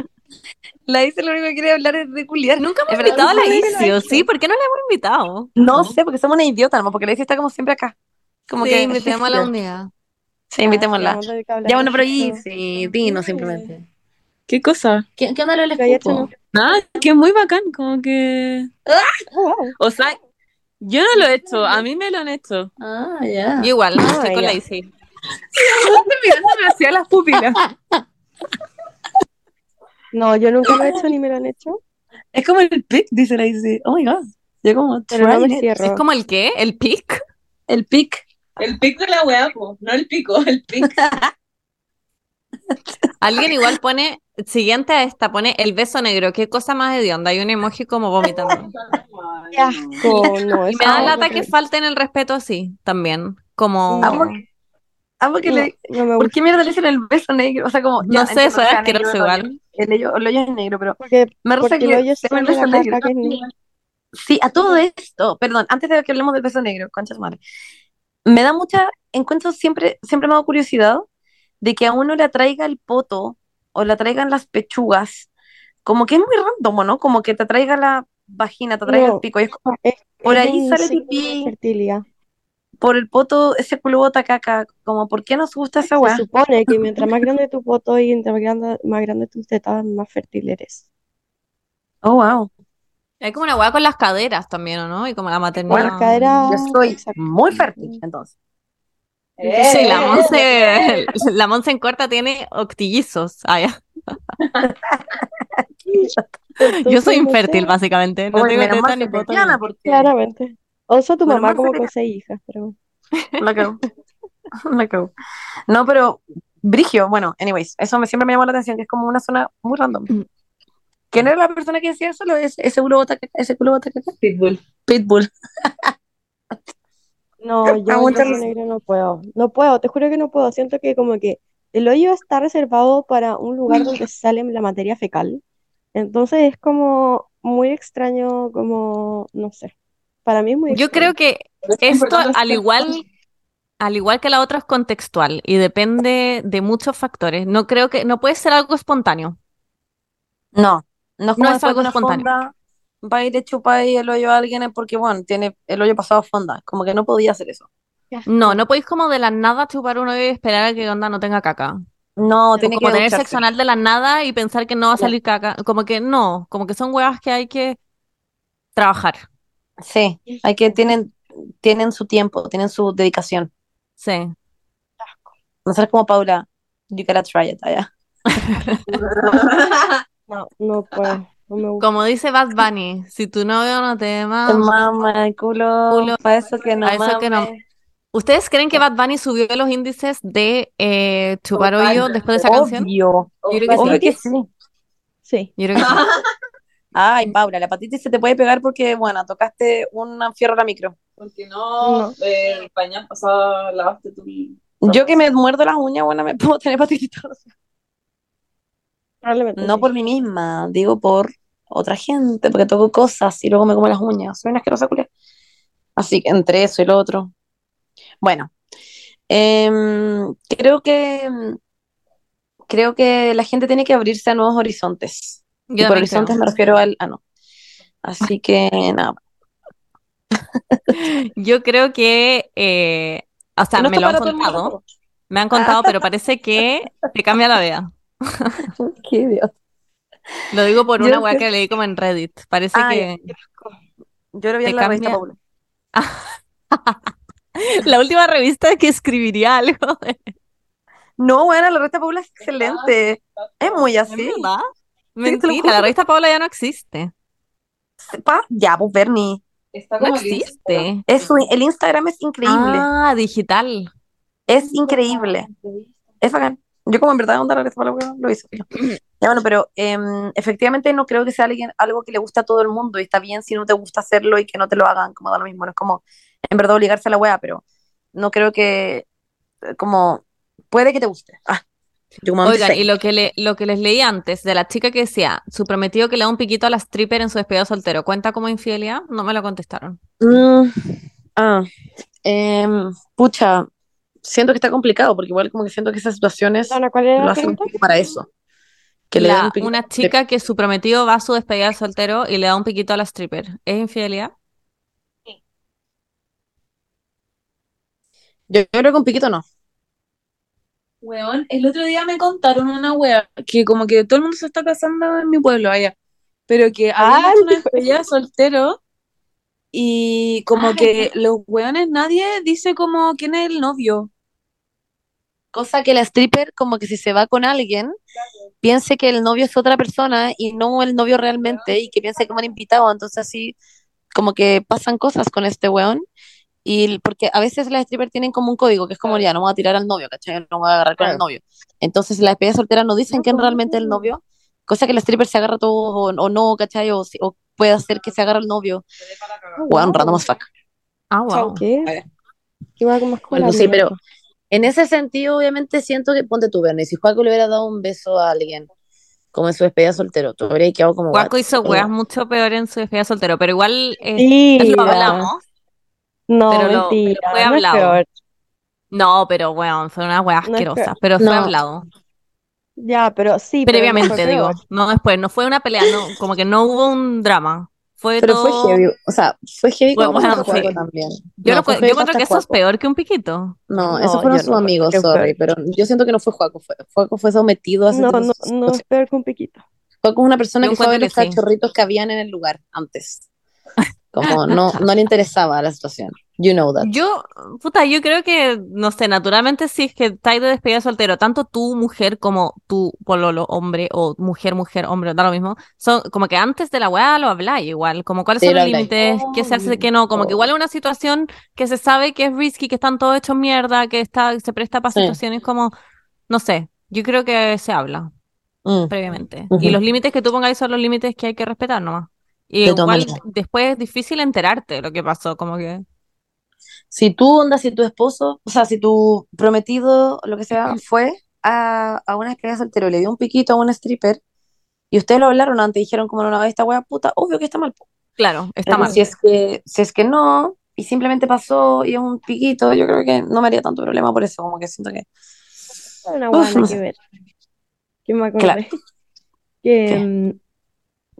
La hice lo único que quería hablar es de culiar. Nunca hemos invitado a la hecho. ¿sí? ¿Por qué no la hemos invitado? No sé, porque somos una idiota, ¿no? Porque la Isi está como siempre acá. Como Sí, que invitemos a la unidad. Sí, invitémosla. vamos a tener que hablar Ya bueno, pero. Isi, vino simplemente. ¿Qué cosa? ¿Qué, qué onda lo del escupo? Nada, que es muy bacán, como que... Wow. O sea, yo no lo he hecho, a mí me lo han hecho. Ah, ya. Yo igual, Ah, estoy con la Isi. Mirándome hacia las pupilas. No, yo nunca lo he hecho ni me lo han hecho, Es como el pic, dice la Isi. Oh my god. Yo como pero no trying me it. cierro. ¿Es como el qué? ¿El pic? El pic. El pico de la weá, po. No el pico, el pico. Alguien igual pone, siguiente a esta, pone el beso negro. ¿Qué cosa más hedionda? Hay un emoji como vomitando. Qué asco, no, Y eso me da lata que falten el respeto así, también. Como... Ah, porque- Ah, porque No, le... no me ¿Por qué mierda le dicen el beso negro? O sea, como... No sé, eso que es el hoyo. igual. El hoyo, el hoyo es negro, pero Porque, me porque que el hoyo sea el beso negro. que. Sí, a todo esto, perdón, antes de que hablemos del beso negro, conchas madre, me da mucha, encuentro siempre, siempre me ha dado curiosidad de que a uno le atraiga el poto o le atraigan las pechugas como que es muy random, ¿no? Como que te traiga la vagina, te traiga el No. pico, y es como, Es, Por es ahí sale pipí. fertilidad. Por el poto, ese culo bota caca, como, ¿por qué nos gusta esa Se weá? supone que mientras más grande tu poto y mientras más grande, más grande tus tetas, más fértil eres. Oh, wow. Hay como una hueá con las caderas también, ¿o no? Y como la maternidad. Bueno, Las caderas, Yo soy exacto. muy fértil, entonces. Sí, la Monse, la Monse en corta tiene octillizos. Ah, ya. Yo soy infértil, básicamente. No Oye, tengo teta ni poto. porque Claramente. Oso tu Bueno, mamá como con seis hijas, pero la cago. La cago. No, pero Brigio, bueno, anyways, eso me, siempre me llamó la atención, que es como una zona muy random. ¿Quién era la persona que decía eso? Ese, ese culo bota caca, ese culo bota. Pitbull. Pitbull. no, yo, con negro no puedo. No puedo, te juro que no puedo. Siento que como que el hoyo está reservado para un lugar donde sale la materia fecal. Entonces es como muy extraño, como, no sé. Para mí es muy Yo creo que es esto, al igual, al igual que la otra, es contextual y depende de muchos factores. No creo que, no puede ser algo espontáneo. No, no es como No es algo espontáneo. fonda, va y le chupa ahí el hoyo a alguien es porque, bueno, tiene el hoyo pasado a fonda. Como que no podía hacer eso. No, no podéis como de la nada chupar un hoyo y esperar a que onda no tenga caca. No, tiene como que tener ducharse. sexo anal de la nada y pensar que no va a salir caca. Como que no, como que son huevas que hay que trabajar. Sí, hay que, tienen, tienen su tiempo, tienen su dedicación. Sí. No ser como Paula, you gotta try it, allá. No, no puedo. No me gusta. Como dice Bad Bunny, si tu novio no te ama, Mama, el culo, Culo, para eso que no pa' eso que no-. ¿Ustedes creen que Bad Bunny subió los índices de eh, chupar hoyo después de esa canción? Obvio, Yo creo que obvio sí. que sí. Sí. Yo creo que sí. Ay, Paula, la hepatitis se te puede pegar porque, bueno, tocaste un fierro a la micro. Porque no, No. eh, el pañal pasado lavaste tu... Yo que me muerdo las uñas, bueno, me puedo tener hepatitis. Probablemente No sí. por mí misma, digo por otra gente, porque toco cosas y luego me como las uñas. Soy una asquerosa culia. Así que entre eso y lo otro. Bueno, em, creo que creo que la gente tiene que abrirse a nuevos horizontes. Yo Y por horizontes creo. me refiero al ano. Así que nada. Yo creo que, eh, o sea, No me lo han contado, me han contado, pero parece que te cambia la vida. Qué idiota. Lo digo por una creo- weá que leí como en Reddit. Parece Ah, que Yo lo vi en la revista Paula. la última revista que escribiría algo. No, bueno, la revista Paula es excelente. Es muy ¿Es así. verdad? Mentira, la revista Paula ya no existe. Pa- Ya, pues Bernie. Está No como el existe. Es su- el Instagram es increíble. Ah, digital. Es increíble. Es bacán. Yo como en verdad onda la revista Paula, lo hice. Ya bueno, pero em, efectivamente no creo que sea alguien, algo que le guste a todo el mundo y está bien si no te gusta hacerlo y que no te lo hagan, como da lo mismo. No es como en verdad obligarse a la wea, pero no creo que como puede que te guste. Ah, Oigan, y lo que, le, lo que les leí antes de la chica que decía, su prometido que le da un piquito a la stripper en su despedida soltero, ¿cuenta como infidelidad? No me lo contestaron. Mm, ah, em, pucha, siento que está complicado porque igual como que siento que esas situaciones Dana, ¿cuál era lo hacen un poco para eso. Que le La- den un piquito. una chica que su prometido va a su despedida soltero y le da un piquito a la stripper. ¿Es infidelidad? Yo, yo creo que un piquito no. Weón, el otro día me contaron una wea que como que todo el mundo se está casando en mi pueblo allá, pero que habían Ah, una despedida de soltero y como que los weones nadie dice como quién es el novio. Cosa que la stripper, como que si se va con alguien, piense que el novio es otra persona y no el novio realmente, y que piense que me han invitado. Entonces, así, como que pasan cosas con este weón. Y el- porque a veces las strippers tienen como un código, que es como ya, no me voy a tirar al novio, ¿cachai? No me voy a agarrar con el novio. Entonces, las despedidas solteras no dicen No, quién pues, realmente es el no. novio, cosa que la stripper se agarra todo o, o no, ¿cachai? O, o puede hacer que se agarre el novio. Weón, random as fuck. Ah, wow. ¿Qué? ¿Qué va con más Bueno, sí, pero en ese sentido, obviamente, siento que, ponte tú, Bernie, si Juaco le hubiera dado un beso a alguien, como en su despedida soltero, tú habrías quedado como, Guaco what? hizo weas mucho peor en su despedida soltero, pero igual eh, Sí, lo hablamos. No, pero lo- mentira, pero fue no es hablado. No, pero weón, fue una es asquerosa, pero fue No. hablado. Ya, pero sí, Previamente, fue digo. No después, no fue una pelea, no, como que no hubo un drama. Fue Pero todo... fue heavy, o sea, fue heavy Bueno, como bueno, sí. también. Yo, No, fue yo encuentro que eso es peor que un piquito. No, No, esos fueron sus no, amigos, sorry, pero yo siento que no fue Juaco, fue, Juaco fue sometido a ese No, no, no es peor que un piquito. Juaco es una persona Yo que fue a ver encuentro los sí. cachorritos que habían en el lugar antes. Como no, no le interesaba la situación. You know that. Yo, puta, yo creo que, no sé, naturalmente si es que estáis de despedida de soltero, tanto tú, mujer, como tu pololo, hombre, o mujer, mujer, hombre, da lo mismo, son como que antes de la weá lo habláis igual, como cuáles Sí, son lo los límites, qué se hace, qué no, como que igual es una situación que se sabe que es risky, que están todos hechos mierda, que está, se presta para Sí. situaciones como, no sé, yo creo que se habla Mm. previamente. Ujú. Y los límites que tú pongáis son los límites que hay que respetar nomás. Y De igual después es difícil enterarte de lo que pasó, como que... Si tú, onda, si tu esposo, o sea, si tu prometido, lo que sea, fue a, a una despedida de soltero y le dio un piquito a un stripper y ustedes lo hablaron antes y dijeron como no, esta wea puta, obvio que está mal. Claro, está Pero mal. Si es que, si es que no, y simplemente pasó y es un piquito, yo creo que no me haría tanto problema por eso, como que siento que. Una Uf, guana no que sé. ver. Que me acordé. Claro. Que ¿Qué?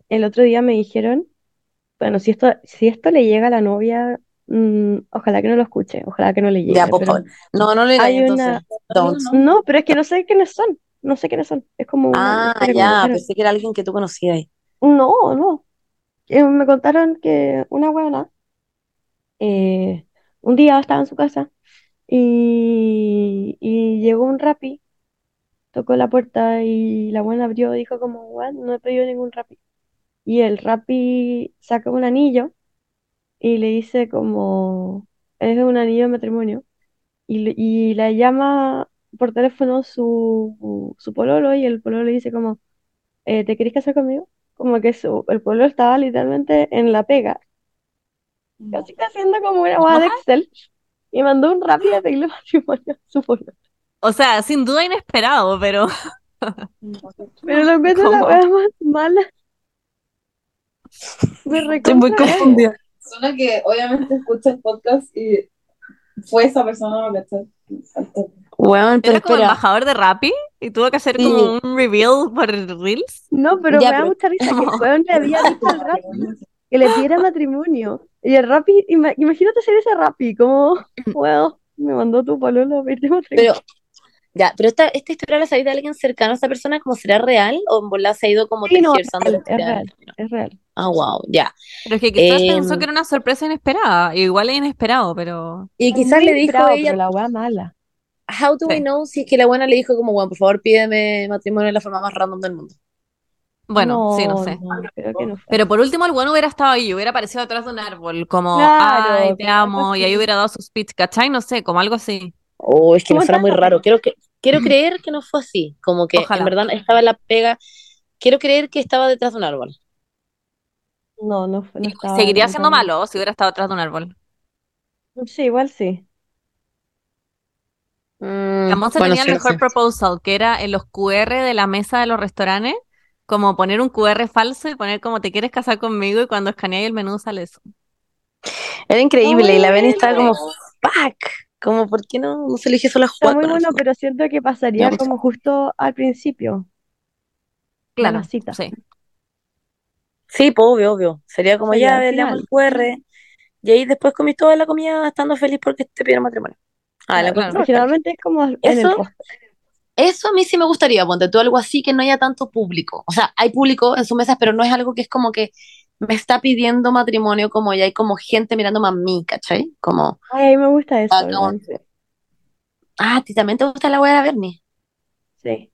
El otro día me dijeron, bueno, si esto, si esto le llega a la novia, mm, ojalá que no lo escuche, ojalá que no le llegue, Ya. No, no le hay entonces. una, Don't. no, pero es que no sé quiénes son, no sé quiénes son, es como Ah, ya, pensé que era alguien que tú conocías. No, no, Eh, me contaron que una buena eh, un día estaba en su casa y, y llegó un Rappi, tocó la puerta y la buena abrió y dijo como, "What? No he pedido ningún Rappi. Y el Rappi saca un anillo y le dice como, es un anillo de matrimonio. Y, le- y la llama por teléfono su, su pololo y el pololo le dice como, eh, ¿te querés casar conmigo? Como que su, el pololo estaba literalmente en la pega, casi que haciendo como una hoja de? Excel y mandó un Rappi a pedirle matrimonio a su pololo. O sea, sin duda inesperado, pero Pero lo encuentro la más mala. Me Estoy muy confundida. Persona que obviamente escucha el podcast y fue esa persona, ¿cachai? Weón, pero era como espera. embajador de Rappi y tuvo que hacer Sí. como un reveal por Reels. No, pero Ya, me da pero- mucha risa que el weón le había dicho al Rappi que le pidiera matrimonio. Y el Rappi, ima- imagínate ser ese Rappi, como, well, me mandó tu pololo a pedirte matrimonio. Pero, ya, pero esta, esta historia la sabéis de alguien cercano a esta persona, ¿cómo será real? ¿O en volada se ha ido como Sí, no, es real, historia? es real. Es real. Ah, wow, ya. Pero es que quizás Em, pensó que era una sorpresa inesperada. Igual es inesperado, pero Y quizás le dijo a ella, pero la wea mala. how do we Sí. know si es que la buena le dijo como, bueno, por favor pídeme matrimonio de la forma más random del mundo? bueno, sí, no sé. creo que no fue. Pero por último, el bueno hubiera estado ahí, hubiera aparecido atrás de un árbol, como, Claro, ay, te amo, y ahí hubiera dado su speech, ¿cachai? No sé, como algo así. Oh, es que me ¿Cómo suena muy raro. Quiero, que, quiero creer que no fue así. Como que Ojalá. en verdad estaba en la pega. Quiero creer que estaba detrás de un árbol. No, no, fue- no estaba Seguiría en siendo malo si hubiera estado atrás de un árbol. Sí, igual sí. Mm, La Monse bueno, tenía sí, el mejor proposal, que era en los QR de la mesa de los restaurantes, como poner un QR falso y poner como te quieres casar conmigo y cuando escaneáis el menú sale eso. Era increíble. y la Benny estaba como, fuck. Como, ¿por qué no, no se eligió solo a Está muy bueno, pero siento que pasaría No. como justo al principio Claro, la cita. sí. Sí, pues obvio, obvio. Sería como, ya, al le damos final. el QR. Y ahí después comí toda la comida estando feliz porque te pidieron matrimonio. Ah, la Claro, generalmente es como Eso, eso a mí sí me gustaría, ponte tú algo así que no haya tanto público. O sea, hay público en sus mesas, pero no es algo que es como que me está pidiendo matrimonio, como ya hay como gente mirándome a mí, ¿cachai? Como, Ay, me gusta eso, ah, ah, ¿a ti también te gusta la wea de la Bernie? Sí.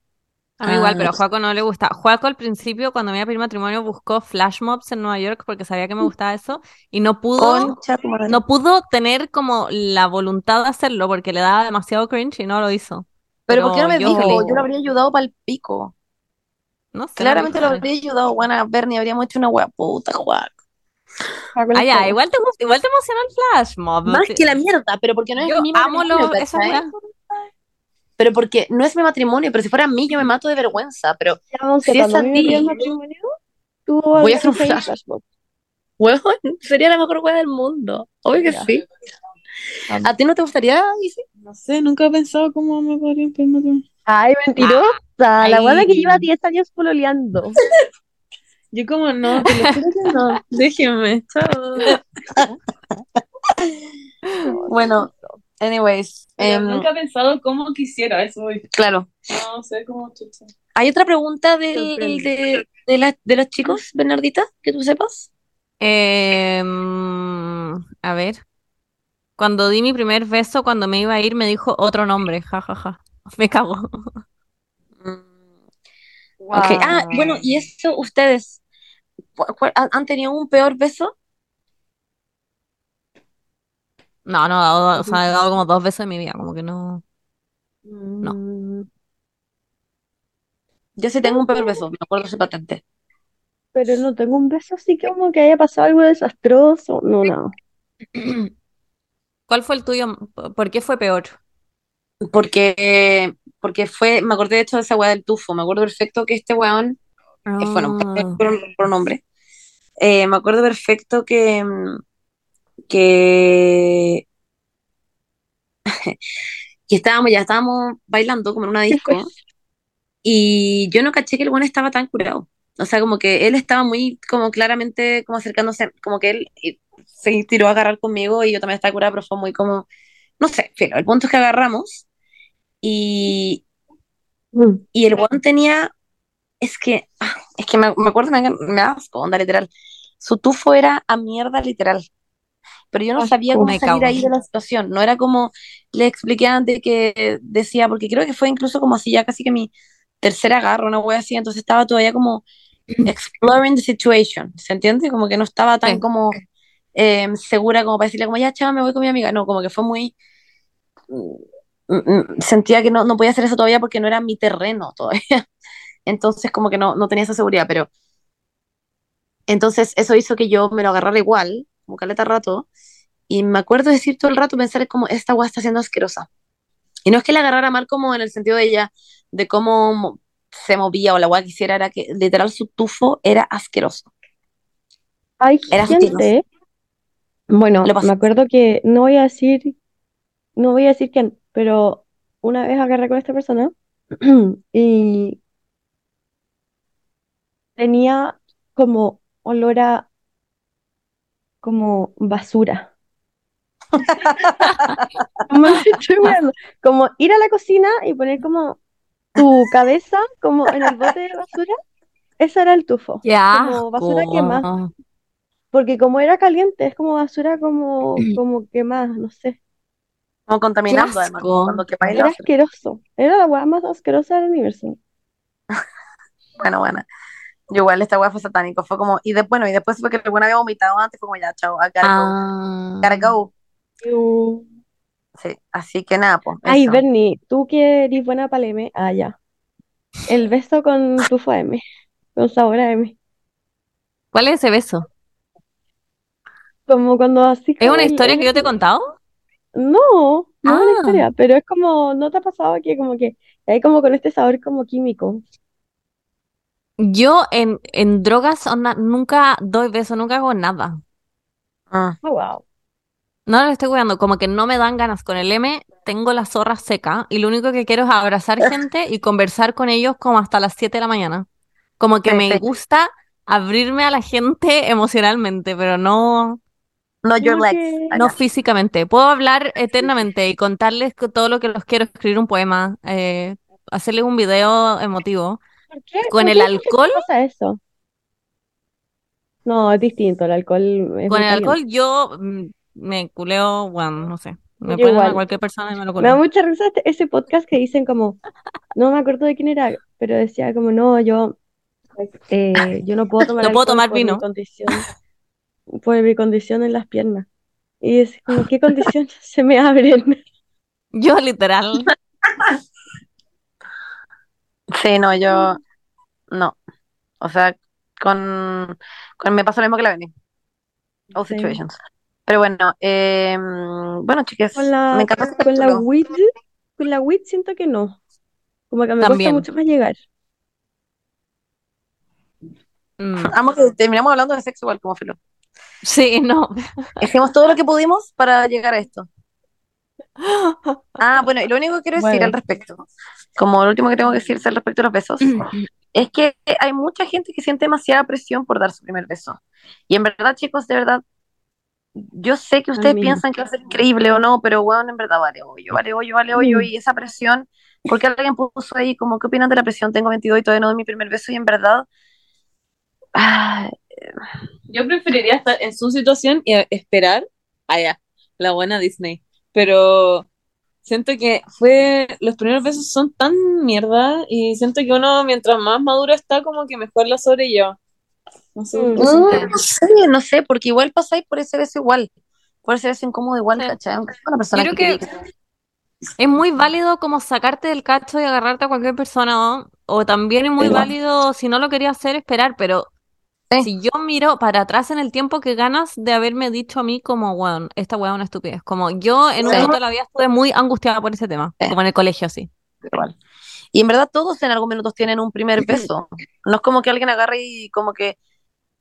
A mí igual, Ah, pero a Joaco no le gusta. Joaco al principio, cuando me iba a pedir matrimonio, buscó flash mobs en Nueva York porque sabía que me gustaba eso y no pudo, Concha, no pudo tener como la voluntad de hacerlo porque le daba demasiado cringe y no lo hizo. Pero ¿por qué no me yo dijo? Yo lo habría ayudado para el pico. No sé, Claramente lo habría ayudado, buena Bernie, habríamos hecho una wea puta, Juan. Ah, ya, igual te, igual te emociona el flash mob. Más que la mierda, pero porque no es Yo mi amo lo, esa. Pero porque no es mi matrimonio, pero si fuera a mí yo me mato de vergüenza, pero Ya, Monse, Si es a ti, matrimonio, tú voy a hacer un haces ahí flash. flashmob. weón, sería la mejor wea del mundo. Obvio que Ya. sí. ¿A ti no te gustaría, Isi? No sé, nunca he pensado cómo me podrían pedir matrimonio. Ay, mentirosa. La Ay. buena que lleva 10 años pololeando. Yo como no, te lo juro que no. Déjenme, chao. Bueno, anyways, Pero em, nunca he pensado cómo quisiera eso. claro. No sé cómo chucha. ¿Hay otra pregunta del- de, de, la- de los chicos, Bernardita, que tú sepas? Em, a ver. Cuando di mi primer beso, cuando me iba a ir, me dijo otro nombre. Ja, ja, ja. Me cago. Mm, ok. Ah, bueno, y eso, ustedes, ¿cu- cu- han han tenido un peor beso? No, no, he dado- o sea, he dado como dos besos en mi vida, como que no. Mm, Yo sí tengo un peor beso, me acuerdo ese patente. Pero no tengo un beso así como que haya pasado algo desastroso. No, no. ¿Cuál fue el tuyo? ¿Por qué fue peor? Porque, porque fue, me acordé de hecho de esa weá del tufo, me acuerdo perfecto que este weón, eh, bueno, Ah, por, por nombre, eh, me acuerdo perfecto que, mm, que, que estábamos, ya estábamos bailando como en una disco y yo no caché que el weón estaba tan curado. O sea, como que él estaba muy, como claramente, como acercándose, como que él eh, se tiró a agarrar conmigo y yo también estaba curada, pero fue muy como, no sé, pero el punto es que agarramos y, y el weón tenía, es que, ah, es que me, me acuerdo, me, me asco, onda, literal. Su tufo era a mierda, literal. Pero yo no sabía Asco. cómo salir cago. ahí de la situación. No era como le expliqué antes que decía, porque creo que fue incluso como así ya casi que mi tercera agarro, una wea así. Entonces estaba todavía como exploring the situation. ¿Se entiende? Como que no estaba tan Sí. como eh, segura como para decirle como ya, chava, me voy con mi amiga. No, como que fue muy... mm, mm, Sentía que no, no podía hacer eso todavía porque no era mi terreno todavía. Entonces como que no, no tenía esa seguridad, pero entonces eso hizo que yo me lo agarrara igual, como caleta rato, y me acuerdo decir todo el rato, pensar como, esta weá está siendo asquerosa. Y no es que la agarrara mal como en el sentido de ella, de cómo mo- se movía o la weá que hiciera, era que literal su tufo era asqueroso. Hay Era gente, bueno, me acuerdo que no voy a decir, no voy a decir quién, pero una vez agarré con esta persona y tenía como olor a como basura. Como, ir a la cocina y poner como tu cabeza como en el bote de basura, ese era el tufo. ¡Qué Como basura quemada. Porque como era caliente, es como basura como, como quemada, no sé. Como contaminando, además, cuando Era asqueroso. Era la weá más asquerosa del universo. Bueno, bueno. Yo igual esta weá fue satánico, fue como, y de, bueno, y después fue que el había vomitado antes, fue como ya, chao, go, Ah. gotta go. Iu. Sí, así que nada, pues, Ay. Bernie, tú que eres buena para el M. Ah, ya. El beso con tufo a M. Con sabor a M. ¿Cuál es ese beso? Como cuando así ¿Es una historia que yo te he contado? No, no es una Ah. historia, pero es como, ¿no te ha pasado que como que hay como con este sabor como químico? Yo en, en drogas onda, nunca doy beso, nunca hago nada. Mm. Oh, wow. No lo estoy cuidando, como que no me dan ganas. Con el M tengo la zorra seca y lo único que quiero es abrazar gente y conversar con ellos como hasta las 7 de la mañana. Como que Sí, me sí. gusta abrirme a la gente emocionalmente, pero no, No your Como legs. que- no acá. físicamente. Puedo hablar eternamente y contarles co- todo lo que los quiero, escribir un poema, eh, hacerles un video emotivo. ¿Por qué? Con ¿Por el qué alcohol, pasa eso? No, es distinto, el alcohol es con el alcohol yo mm, me culeo, bueno, no sé. Me ponen a cualquier persona y me lo Me da culeo. mucha risa este- ese podcast que dicen como, no me acuerdo de quién era, pero decía como, no, yo, eh, yo no puedo tomar No puedo tomar por mi vino. condición, por mi condición en las piernas. Y es como, ¿qué condición se me abren? Yo literal. Sí, no, yo no. O sea, con, con me pasó lo mismo que la Beni. All Sí. situations. Pero bueno, eh, bueno, chicas, Con la, me encantó este con la weed, con la weed siento que no, como que me cuesta También. mucho más llegar. Mm, Amo que terminamos hablando de sexo igual como filo. Sí, no. Hicimos todo lo que pudimos para llegar a esto. Ah, bueno, y lo único que quiero decir Bueno. al respecto como lo último que tengo que decir al respecto de los besos, es que hay mucha gente que siente demasiada presión por dar su primer beso. Y en verdad, chicos, de verdad, yo sé que ustedes Ay, piensan que va a ser increíble o no, pero bueno, en verdad vale hoyo, vale hoyo, vale hoyo, y esa presión, porque alguien puso ahí como, ¿qué opinan de la presión? Tengo 22 y todavía no doy mi primer beso, y en verdad, ah, Yo preferiría estar en su situación y esperar allá, la buena Disney. Pero siento que fue, los primeros besos son tan mierda y siento que uno mientras más maduro está como que mejor la sobrelleva. No sé, Mm. no sé, no sé, porque igual pasáis por ese beso igual, por ese beso incómodo igual, Sí. ¿cachai? Aunque una persona creo que queréis. es muy válido como sacarte del cacho y agarrarte a cualquier persona, ¿no? O también es muy válido, si no lo querías hacer, esperar, pero Sí. si yo miro para atrás en el tiempo que ganas de haberme dicho a mí como, weón, esta weá es una estupidez. Como yo en un Sí. momento de la vida estuve muy angustiada por ese tema, Sí. como en el colegio, sí. igual. Y en verdad todos en algún minuto tienen un primer beso. No es como que alguien agarre y como que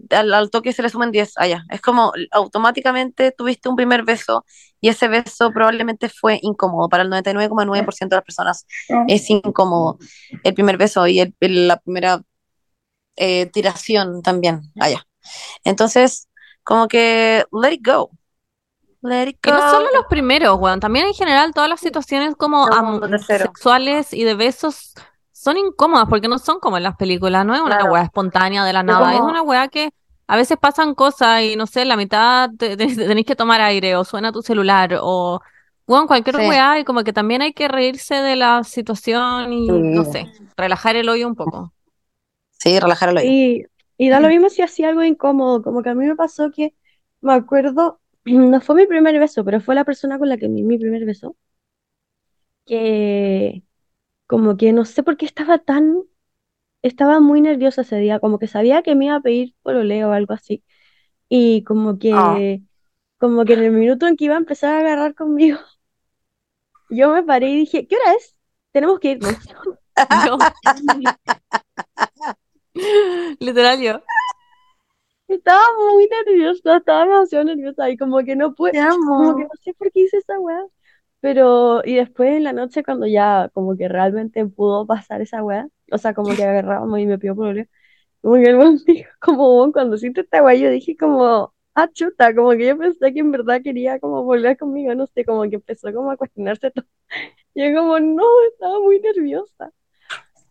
al, al toque se le sumen 10 allá. Es como automáticamente tuviste un primer beso y ese beso probablemente fue incómodo. Para el 99,9% de las personas es incómodo el primer beso y el- el- la primera eh, tiración también allá. Entonces, como que let it go. Let it Y go. no solo los primeros, weón, también en general todas las situaciones como sexuales y de besos son incómodas porque no son como en las películas, no es una Claro. weá espontánea de la nada, es una weá que a veces pasan cosas y no sé, la mitad te- te- tenéis que tomar aire o suena tu celular o weón, cualquier Sí. weá y como que también hay que reírse de la situación y no sé, relajar el hoyo un poco. Sí, relajar el oído. Y, y da lo mismo si hacía algo incómodo, como que a mí me pasó que, me acuerdo, no fue mi primer beso, pero fue la persona con la que mi, mi primer beso, que como que no sé por qué estaba tan, estaba muy nerviosa ese día, como que sabía que me iba a pedir pololeo o algo así, y como que, Ah. como que en el minuto en que iba a empezar a agarrar conmigo, yo me paré y dije, ¿qué hora es? Tenemos que irnos. Literal yo. Estaba muy nerviosa, estaba demasiado nerviosa y como que no pude, Te amo. como que no sé por qué hice esa weá. Pero, y después en la noche cuando ya como que realmente pudo pasar esa weá, o sea, como que agarrábamos y me pidió pololeo, como que el dijo, como "Weón, cuando hiciste esta weá, yo dije como, ah, chuta, como que yo pensé que en verdad quería como volver conmigo, no sé, como que empezó como a cuestionarse todo. Y yo como, no, estaba muy nerviosa.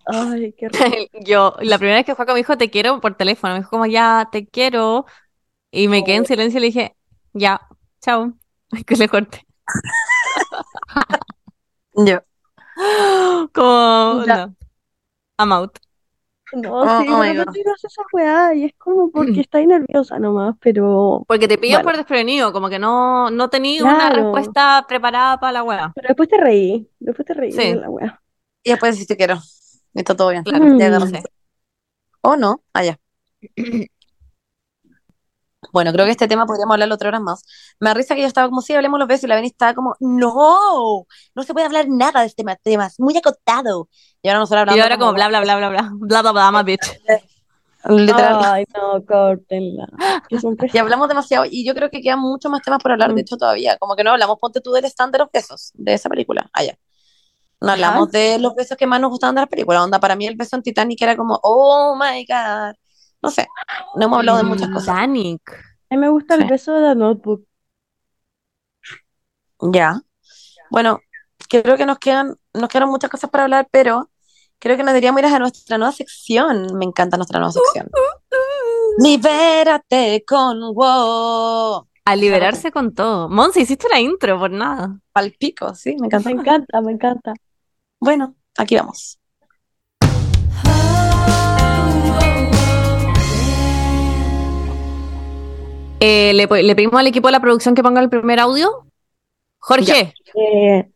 Ay, qué rico. Yo, la primera vez que fue con mi hijo, te quiero por teléfono. Me dijo como, ya, te quiero. Y me quedé en silencio y le dije, ya, chao. Que le corté. Yo. Como, Ya. no. I'm out. No, Oh, sí, oh repente uno hace esa weá y es como porque estáis nerviosa nomás, pero, Porque te Bueno. por desprevenido, como que no, no tenía una respuesta preparada para la weá. pero después te reí, después te reí Sí. de la weá. Y después si te quiero. Y está todo bien. Claro, Ya Mm. agarraste. ¿O no? Allá. Bueno, creo que este tema podríamos hablarlo otra hora más. Me da risa que yo estaba como, sí, hablemos los besos, y la Beni estaba como, no, no se puede hablar nada de este ma- tema, es muy acotado. Y ahora nosotros Y hablando ahora como bla, bla, bla, bla, bla, bla, bla, bla, my bitch. literal. Ay, no, córtenla. Y hablamos demasiado, y yo creo que quedan muchos más temas por hablar, de Mm. hecho, todavía. Como que no hablamos, ponte tú del stand de los besos, de esa película, allá. No Ajá. hablamos de los besos que más nos gustaban de la película. Onda, para mí el beso en Titanic era como, oh my god. No sé, no hemos hablado de muchas cosas. Titanic. A mí me gusta el beso de la notebook. Ya. Bueno, creo que nos quedan, nos quedaron muchas cosas para hablar, pero creo que nos deberíamos ir a nuestra nueva sección. Me encanta nuestra nueva sección. Libérate con wow. A liberarse con todo. Monse, hiciste la intro por nada. Palpico, sí, me encanta. Me encanta, me encanta. Bueno, aquí vamos. Eh, le, le pedimos al equipo de la producción que ponga el primer audio. Jorge, Eh,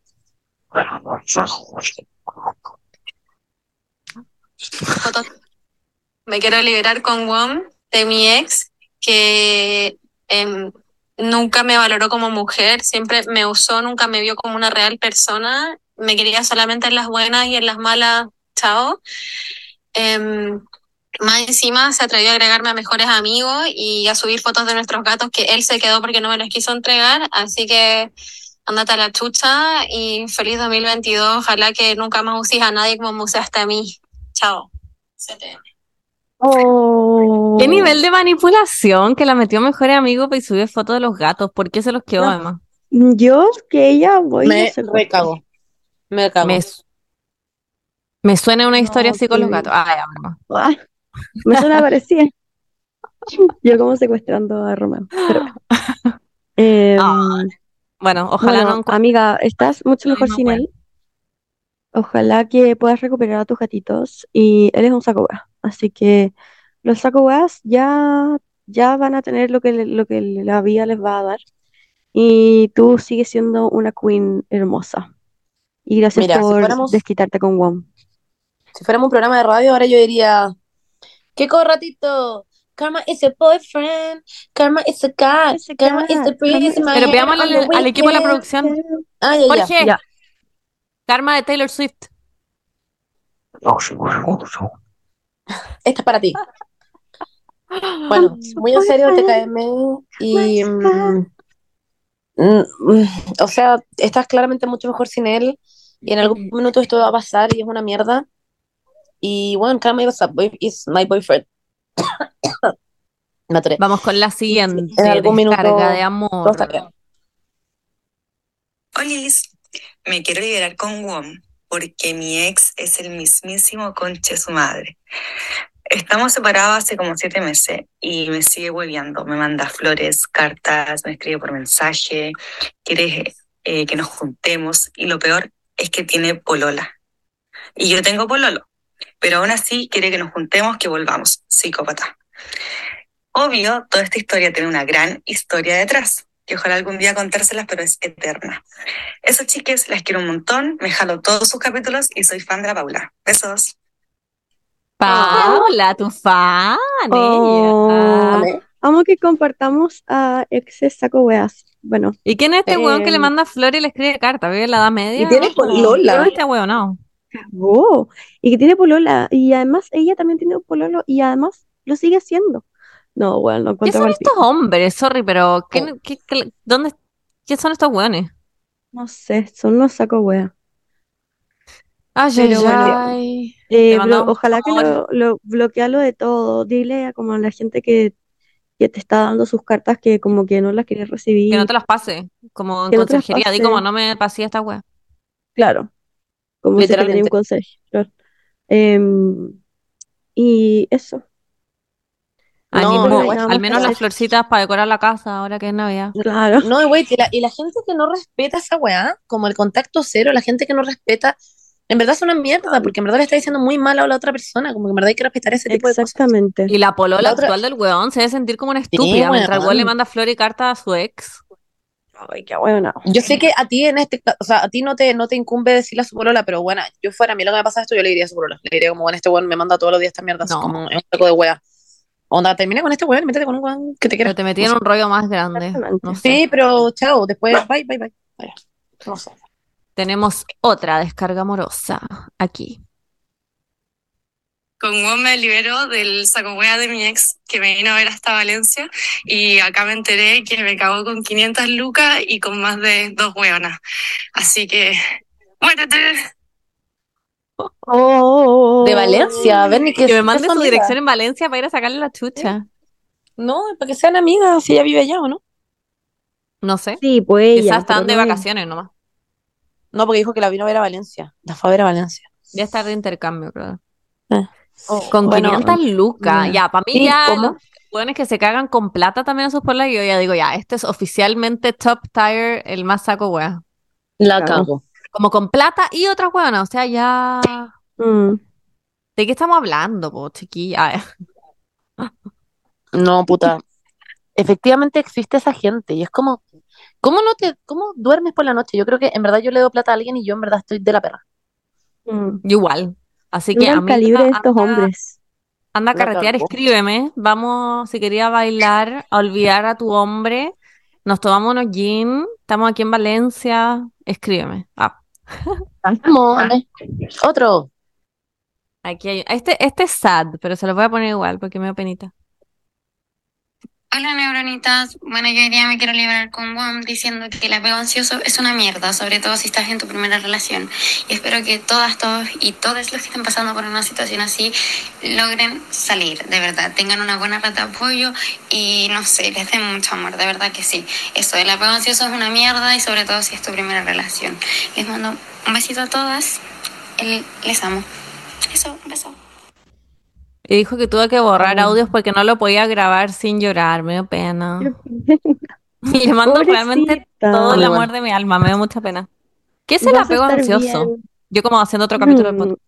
Me quiero liberar con WOM de mi ex, que em, nunca me valoró como mujer, siempre me usó, nunca me vio como una real persona, me quería solamente en las buenas y en las malas, chao. Em, más encima se atrevió a agregarme a mejores amigos y a subir fotos de nuestros gatos que él se quedó porque no me los quiso entregar, así que Ándate a la chucha y feliz 2022. Ojalá que nunca más uses a nadie como me usaste a mí. Chao. CTM. Oh. ¿Qué nivel de manipulación que la metió mejor amigo y subió fotos de los gatos? ¿Por qué se los quedó No. además? Yo que ella voy a Me hacer recago. Me cago. Me, su- me suena una historia No, así con los gatos. Ah. Ah, me suena parecida. Yo como secuestrando a Romeo. Pero. Em, Ah, Bueno, ojalá bueno, no amiga, estás mucho mejor sin él. Ojalá que puedas recuperar a tus gatitos. Y él es un saco wea. Así que los saco ya, ya van a tener lo que, le- lo que la vida les va a dar. Y tú sigues siendo una queen hermosa. Y gracias Mira, si por fuéramos- desquitarte con Wom. Si fuéramos un programa de radio, ahora yo diría, ¿qué ratito? Karma is a boyfriend, Karma is a guy, Is a Karma is the my Pero the al, al equipo de la producción. Ah, ya. Jorge, Ya. Karma de Taylor Swift. Esta es para ti. Bueno, muy en serio, TKM. Y. mm, mm, mm, o sea, estás claramente mucho mejor sin él. Y en algún minuto esto va a pasar y es una mierda. Y bueno, Karma is, a boy- is my boyfriend. Me. Vamos con la siguiente en algún minuto descarga de amor. bien. Olis, me quiero liberar con WOM porque mi ex es el mismísimo conche su madre. Estamos separados hace como siete meses y me sigue hueveando. Me manda flores, cartas, me escribe por mensaje, quiere eh, que nos juntemos y lo peor es que tiene polola. Y yo tengo pololo, pero aún así quiere que nos juntemos, que volvamos. Psicópata. Obvio, toda esta historia tiene una gran historia detrás, que ojalá algún día contárselas, pero es eterna. Eso, chiques, las quiero un montón. Me jalo todos sus capítulos y soy fan de la Paula. Besos. Paula, tu fan, Oh. ella. Amé. Amo que compartamos a exes saco weas. Bueno, ¿Y quién es este weón que le Eh, manda flores y le escribe carta? ¿Vive en la edad media? Y tiene ¿no? polola. ¿Quién es este weón? No. cagó. Y que tiene polola. Y además ella también tiene pololo y además lo sigue haciendo. No, bueno, ¿Qué encuentro son mal estos hombres? Sorry, pero ¿qué, qué- qué- dónde, ¿qué son estos weones? No sé, son unos saco weas. Ay, Pero ay, bueno. Eh, bro, mandamos ojalá que lo, lo bloquealo de todo. Dile a como a la gente que, que te está dando sus cartas que como que no las quieres recibir. Que no te las pase, como en Que no. Di como no me pasé esta wea. Claro, como si tenía un consejo. claro. Em, y eso. No, Ánimo, no, al menos no. las florcitas para decorar la casa ahora que es Navidad. Claro. No, güey, y la, y la gente que no respeta esa weá, como el contacto cero, la gente que no respeta, en verdad es una mierda, porque en verdad le está diciendo muy mal a la otra persona, como que en verdad hay que respetar ese tipo de cosas. Exactamente. Y la polola La otra- actual del weón se debe sentir como una estúpida mientras el weón le manda flor y carta a su ex. Ay, qué bueno. Yo sé que a ti en este, o sea, a ti no te, no te incumbe decirle a su polola, pero bueno, yo fuera a mí lo que me pasa esto, yo le diría a su polola. Le diría como, bueno, este weón me manda todos los días esta mierda, así No. como es un saco de wea. Onda, termina con este weón y métete con un weón que te quiera. Pero te metí en un rollo más grande. No sé. Sí, pero chao, después, bye, bye, bye. Vaya. No sé. Tenemos otra descarga amorosa aquí. Con WOM me libero del saco wea de mi ex que me vino a ver hasta Valencia y acá me enteré que me cagó con 500 lucas y con más de dos weonas. Así que, muérete. Oh. De Valencia, ven y que Que me mande su dirección en Valencia para ir a sacarle la chucha. No, para que sean amigas, si ella vive allá o no. No sé. Sí, pues ella, Quizás están de no vacaciones nomás. No, porque dijo que la vino a ver a Valencia. La fue a ver a Valencia. Ya está de intercambio, creo. Oh, Con bueno, 500 lucas. ya. Ya, para mí Sí, ya ¿cómo? los weones que se cagan con plata también a sus polas, yo ya digo, ya, este es oficialmente top tier, el más saco wea. La cago. Como con plata y otras weonas, o sea, ya... Mm. ¿De qué estamos hablando, po, chiquilla? No, puta. Efectivamente existe esa gente y es como, ¿cómo no te, cómo duermes por la noche? Yo creo que en verdad yo le doy plata a alguien y yo en verdad estoy de la perra. Mm. yo igual. Así que, el amiga, calibre de estos anda- hombres. Anda a carretear, escríbeme. Vamos, si quería bailar, a olvidar a tu hombre. Nos tomamos unos gin. Estamos aquí en Valencia. Escríbeme. Ah, Vamos. Otro. aquí hay. Este, este es sad, pero se lo voy a poner igual porque me da penita. Hola neuronitas, bueno yo hoy día me quiero liberar con WOM diciendo que el apego ansioso es una mierda, sobre todo si estás en tu primera relación. Y espero que todas, todos y todos los que estén pasando por una situación así logren salir, de verdad, tengan una buena red de apoyo y no sé, les den mucho amor, de verdad que sí. Eso, el apego ansioso es una mierda y sobre todo si es tu primera relación. Les mando un besito a todas, les amo. Eso, un beso. Y dijo que tuvo que borrar audios porque no lo podía grabar sin llorar, me dio pena. Y le mando realmente todo el amor de mi alma, me dio mucha pena. ¿Qué es el apego ansioso? bien. Yo como haciendo otro capítulo del Mm, podcast.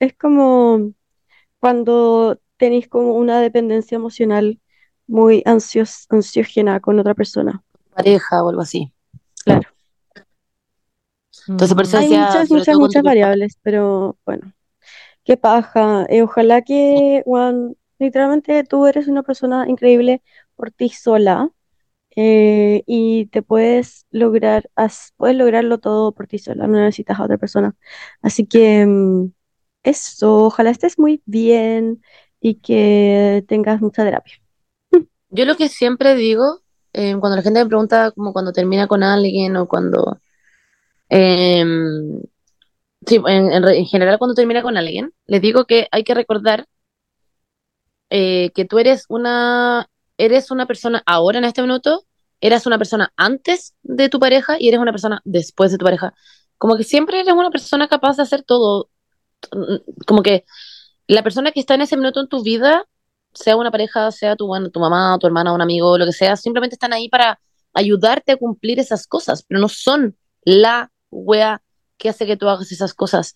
Es como cuando tenéis como una dependencia emocional muy ansios, ansiógena con otra persona. Pareja o algo así. Claro. Entonces, por eso Mm. Hay decía, muchas, muchas, muchas variables, pero bueno, qué paja. Eh, ojalá que, Juan, literalmente tú eres una persona increíble por ti sola eh, y te puedes lograr, puedes lograrlo todo por ti sola, no necesitas a otra persona. Así que mm, eso, ojalá estés muy bien y que tengas mucha terapia. Yo lo que siempre digo, eh, cuando la gente me pregunta como cuando termina con alguien o cuando... em, sí, en, en en general cuando termina con alguien, les digo que hay que recordar eh, que tú eres una, eres una persona ahora en este minuto, eras una persona antes de tu pareja y eres una persona después de tu pareja. Como que siempre eres una persona capaz de hacer todo. Como que la persona que está en ese minuto en tu vida, sea una pareja, sea tu, tu mamá, tu hermana, un amigo, lo que sea, simplemente están ahí para ayudarte a cumplir esas cosas, pero no son la wea que hace que tú hagas esas cosas.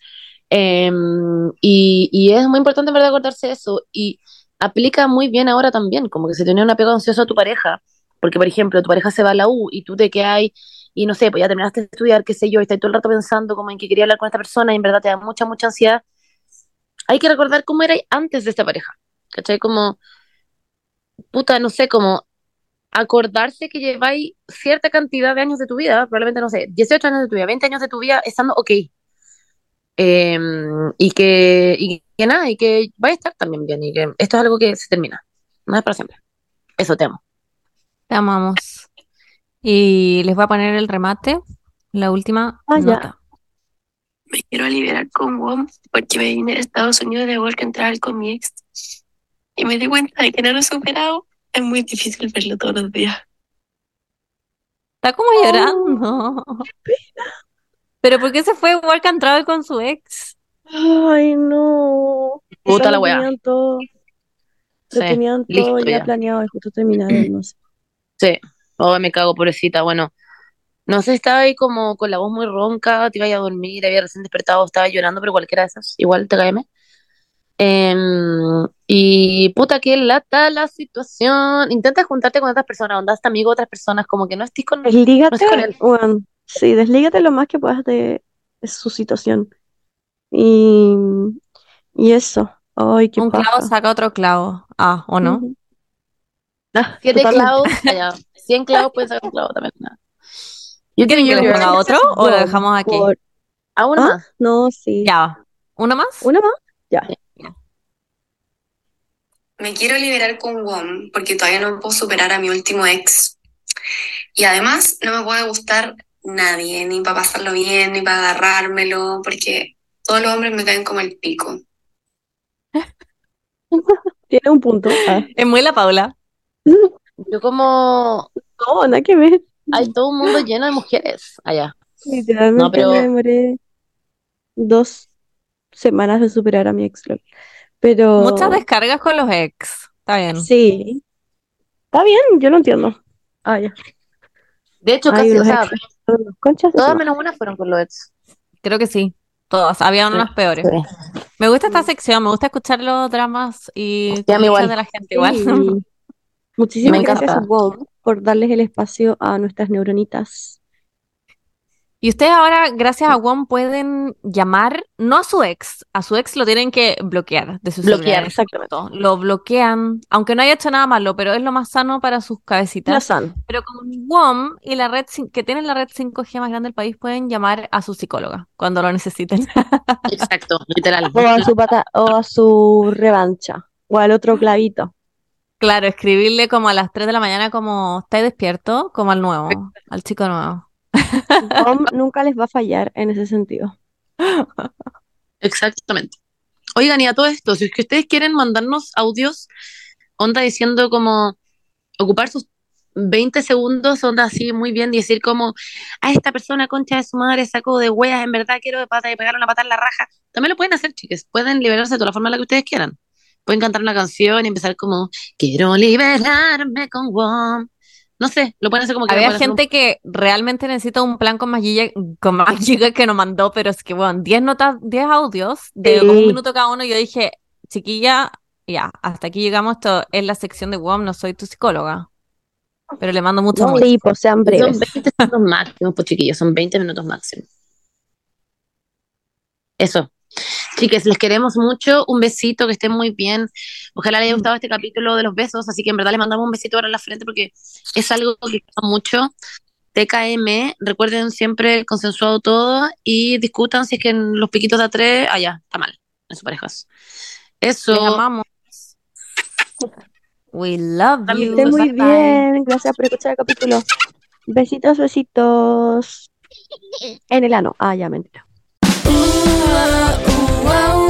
Eh, y, y es muy importante, en verdad, acordarse eso. Y aplica muy bien ahora también, como que se tiene un apego ansioso a tu pareja, porque, por ejemplo, tu pareja se va a la U y tú te quedas ahí y no sé, pues ya terminaste de estudiar, qué sé yo, y estás todo el rato pensando como en que quería hablar con esta persona y en verdad te da mucha, mucha ansiedad. Hay que recordar cómo era antes de esta pareja, ¿cachai? Como, puta, no sé, como acordarse que lleváis cierta cantidad de años de tu vida, probablemente, no sé, 18 años de tu vida, 20 años de tu vida estando ok. Eh, y que, y que nada, y que va a estar también bien, y que esto es algo que se termina, no es para siempre. Eso te amo. Te amamos. Y les voy a poner el remate, la última Ah, ya. nota. Me quiero liberar con WOM porque me vine a Estados Unidos de vuelta a entrar con mi ex y me di cuenta de que no lo he superado. Es muy difícil verlo todos los días. Está como llorando. Pero ¿por qué se fue Work and Travel con su ex? Ay, no. Puta la lo wea. tenían todo, lo Sí, tenían listo todo ya ya. planeado y justo terminaron, no sé. Sí, oh, me cago, pobrecita. Bueno, no sé, estaba ahí como con la voz muy ronca, te iba a dormir, había recién despertado, estaba llorando, pero cualquiera de esas, igual te caeme. Em, y puta, que lata la situación. Intenta juntarte con otras personas, onda, hasta amigo de otras personas, como que no estés con, no Deslígate, estés con él. bueno, sí, deslígate lo más que puedas de, de su situación. Y, y eso. Ay, qué Un clavo saca otro clavo. Ah, ¿o no? Ah, Siete clavos, allá. Cien clavos pueden sacar un clavo también. nada. You ¿Quieren que you. ponga otro o lo dejamos aquí? por- Aún ¿Ah? más. No, sí. Ya. ¿Una más? ¿Una más? Ya. Me quiero liberar con WOM porque todavía no puedo superar a mi último ex. Y además no me puede gustar nadie, ni para pasarlo bien, ni para agarrármelo, porque todos los hombres me caen como el pico. Tiene un punto. Ah. Es muy la Paula. Yo como No, nada que ver. hay todo un mundo lleno de mujeres allá. Literalmente No, pero- me demoré dos semanas de superar a mi ex. lol. Pero Muchas descargas con los ex. Está bien. sí. Está bien, yo lo entiendo. Ah, ya. De hecho, Ay, casi, o sea, conchas todas menos una fueron con los ex. Creo que sí. Todas. Había unas peores. Sí. Me gusta esta sección. Me gusta escuchar los dramas y Sí, a mí igual. cosas de la gente igual. Sí. Muchísimas Me gracias, encanta. Wong, por darles el espacio a nuestras neuronitas. Y ustedes ahora, gracias a WOM, pueden llamar, no a su ex, a su ex lo tienen que bloquear de su Bloquear, exactamente. Lo bloquean, aunque no haya hecho nada malo, pero es lo más sano para sus La cabecitas. Pero con WOM y la red que tienen la red 5G más grande del país, pueden llamar a su psicóloga cuando lo necesiten. Exacto, literal. O a su pata, o a su revancha. O al otro clavito. Claro, escribirle como a las 3 de la mañana como ¿estáis despierto? Como al nuevo, al chico nuevo. Nunca les va a fallar en ese sentido. Exactamente. Oigan, y a todo esto, si es que ustedes quieren mandarnos audios, onda diciendo como ocupar sus 20 segundos, onda así muy bien, y decir como a esta persona concha de su madre sacó de huellas, en verdad quiero de pata y pegarle una pata en la raja. También lo pueden hacer, chiques, pueden liberarse de toda la forma en la que ustedes quieran. Pueden cantar una canción y empezar como quiero liberarme con WOM. No sé, lo pueden hacer como que Había gente que realmente necesita un plan con más gigas, con más gigas que nos mandó, pero es que, bueno, 10 notas, 10 audios de Sí. un minuto cada uno. y Yo dije, chiquilla, ya, hasta aquí llegamos. Esto es la sección de WOM, no soy tu psicóloga. Pero le mando mucho amor. Sí, pues sean Son breves. 20 minutos máximo, pues chiquillos, son 20 minutos máximo. Eso. Chiques, les queremos mucho. Un besito, que estén muy bien. Ojalá les haya gustado este capítulo de los besos. Así que en verdad les mandamos un besito ahora en la frente porque es algo que pasa mucho. TKM, recuerden siempre consensuado todo y discutan si es que en los piquitos de a tres, ah, está mal en sus parejas. Eso. Les amamos. We love Que you. Estén muy bien. Gracias por escuchar el capítulo. Besitos, besitos. En el ano. Ah, ya, mentira. Uh, wow.